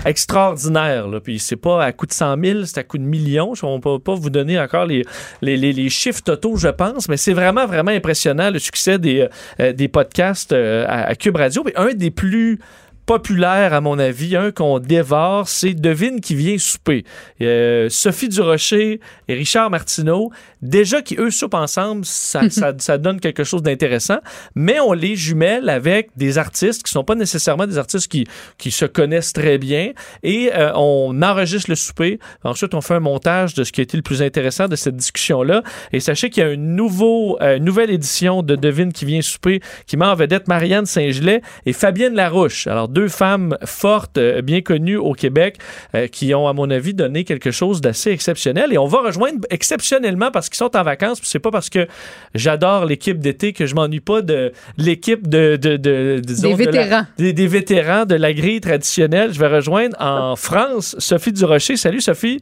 extraordinaires. Là. Puis c'est pas à coût de 100 000, c'est à coût de millions. On peut pas vous donner encore les, chiffres totaux, je pense, mais c'est vraiment, vraiment impressionnant le succès des, euh, podcasts euh, à, Cube Radio. Un des plus populaire, à mon avis, un qu'on dévore, c'est Devine qui vient souper. Euh, Sophie Durocher et Richard Martineau, déjà qui eux soupent ensemble, ça, ça, ça donne quelque chose d'intéressant, mais on les jumelle avec des artistes qui sont pas nécessairement des artistes qui, qui se connaissent très bien et euh, on enregistre le souper. Ensuite, on fait un montage de ce qui a été le plus intéressant de cette discussion-là. Et sachez qu'il y a une nouveau, euh, nouvelle édition de Devine qui vient souper qui met en vedette Marianne Saint-Gelais et Fabienne Larouche. Alors, deux femmes fortes, euh, bien connues au Québec, euh, qui ont, à mon avis, donné quelque chose d'assez exceptionnel. Et on va rejoindre exceptionnellement parce qu'ils sont en vacances. C'est pas parce que j'adore l'équipe d'été que je m'ennuie pas de l'équipe de, de, de- disons, Des de la- vétérans. des, des vétérans de la grille traditionnelle. Je vais rejoindre en France Sophie Durocher. Salut Sophie.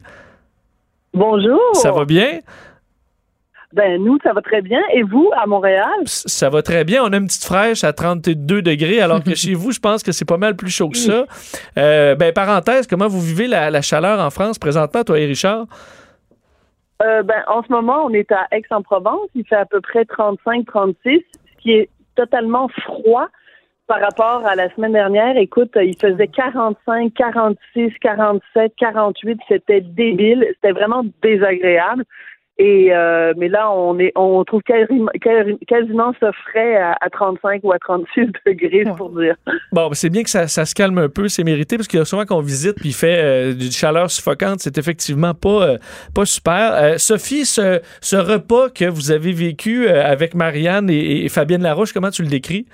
Bonjour. Ça va bien? Ben nous, ça va très bien. Et vous, à Montréal? Ça va très bien. On a une petite fraîche à 32 degrés, alors que chez vous, je pense que c'est pas mal plus chaud que ça. Euh, ben, parenthèse, comment vous vivez la, la chaleur en France présentement, toi et Richard? Euh, ben, en ce moment, on est à Aix-en-Provence. Il fait à peu près 35-36, ce qui est totalement froid par rapport à la semaine dernière. Écoute, il faisait 45, 46, 47, 48. C'était débile. C'était vraiment désagréable. Et euh, mais là, on est, on trouve quasiment, ça frais à, à 35 ou à 36 degrés, pour dire. Bon, c'est bien que ça, ça se calme un peu, c'est mérité, parce qu'il y a souvent qu'on visite puis il fait euh, du chaleur suffocante, c'est effectivement pas, euh, pas super. Euh, Sophie, ce, ce repas que vous avez vécu euh, avec Marianne et, et Fabienne Larouche, comment tu le décris?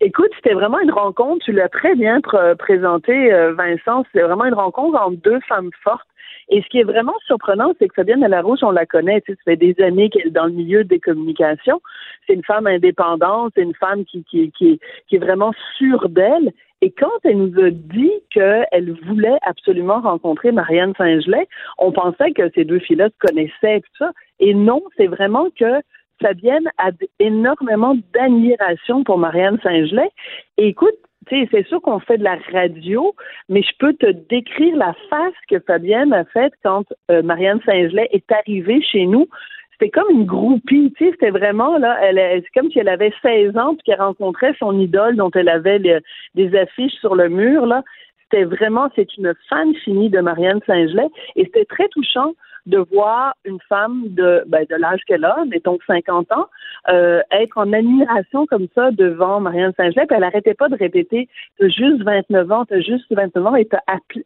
Écoute, c'était vraiment une rencontre, tu l'as très bien pr- présenté, euh, Vincent, c'était vraiment une rencontre entre deux femmes fortes. Et ce qui est vraiment surprenant, c'est que Fabienne Larouche, on la connaît, tu sais, ça fait des années qu'elle est dans le milieu des communications. C'est une femme indépendante, c'est une femme qui, qui, qui, qui est vraiment sûre d'elle. Et quand elle nous a dit qu'elle voulait absolument rencontrer Marianne Saint-Gelais, on pensait que ces deux filles-là se connaissaient et tout ça. Et non, c'est vraiment que Fabienne a énormément d'admiration pour Marianne Saint-Gelais. Et écoute, c'est sûr qu'on fait de la radio, mais je peux te décrire la face que Fabienne a faite quand euh, Marianne Saint-Gelais est arrivée chez nous. C'était comme une groupie, tu sais, c'était vraiment là, elle, c'est comme si elle avait 16 ans puis qu'elle rencontrait son idole dont elle avait des affiches sur le mur là. C'était vraiment, c'est une fan finie de Marianne Saint-Gelais et c'était très touchant de voir une femme de, ben, de l'âge qu'elle a, mettons 50 ans, euh, être en admiration comme ça devant Marianne Saint-Gelais. Elle arrêtait pas de répéter T'as juste 29 ans, t'as juste 29 ans et t'as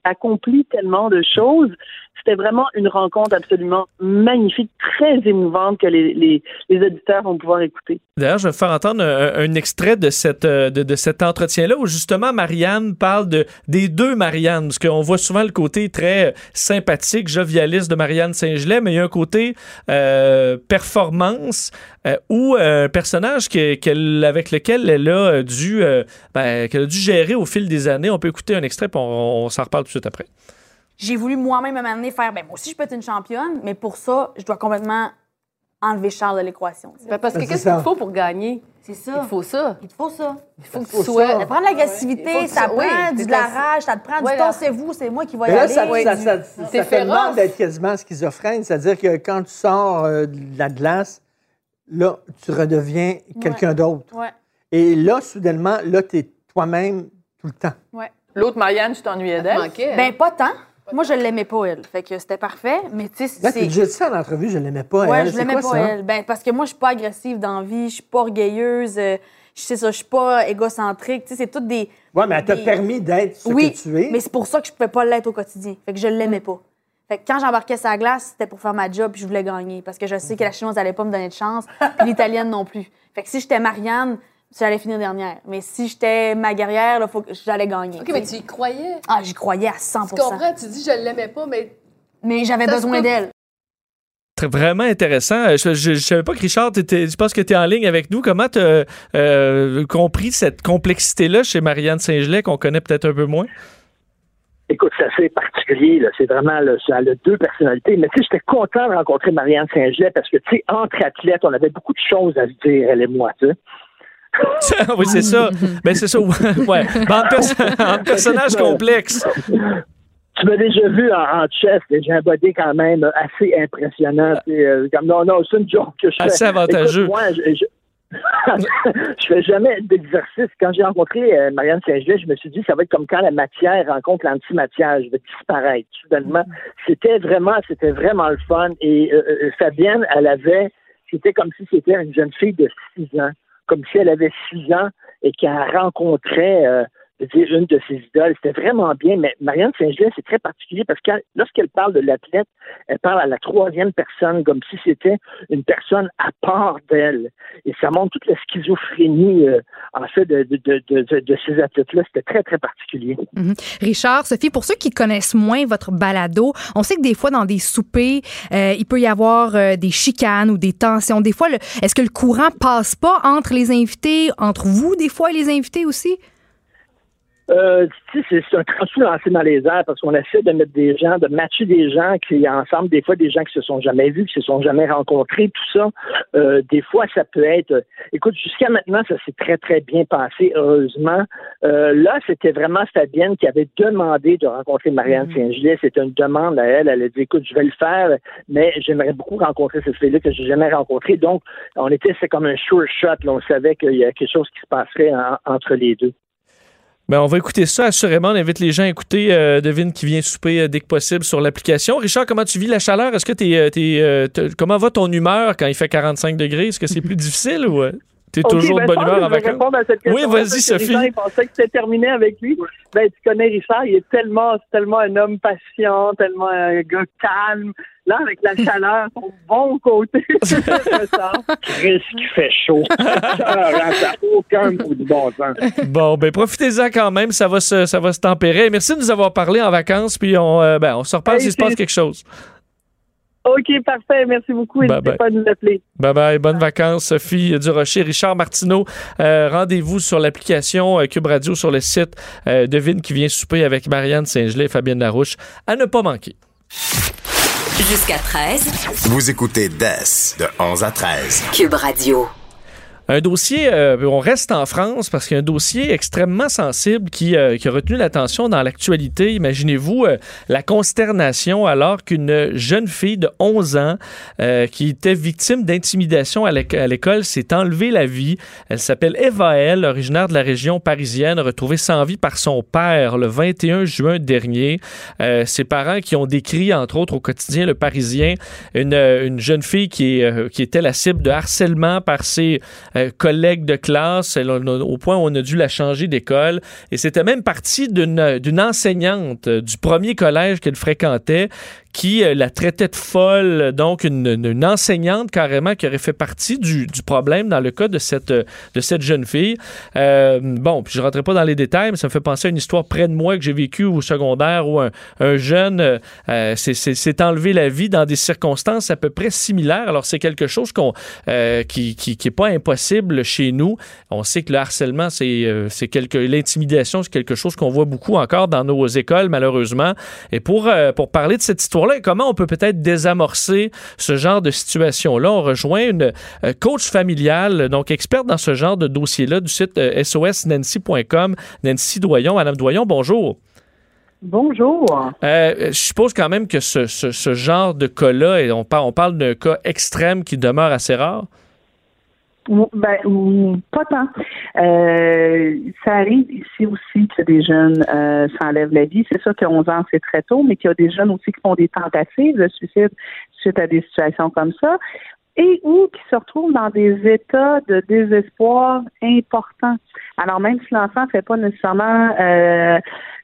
accompli tellement de choses. C'était vraiment une rencontre absolument magnifique, très émouvante que les, les, les auditeurs vont pouvoir écouter. D'ailleurs, je vais faire entendre un, un extrait de, cette, euh, de, de cet entretien-là où justement Marianne parle de, des deux Marianne, parce qu'on voit souvent le côté très sympathique, jovialiste de Marianne Saint-Gelais, mais il y a un côté euh, performance euh, où euh, un personnage que- qu'elle- avec lequel elle a dû, euh, ben, qu'elle a dû gérer au fil des années. On peut écouter un extrait, puis on, on s'en reparle tout de suite après. J'ai voulu moi-même à donné faire, ben moi aussi je peux être une championne, mais pour ça, je dois complètement enlever Charles de l'équation. Ben, parce que qu'est-ce qu'il faut pour gagner? C'est ça. Il faut ça. Il te faut ça. Il faut que tu sois. Ça prend de l'agressivité, ça prend de la rage, ça te prend du là. tassez-vous, c'est moi qui vais y aller. ça, ça, ça, C'est demande d'être quasiment schizophrène. C'est-à-dire que quand tu sors euh, de la glace, là, tu redeviens quelqu'un d'autre. Et là, soudainement, là, tu es toi-même tout le temps. Ouais. L'autre Marianne, tu t'ennuyais d'elle? Ben, pas tant. Moi, je l'aimais pas, elle. Fait que c'était parfait, mais tu sais, tu c'est. déjà dit ça en entrevue, je l'aimais pas. Ouais, elle. je C'est l'aimais quoi pas, ça? elle. Ben, parce que moi, je suis pas agressive dans la vie, je suis pas orgueilleuse, euh, je sais ça, je suis pas égocentrique. Tu sais, c'est toutes des. Ouais, mais elle t'a des- permis d'être ce oui, que tu es. mais c'est pour ça que je pouvais pas l'être au quotidien. Fait que je l'aimais pas. Fait que quand j'embarquais la glace, c'était pour faire ma job puis je voulais gagner. Parce que je sais que la chinoise allait pas me donner de chance, puis l'italienne non plus. Fait que si j'étais Marianne, j'allais finir dernière. Mais si j'étais ma guerrière, il faut que j'allais gagner. OK, mais tu y croyais? Ah, j'y croyais à 100% Tu comprends? Tu dis, je l'aimais pas, mais. Mais j'avais besoin peut. d'elle. Très- Vraiment intéressant. Euh, Je, je, je savais pas que Richard, je pense que tu es en ligne avec nous. Comment tu as compris cette complexité-là chez Marianne Saint-Gelais qu'on connaît peut-être un peu moins? Écoute, c'est assez particulier. là. C'est vraiment, là, ça a deux personnalités. Mais tu sais, j'étais content de rencontrer Marianne Saint-Gelais parce que, tu sais, entre athlètes, on avait beaucoup de choses à se dire, elle et moi, tu sais. oui, c'est ça. Ben, c'est ça. Ouais. Ben, en, perso- en personnage complexe. Tu m'as déjà vu en, en et j'ai un body quand même assez impressionnant. euh, comme, non, non, c'est une joke que je fais. Assez avantageux. Écoute, moi, je, je, je fais jamais d'exercice. Quand j'ai rencontré euh, Marianne Saint-Gelais, je me suis dit, ça va être comme quand la matière rencontre l'antimatière. Je vais disparaître soudainement. C'était vraiment, c'était vraiment le fun. Et euh, euh, Fabienne, elle avait, c'était comme si c'était une jeune fille de 6 ans. Comme si elle avait 6 ans et qu'elle rencontrait, euh, dire, une de ses idoles. C'était vraiment bien. Mais Marianne Saint-Gelais, c'est très particulier parce que lorsqu'elle parle de l'athlète, elle parle à la troisième personne comme si c'était une personne à part d'elle. Et ça montre toute la schizophrénie, euh, en fait, de, de, de, ces athlètes-là. C'était très, très particulier. Mhm. Richard, Sophie, pour ceux qui connaissent moins votre balado, on sait que des fois, dans des soupers, euh, il peut y avoir euh, des chicanes ou des tensions. Des fois, est-ce que le courant passe pas entre les invités, entre vous, des fois, et les invités aussi? Euh, tu sais, c'est un transfert lancé dans les airs parce qu'on essaie de mettre des gens, de matcher des gens qui ensemble, des fois des gens qui se sont jamais vus, qui se sont jamais rencontrés, tout ça. Euh, des fois, ça peut être. euh, écoute, jusqu'à maintenant, ça s'est très très bien passé, heureusement. Euh, là, c'était vraiment Fabienne qui avait demandé de rencontrer Marianne Saint-Gelais. C'était une demande à elle. Elle a dit, écoute, je vais le faire, mais j'aimerais beaucoup rencontrer cette fille-là que j'ai jamais rencontrée. Donc, on était, c'est comme un sure shot. là. On savait qu'il y a quelque chose qui se passerait en- entre les deux. Ben, on va écouter ça assurément. On invite les gens à écouter euh, Devine qui vient souper euh, dès que possible sur l'application. Richard, comment tu vis la chaleur? Est-ce que t'es, euh, euh, comment va ton humeur quand il fait 45 degrés? Est-ce que c'est plus difficile ou t'es Ok, toujours ben, de bonne je pense humeur vacances? répondre à cette Oui, vas-y, Sophie. Richard, il pensait que c'était terminé avec lui. Ben, tu connais Richard, il est tellement, c'est tellement un homme patient, tellement un gars calme. Là, avec la chaleur, son bon côté. Chris qui fait chaud. ça n'a aucun bout de bon sens. Bon, ben profitez-en quand même, ça va se, ça va se tempérer. Merci de nous avoir parlé en vacances, puis on, euh, ben, on se reparle Hey, s'il se passe quelque chose. OK, parfait. Merci beaucoup. N'hésitez pas à nous appeler. Bye bye, bonnes vacances, Sophie Durocher, Richard Martineau. Euh, Rendez-vous sur l'application euh, Cube Radio sur le site euh, Devine qui vient souper avec Marianne Saint-Gelais et Fabienne Larouche. À ne pas manquer. Jusqu'à 13, Vous écoutez DES de 11 à 13. Cube Radio. Un dossier, euh, on reste en France parce qu'il y a un dossier extrêmement sensible qui, euh, qui a retenu l'attention dans l'actualité. Imaginez-vous euh, la consternation alors qu'une jeune fille de 11 ans euh, qui était victime d'intimidation à l'éc- à l'école s'est enlevée la vie. Elle s'appelle Eva L, originaire de la région parisienne, retrouvée sans vie par son père le 21 juin dernier. Euh, ses parents qui ont décrit, entre autres au quotidien Le Parisien, une, une jeune fille qui, est, euh, qui était la cible de harcèlement par ses euh, collègues de classe, au point où on a dû la changer d'école. Et c'était même parti d'une enseignante du premier collège qu'elle fréquentait qui euh, la traitait de folle, donc une, enseignante carrément qui aurait fait partie du, problème dans le cas de cette, euh, de cette jeune fille. Euh, bon, puis je ne rentrerai pas dans les détails, mais ça me fait penser à une histoire près de moi que j'ai vécue au secondaire où un, un jeune euh, s'est- enlevé la vie dans des circonstances à peu près similaires. Alors c'est quelque chose euh, qui, qui, qui est pas impossible chez nous. On sait que le harcèlement, c'est quelque l'intimidation, c'est quelque chose qu'on voit beaucoup encore dans nos écoles malheureusement. Et pour pour parler de cette et comment on peut peut-être désamorcer ce genre de situation-là, on rejoint une euh, coach familiale, donc experte dans ce genre de dossier-là du site euh, sosnancy.com, Nancy Doyon. Madame Doyon, bonjour. Bonjour. Euh, je suppose quand même que ce, ce- ce genre de cas-là, et on parle, on parle d'un cas extrême qui demeure assez rare. Ou- Ben, pas tant. Euh, ça arrive ici aussi que des jeunes euh, s'enlèvent la vie. C'est sûr que 11 ans, c'est très tôt, mais qu'il y a des jeunes aussi qui font des tentatives de suicide suite à des situations comme ça et ou qui se retrouvent dans des états de désespoir importants. Alors, même si l'enfant ne fait pas nécessairement euh,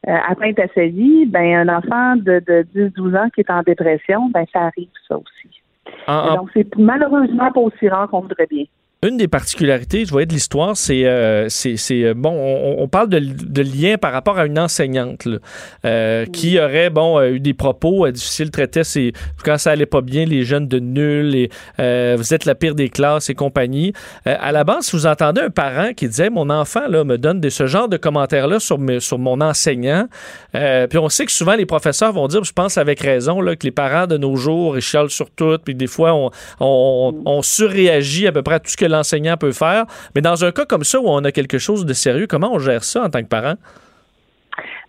atteinte à sa vie, ben un enfant de, de 10-12 ans qui est en dépression, ben ça arrive ça aussi. En- en- Donc, c'est malheureusement pas aussi rare qu'on voudrait bien. Une des particularités, je voyais de l'histoire, c'est, euh, c'est, euh, bon, on, on parle de, de lien par rapport à une enseignante là, euh, qui aurait, bon, eu des propos difficiles, traitait ses, quand ça allait pas bien, les jeunes de nuls, et euh, vous êtes la pire des classes et compagnie. À la base, si vous entendez un parent qui disait, mon enfant là me donne de, ce genre de commentaires-là sur, mes- sur mon enseignant, puis on sait que souvent les professeurs vont dire, je pense avec raison, là, que les parents de nos jours, ils chialent sur tout, puis des fois, on, on, on surréagit à peu près à tout ce que l'enseignant peut faire. Mais dans un cas comme ça où on a quelque chose de sérieux, comment on gère ça en tant que parent?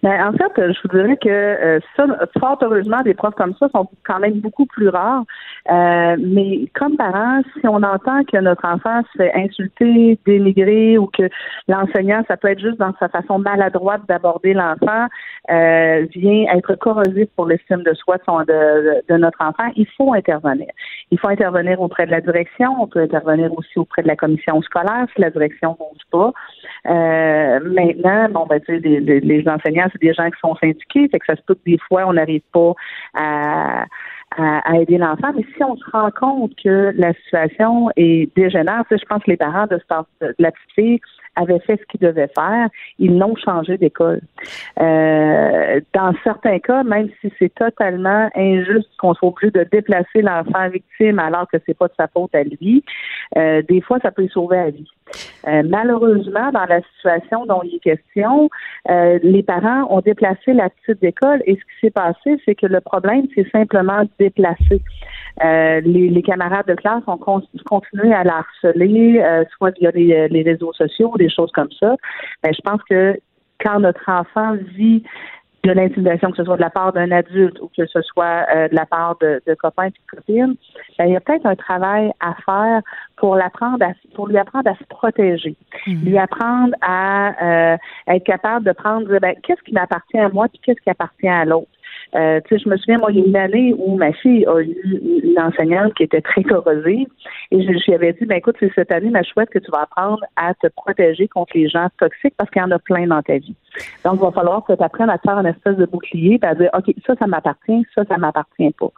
Ben, en fait, je vous dirais que euh, ça, fort heureusement, des profs comme ça sont quand même beaucoup plus rares. Euh, mais comme parents, si on entend que notre enfant se fait insulter, dénigrer ou que l'enseignant, ça peut être juste dans sa façon maladroite d'aborder l'enfant, euh, vient être corrosif pour l'estime de soi de, notre enfant, il faut intervenir. Il faut intervenir auprès de la direction, on peut intervenir aussi auprès de la commission scolaire si la direction ne bouge pas. Euh, maintenant, bon, ben, tu sais, les enseignants, c'est des gens qui sont syndiqués, fait que ça se peut que des fois, on n'arrive pas à, à, à aider l'enfant. Mais si on se rend compte que la situation est dégénère, je pense que les parents de, cette- de la petite avaient fait ce qu'ils devaient faire, ils l'ont changé d'école. Euh, dans certains cas, même si c'est totalement injuste qu'on soit obligé de déplacer l'enfant victime alors que c'est pas de sa faute à lui, euh, des fois, ça peut sauver la vie. Euh, malheureusement, dans la situation dont il est question, euh, les parents ont déplacé la petite d'école et ce qui s'est passé, c'est que le problème, c'est simplement déplacer. Euh, les, les camarades de classe ont con- continué à la harceler, euh, soit via les, les réseaux sociaux, des choses comme ça. Ben, je pense que quand notre enfant vit de l'intimidation, que ce soit de la part d'un adulte ou que ce soit euh, de la part de, de copains et de copines, ben, il y a peut-être un travail à faire pour l'apprendre à, pour lui apprendre à se protéger, lui apprendre à euh, être capable de prendre ben, qu'est-ce qui m'appartient à moi puis qu'est-ce qui appartient à l'autre? Euh, tu sais, je me souviens, moi, il y a une année où ma fille a eu une enseignante qui était très corrosive et je lui avais dit, ben écoute, c'est cette année, ma chouette, que tu vas apprendre à te protéger contre les gens toxiques parce qu'il y en a plein dans ta vie. Donc, il va falloir que tu apprennes à te faire une espèce de bouclier et à dire, OK, ça, ça m'appartient, ça, ça m'appartient pas.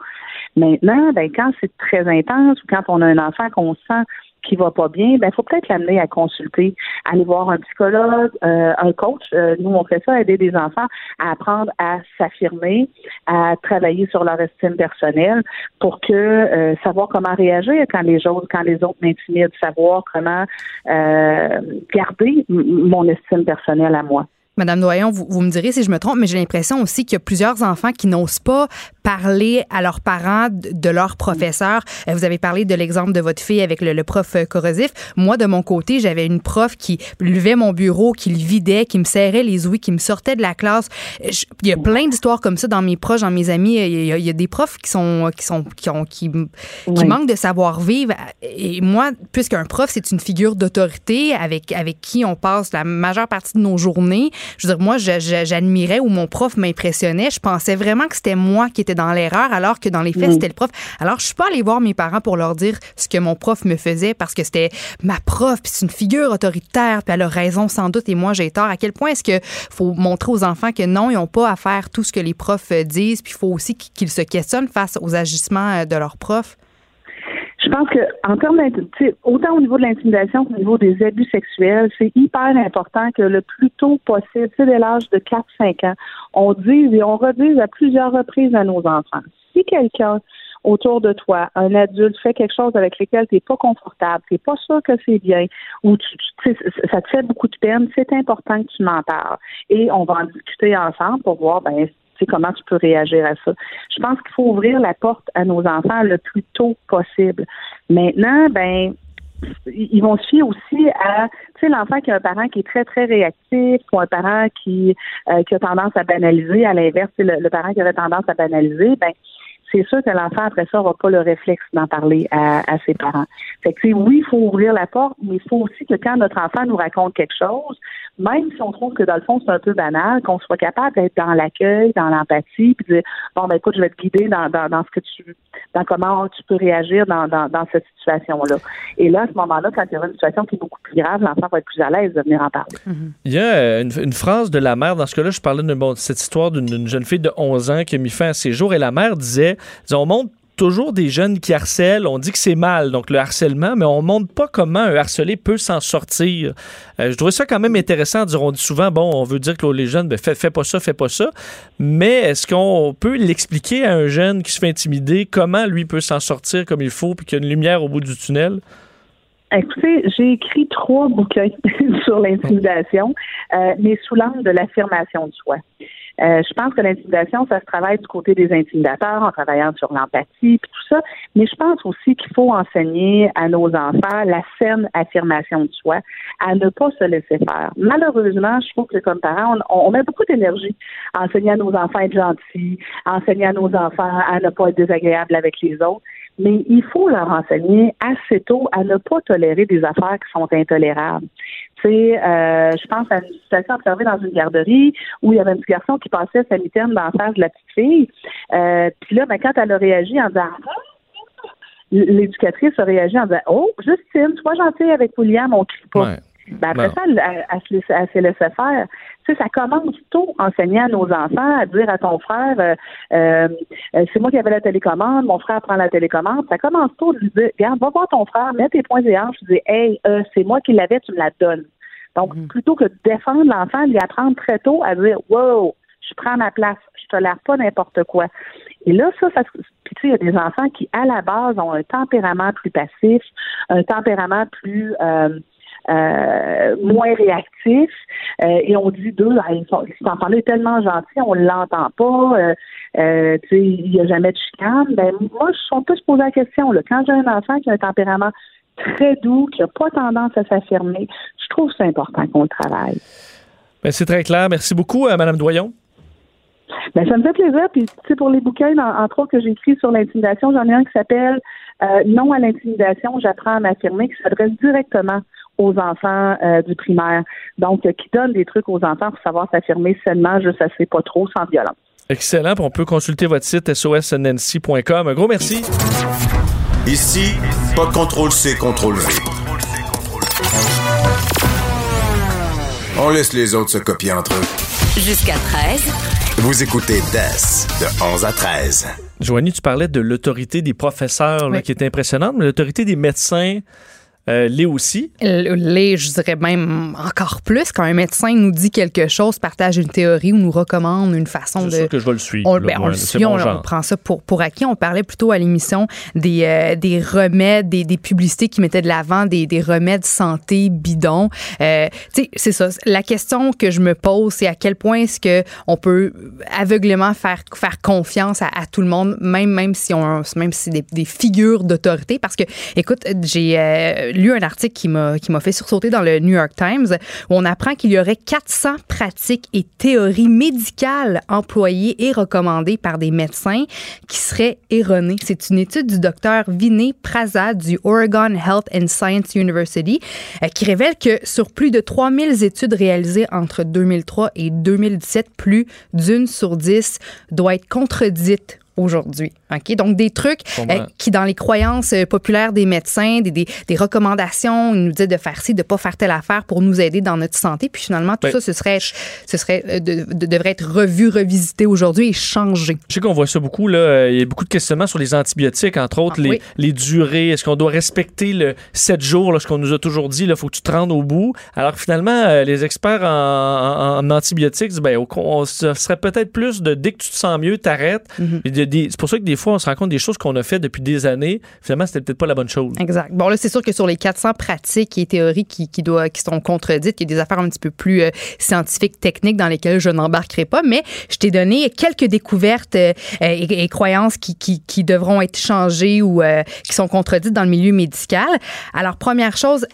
Maintenant, ben, quand c'est très intense ou quand on a un enfant qu'on sent qui va pas bien, ben faut peut-être l'amener à consulter, aller voir un psychologue, euh, un coach. Euh, nous, on fait ça, aider des enfants à apprendre à s'affirmer, à travailler sur leur estime personnelle pour que euh, savoir comment réagir quand les autres, quand les autres m'intimident, savoir comment euh, garder mon estime personnelle à moi. Madame Doyon, vous, vous me direz si je me trompe, mais j'ai l'impression aussi qu'il y a plusieurs enfants qui n'osent pas parler à leurs parents de, leurs professeurs. Euh, Vous avez parlé de l'exemple de votre fille avec le, le prof euh, corrosif. Moi, de mon côté, j'avais une prof qui levait mon bureau, qui le vidait, qui me serrait les ouïes, qui me sortait de la classe. Euh, je- Il y a plein d'histoires comme ça dans mes proches, dans mes amis. Il y a, il y a des profs qui sont qui sont qui ont qui, qui Oui. manquent de savoir-vivre. Et moi, puisqu'un prof, c'est une figure d'autorité avec, avec qui on passe la majeure partie de nos journées, je veux dire, moi, j'admirais ou mon prof m'impressionnait. Je pensais vraiment que c'était moi qui étais dans l'erreur, alors que dans les faits, Mm. c'était le prof. Alors, je suis pas allée voir mes parents pour leur dire ce que mon prof me faisait parce que c'était ma prof, puis c'est une figure autoritaire, puis elle a raison sans doute, et moi, j'ai tort. À quel point est-ce que faut montrer aux enfants que non, ils n'ont pas à faire tout ce que les profs euh, disent, puis il faut aussi qu'ils qu'ils se questionnent face aux agissements euh, de leurs profs? Je pense que en termes autant au niveau de l'intimidation qu'au niveau des abus sexuels, c'est hyper important que le plus tôt possible, sais, dès l'âge de 4-5 ans, on dise et on redise à plusieurs reprises à nos enfants. Si quelqu'un autour de toi, un adulte fait quelque chose avec lequel tu n'es pas confortable, tu pas sûr que c'est bien, ou tu, tu- ça te fait beaucoup de peine, c'est important que tu m'en parles. Et on va en discuter ensemble pour voir, ben, comment tu peux réagir à ça. Je pense qu'il faut ouvrir la porte à nos enfants le plus tôt possible. Maintenant, ben, ils vont se fier aussi à, tu sais, l'enfant qui a un parent qui est très, très réactif ou un parent qui, euh, qui a tendance à banaliser, à l'inverse, le, le parent qui aurait tendance à banaliser, ben, c'est sûr que l'enfant, après ça, n'aura pas le réflexe d'en parler à, ses parents. Fait que, oui, il faut ouvrir la porte, mais il faut aussi que quand notre enfant nous raconte quelque chose, même si on trouve que dans le fond, c'est un peu banal, qu'on soit capable d'être dans l'accueil, dans l'empathie, puis dire, bon, ben, écoute, je vais te guider dans, dans, ce que tu, dans comment tu peux réagir dans, dans, cette situation-là. Et là, à ce moment-là, quand il y aura une situation qui est beaucoup plus grave, l'enfant va être plus à l'aise de venir en parler. Il y a une, phrase de la mère, dans ce cas-là, je parlais de bon, cette histoire d'une jeune fille de 11 ans qui a mis fin à ses jours, et la mère disait, on montre toujours des jeunes qui harcèlent. On dit que c'est mal, donc le harcèlement, mais on montre pas comment un harcelé peut s'en sortir. Euh, je trouvais ça quand même intéressant. On dit souvent, bon, on veut dire que les jeunes, ben, fais, fais pas ça, fais pas ça. Mais est-ce qu'on peut l'expliquer à un jeune qui se fait intimider comment lui peut s'en sortir comme il faut puis qu'il y a une lumière au bout du tunnel? Écoutez, j'ai écrit trois bouquins sur l'intimidation, euh, mais sous l'angle de l'affirmation de soi. Euh, je pense que l'intimidation, ça se travaille du côté des intimidateurs en travaillant sur l'empathie puis tout ça, mais je pense aussi qu'il faut enseigner à nos enfants la saine affirmation de soi, à ne pas se laisser faire. Malheureusement, je trouve que comme parents, on, on met beaucoup d'énergie à enseigner à nos enfants à être gentils, à enseigner à nos enfants à ne pas être désagréables avec les autres mais il faut leur enseigner assez tôt à ne pas tolérer des affaires qui sont intolérables. Tu sais, euh, je pense à une situation observée dans une garderie où il y avait un petit garçon qui passait sa mitaine dans la face de la petite fille. Euh, Puis là, ben, quand elle a réagi en disant l'éducatrice a réagi en disant Oh, Justine, sois gentille avec William, on crie pas. Ben, après ça, elle, elle- elle elle s'est laissée faire. Tu sais, ça commence tôt, enseigner à nos enfants, à dire à ton frère, euh, euh, euh, c'est moi qui avais la télécommande, mon frère prend la télécommande. Ça commence tôt de lui dire, regarde, va voir ton frère, mets tes poings et hanches, dis, hey, euh, c'est moi qui l'avais, tu me la donnes. Donc, plutôt que de défendre l'enfant, lui apprendre très tôt à dire, wow, je prends ma place, je tolère pas n'importe quoi. Et là, ça, ça se- puis tu sais, il y a des enfants qui, à la base, ont un tempérament plus passif, un tempérament plus euh, euh, moins réactif, euh, et on dit d'eux, ah, ils sont- cet enfant-là est tellement gentil, on l'entend pas, euh, euh, tu sais, il n'y a jamais de chicane. Ben, moi, je on peut se poser la question, là, quand j'ai un enfant qui a un tempérament très doux, qui n'a pas tendance à s'affirmer, je trouve c'est important qu'on le travaille. Ben, c'est très clair. Merci beaucoup, euh, Madame Doyon. Ben, ça me fait plaisir. Puis, tu sais, pour les bouquins, en- entre autres, que j'ai écrit sur l'intimidation, j'en ai un qui s'appelle euh, Non à l'intimidation, j'apprends à m'affirmer, qui s'adresse directement aux enfants euh, du primaire. Donc, euh, qui donne des trucs aux enfants pour savoir s'affirmer seulement, juste assez, pas trop, sans violence. Excellent. On peut consulter votre site sosnancy.com. Un gros merci. Ici, pas de contrôle C, contrôle V. On laisse les autres se copier entre eux. Jusqu'à 13. Vous écoutez DES de 11 à 13. Joanie, tu parlais de l'autorité des professeurs là, Oui. qui est impressionnante, mais l'autorité des médecins euh, l'est aussi. Les, je dirais même encore plus, quand un médecin nous dit quelque chose, partage une théorie ou nous recommande une façon C'est de. sûr que je vais le suivre. On, ben, le c'est suit, on, on prend ça pour, pour acquis. On parlait plutôt à l'émission des, euh, des remèdes, des, des publicités qui mettaient de l'avant des, des remèdes santé bidons. Euh, tu sais, c'est ça. La question que je me pose, c'est à quel point est-ce que on peut aveuglément faire, faire confiance à, à tout le monde, même, même si on, même si c'est des, des figures d'autorité. Parce que, écoute, j'ai euh, lu un article qui m'a qui m'a fait sursauter dans le New York Times où on apprend qu'il y aurait 400 pratiques et théories médicales employées et recommandées par des médecins qui seraient erronées. C'est une étude du docteur Vinay Prasad du Oregon Health and Science University euh, qui révèle que sur plus de 3000 études réalisées entre 2003 et 2017, plus d'une sur dix doit être contredite aujourd'hui. OK? Donc, des trucs euh, qui, dans les croyances euh, populaires des médecins, des, des, des recommandations, ils nous disent de faire ci, de pas faire telle affaire pour nous aider dans notre santé. Puis finalement, tout Ben, ça, ce serait, ce serait euh, de- de- devrait être revu, revisité aujourd'hui et changé. Je sais qu'on voit ça beaucoup. Là. Il y a beaucoup de questionnements sur les antibiotiques, entre autres, Ah, les, oui. les durées. Est-ce qu'on doit respecter le 7 jours, là, ce qu'on nous a toujours dit, il faut que tu te rendes au bout? Alors que finalement, les experts en, en- en antibiotiques disent, ben, on- ce serait peut-être plus de dès que tu te sens mieux, t'arrêtes. Des- C'est pour ça que des fois, on se rend compte des choses qu'on a fait depuis des années. Finalement, c'était peut-être pas la bonne chose. Exact. Bon, là, c'est sûr que sur les 400 pratiques et théories qui, qui, doit, qui sont contredites, il y a des affaires un petit peu plus euh, scientifiques, techniques dans lesquelles je n'embarquerai pas, mais je t'ai donné quelques découvertes euh, et, et croyances qui, qui, devront être changées ou euh, qui sont contredites dans le milieu médical. Alors, première chose,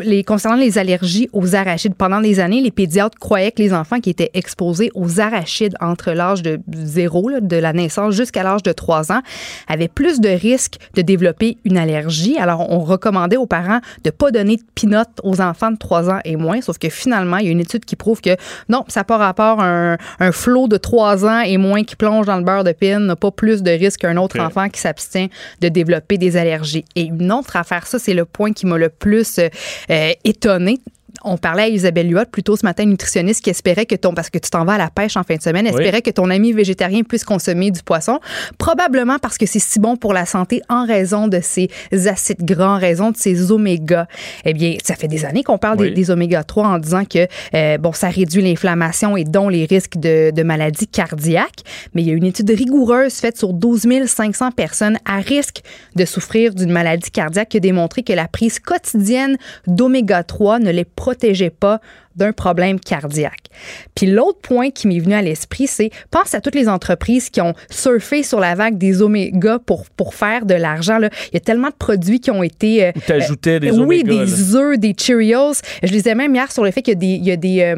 les, concernant les allergies aux arachides, pendant des années, les pédiatres croyaient que les enfants qui étaient exposés aux arachides entre l'âge de zéro, là, de la naissance jusqu'à l'âge de 3 ans, avaient plus de risques de développer une allergie. Alors, on recommandait aux parents de pas donner de pinottes aux enfants de 3 ans et moins, sauf que finalement, il y a une étude qui prouve que non, ça n'a pas rapport un, un flot de 3 ans et moins qui plonge dans le beurre de pin n'a pas plus de risque qu'un autre enfant qui s'abstient de développer des allergies. Et une autre affaire, ça, c'est le point qui m'a le plus euh, euh, étonné on parlait à Isabelle Huot plus tôt ce matin, nutritionniste qui espérait que ton, parce que tu t'en vas à la pêche en fin de semaine, Oui. espérait que ton ami végétarien puisse consommer du poisson. Probablement parce que c'est si bon pour la santé en raison de ses acides gras, en raison de ses oméga. Eh bien, ça fait des années qu'on parle Oui. des, des oméga 3 en disant que, euh, bon, ça réduit l'inflammation et dont les risques de, de maladies cardiaques. Mais il y a une étude rigoureuse faite sur 12 500 personnes à risque de souffrir d'une maladie cardiaque qui a démontré que la prise quotidienne d'oméga 3 ne les protégeait pas d'un problème cardiaque. Puis l'autre point qui m'est venu à l'esprit, c'est pense à toutes les entreprises qui ont surfé sur la vague des oméga pour, pour faire de l'argent. là. Il y a tellement de produits qui ont été... euh, t'ajoutais des euh, Oui, oméga, des œufs, des Cheerios. Je lisais même hier sur le fait qu'il y a des... il y a des euh,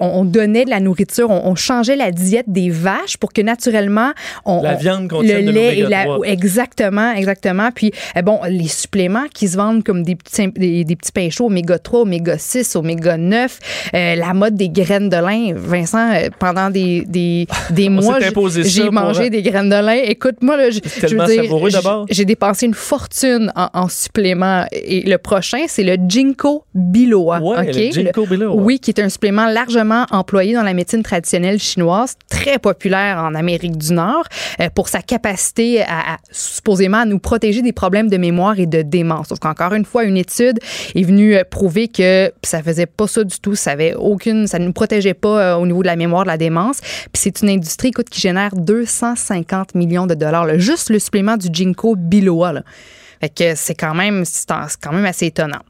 on, on donnait de la nourriture, on, on changeait la diète des vaches pour que naturellement... On, La viande contienne le de lait et l'oméga la, 3. Exactement, exactement. Puis, euh, bon, les suppléments qui se vendent comme des petits, des, des petits pains chauds, oméga 3, oméga 6, oméga 9, euh, la mode des graines de lin. Vincent, euh, pendant des, des, des mois, j'ai mangé des graines de lin. Écoute, moi, là, je, je tellement veux dire, savoureux j- d'abord. j'ai dépensé une fortune en, en suppléments. Et le prochain, c'est le Ginkgo biloba. Ouais, OK? le Ginkgo biloba. Oui, qui est un supplément largement employé dans la médecine traditionnelle chinoise, très populaire en Amérique du Nord, euh, pour sa capacité à, à- supposément à nous protéger des problèmes de mémoire et de démence. Sauf qu'encore une fois, une étude est venue euh, prouver que ça faisait pas ça du tout, ça ne nous protégeait pas euh, au niveau de la mémoire, de la démence. Puis c'est une industrie, écoute, qui génère 250 millions de dollars. Juste le supplément du Ginkgo biloba. Là. Fait que c'est quand même c'est quand même assez étonnant.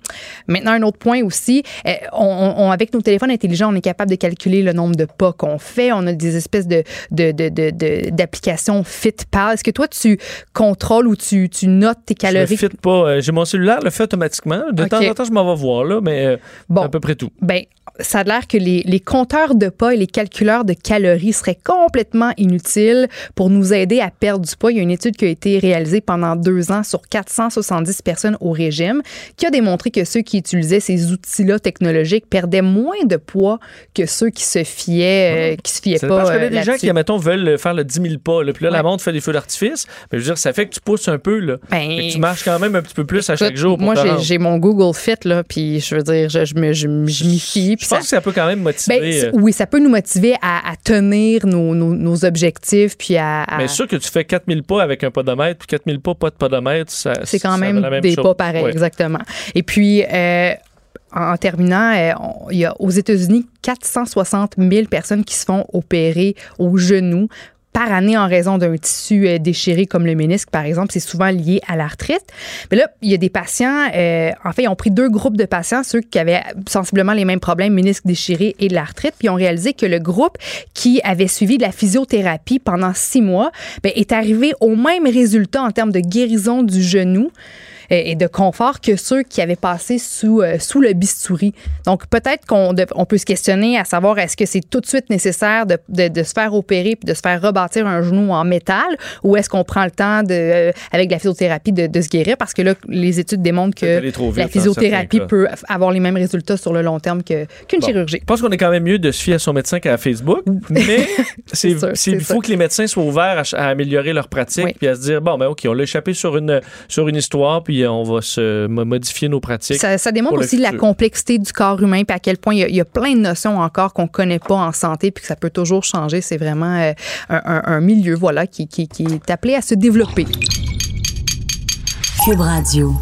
Maintenant un autre point aussi, euh, on, on- avec nos téléphones intelligents, on est capable de calculer le nombre de pas qu'on fait. On a des espèces de de- de- de- de- d'applications FitPal. Est-ce que toi tu contrôles ou tu, tu notes tes Je le calories? fit pas. Euh, J'ai mon cellulaire, le fait automatiquement. De Ok. temps en temps, je m'en vais voir, là, mais euh, c'est à peu près tout. Ben, ça a l'air que les, les compteurs de pas et les calculeurs de calories seraient complètement inutiles pour nous aider à perdre du poids. Il y a une étude qui a été réalisée pendant deux ans sur 470 personnes au régime qui a démontré que ceux qui utilisaient ces outils-là technologiques perdaient moins de poids que ceux qui se fiaient, euh, qui se fiaient pas. parce que euh, les gens là-dessus. qui, mettons, veulent faire le 10 000 pas, là, puis là, la montre fait des feux d'artifice. Mais je veux dire, ça fait que tu pousses un peu, là. Ben, Fait que tu marches quand même un petit peu plus à chaque jour. pour moi, j'ai- mon Google Fit, là, puis je veux dire, je, je m'y fie. Je pense que ça peut quand même motiver. Ben, euh, oui, ça peut nous motiver à, à tenir nos, nos- nos objectifs, puis à. à- Mais sûr que tu fais 4000 pas avec un podomètre, puis 4000 pas, pas de podomètre, ça c'est quand ça même, même des chose. pas pareils, Ouais. exactement. Et puis, euh, en, terminant, euh, il y a aux États-Unis 460 000 personnes qui se font opérer au genou par année en raison d'un tissu euh, déchiré comme le ménisque, par exemple. C'est souvent lié à l'arthrite. Mais là, il y a des patients, en fait, ils ont pris deux groupes de patients, ceux qui avaient sensiblement les mêmes problèmes, ménisque déchiré et l'arthrite, puis ils ont réalisé que le groupe qui avait suivi de la physiothérapie pendant six mois ben, est arrivé au même résultat en termes de guérison du genou et de confort que ceux qui avaient passé sous, euh, sous le bistouri. Donc, peut-être qu'on on peut se questionner à savoir est-ce que c'est tout de suite nécessaire de, de- de se faire opérer puis de se faire rebâtir un genou en métal ou est-ce qu'on prend le temps de, euh, avec la physiothérapie de, de se guérir? Parce que là, les études démontrent que vite la dans physiothérapie peut avoir les mêmes résultats sur le long terme qu'une Bon. chirurgie. Je pense qu'on est quand même mieux de se fier à son médecin qu'à Facebook, mais c'est, il faut sûr. que les médecins soient ouverts à améliorer leur pratique puis à se dire bon ben ok on l'a échappé sur une sur une histoire puis on va se mo- modifier nos pratiques. Ça, ça démontre aussi la complexité du corps humain, puis à quel point il y, a, il y a plein de notions encore qu'on connaît pas en santé, puis que ça peut toujours changer. C'est vraiment euh, un, un- un milieu, voilà, qui, qui- qui est appelé à se développer. Cube Radio.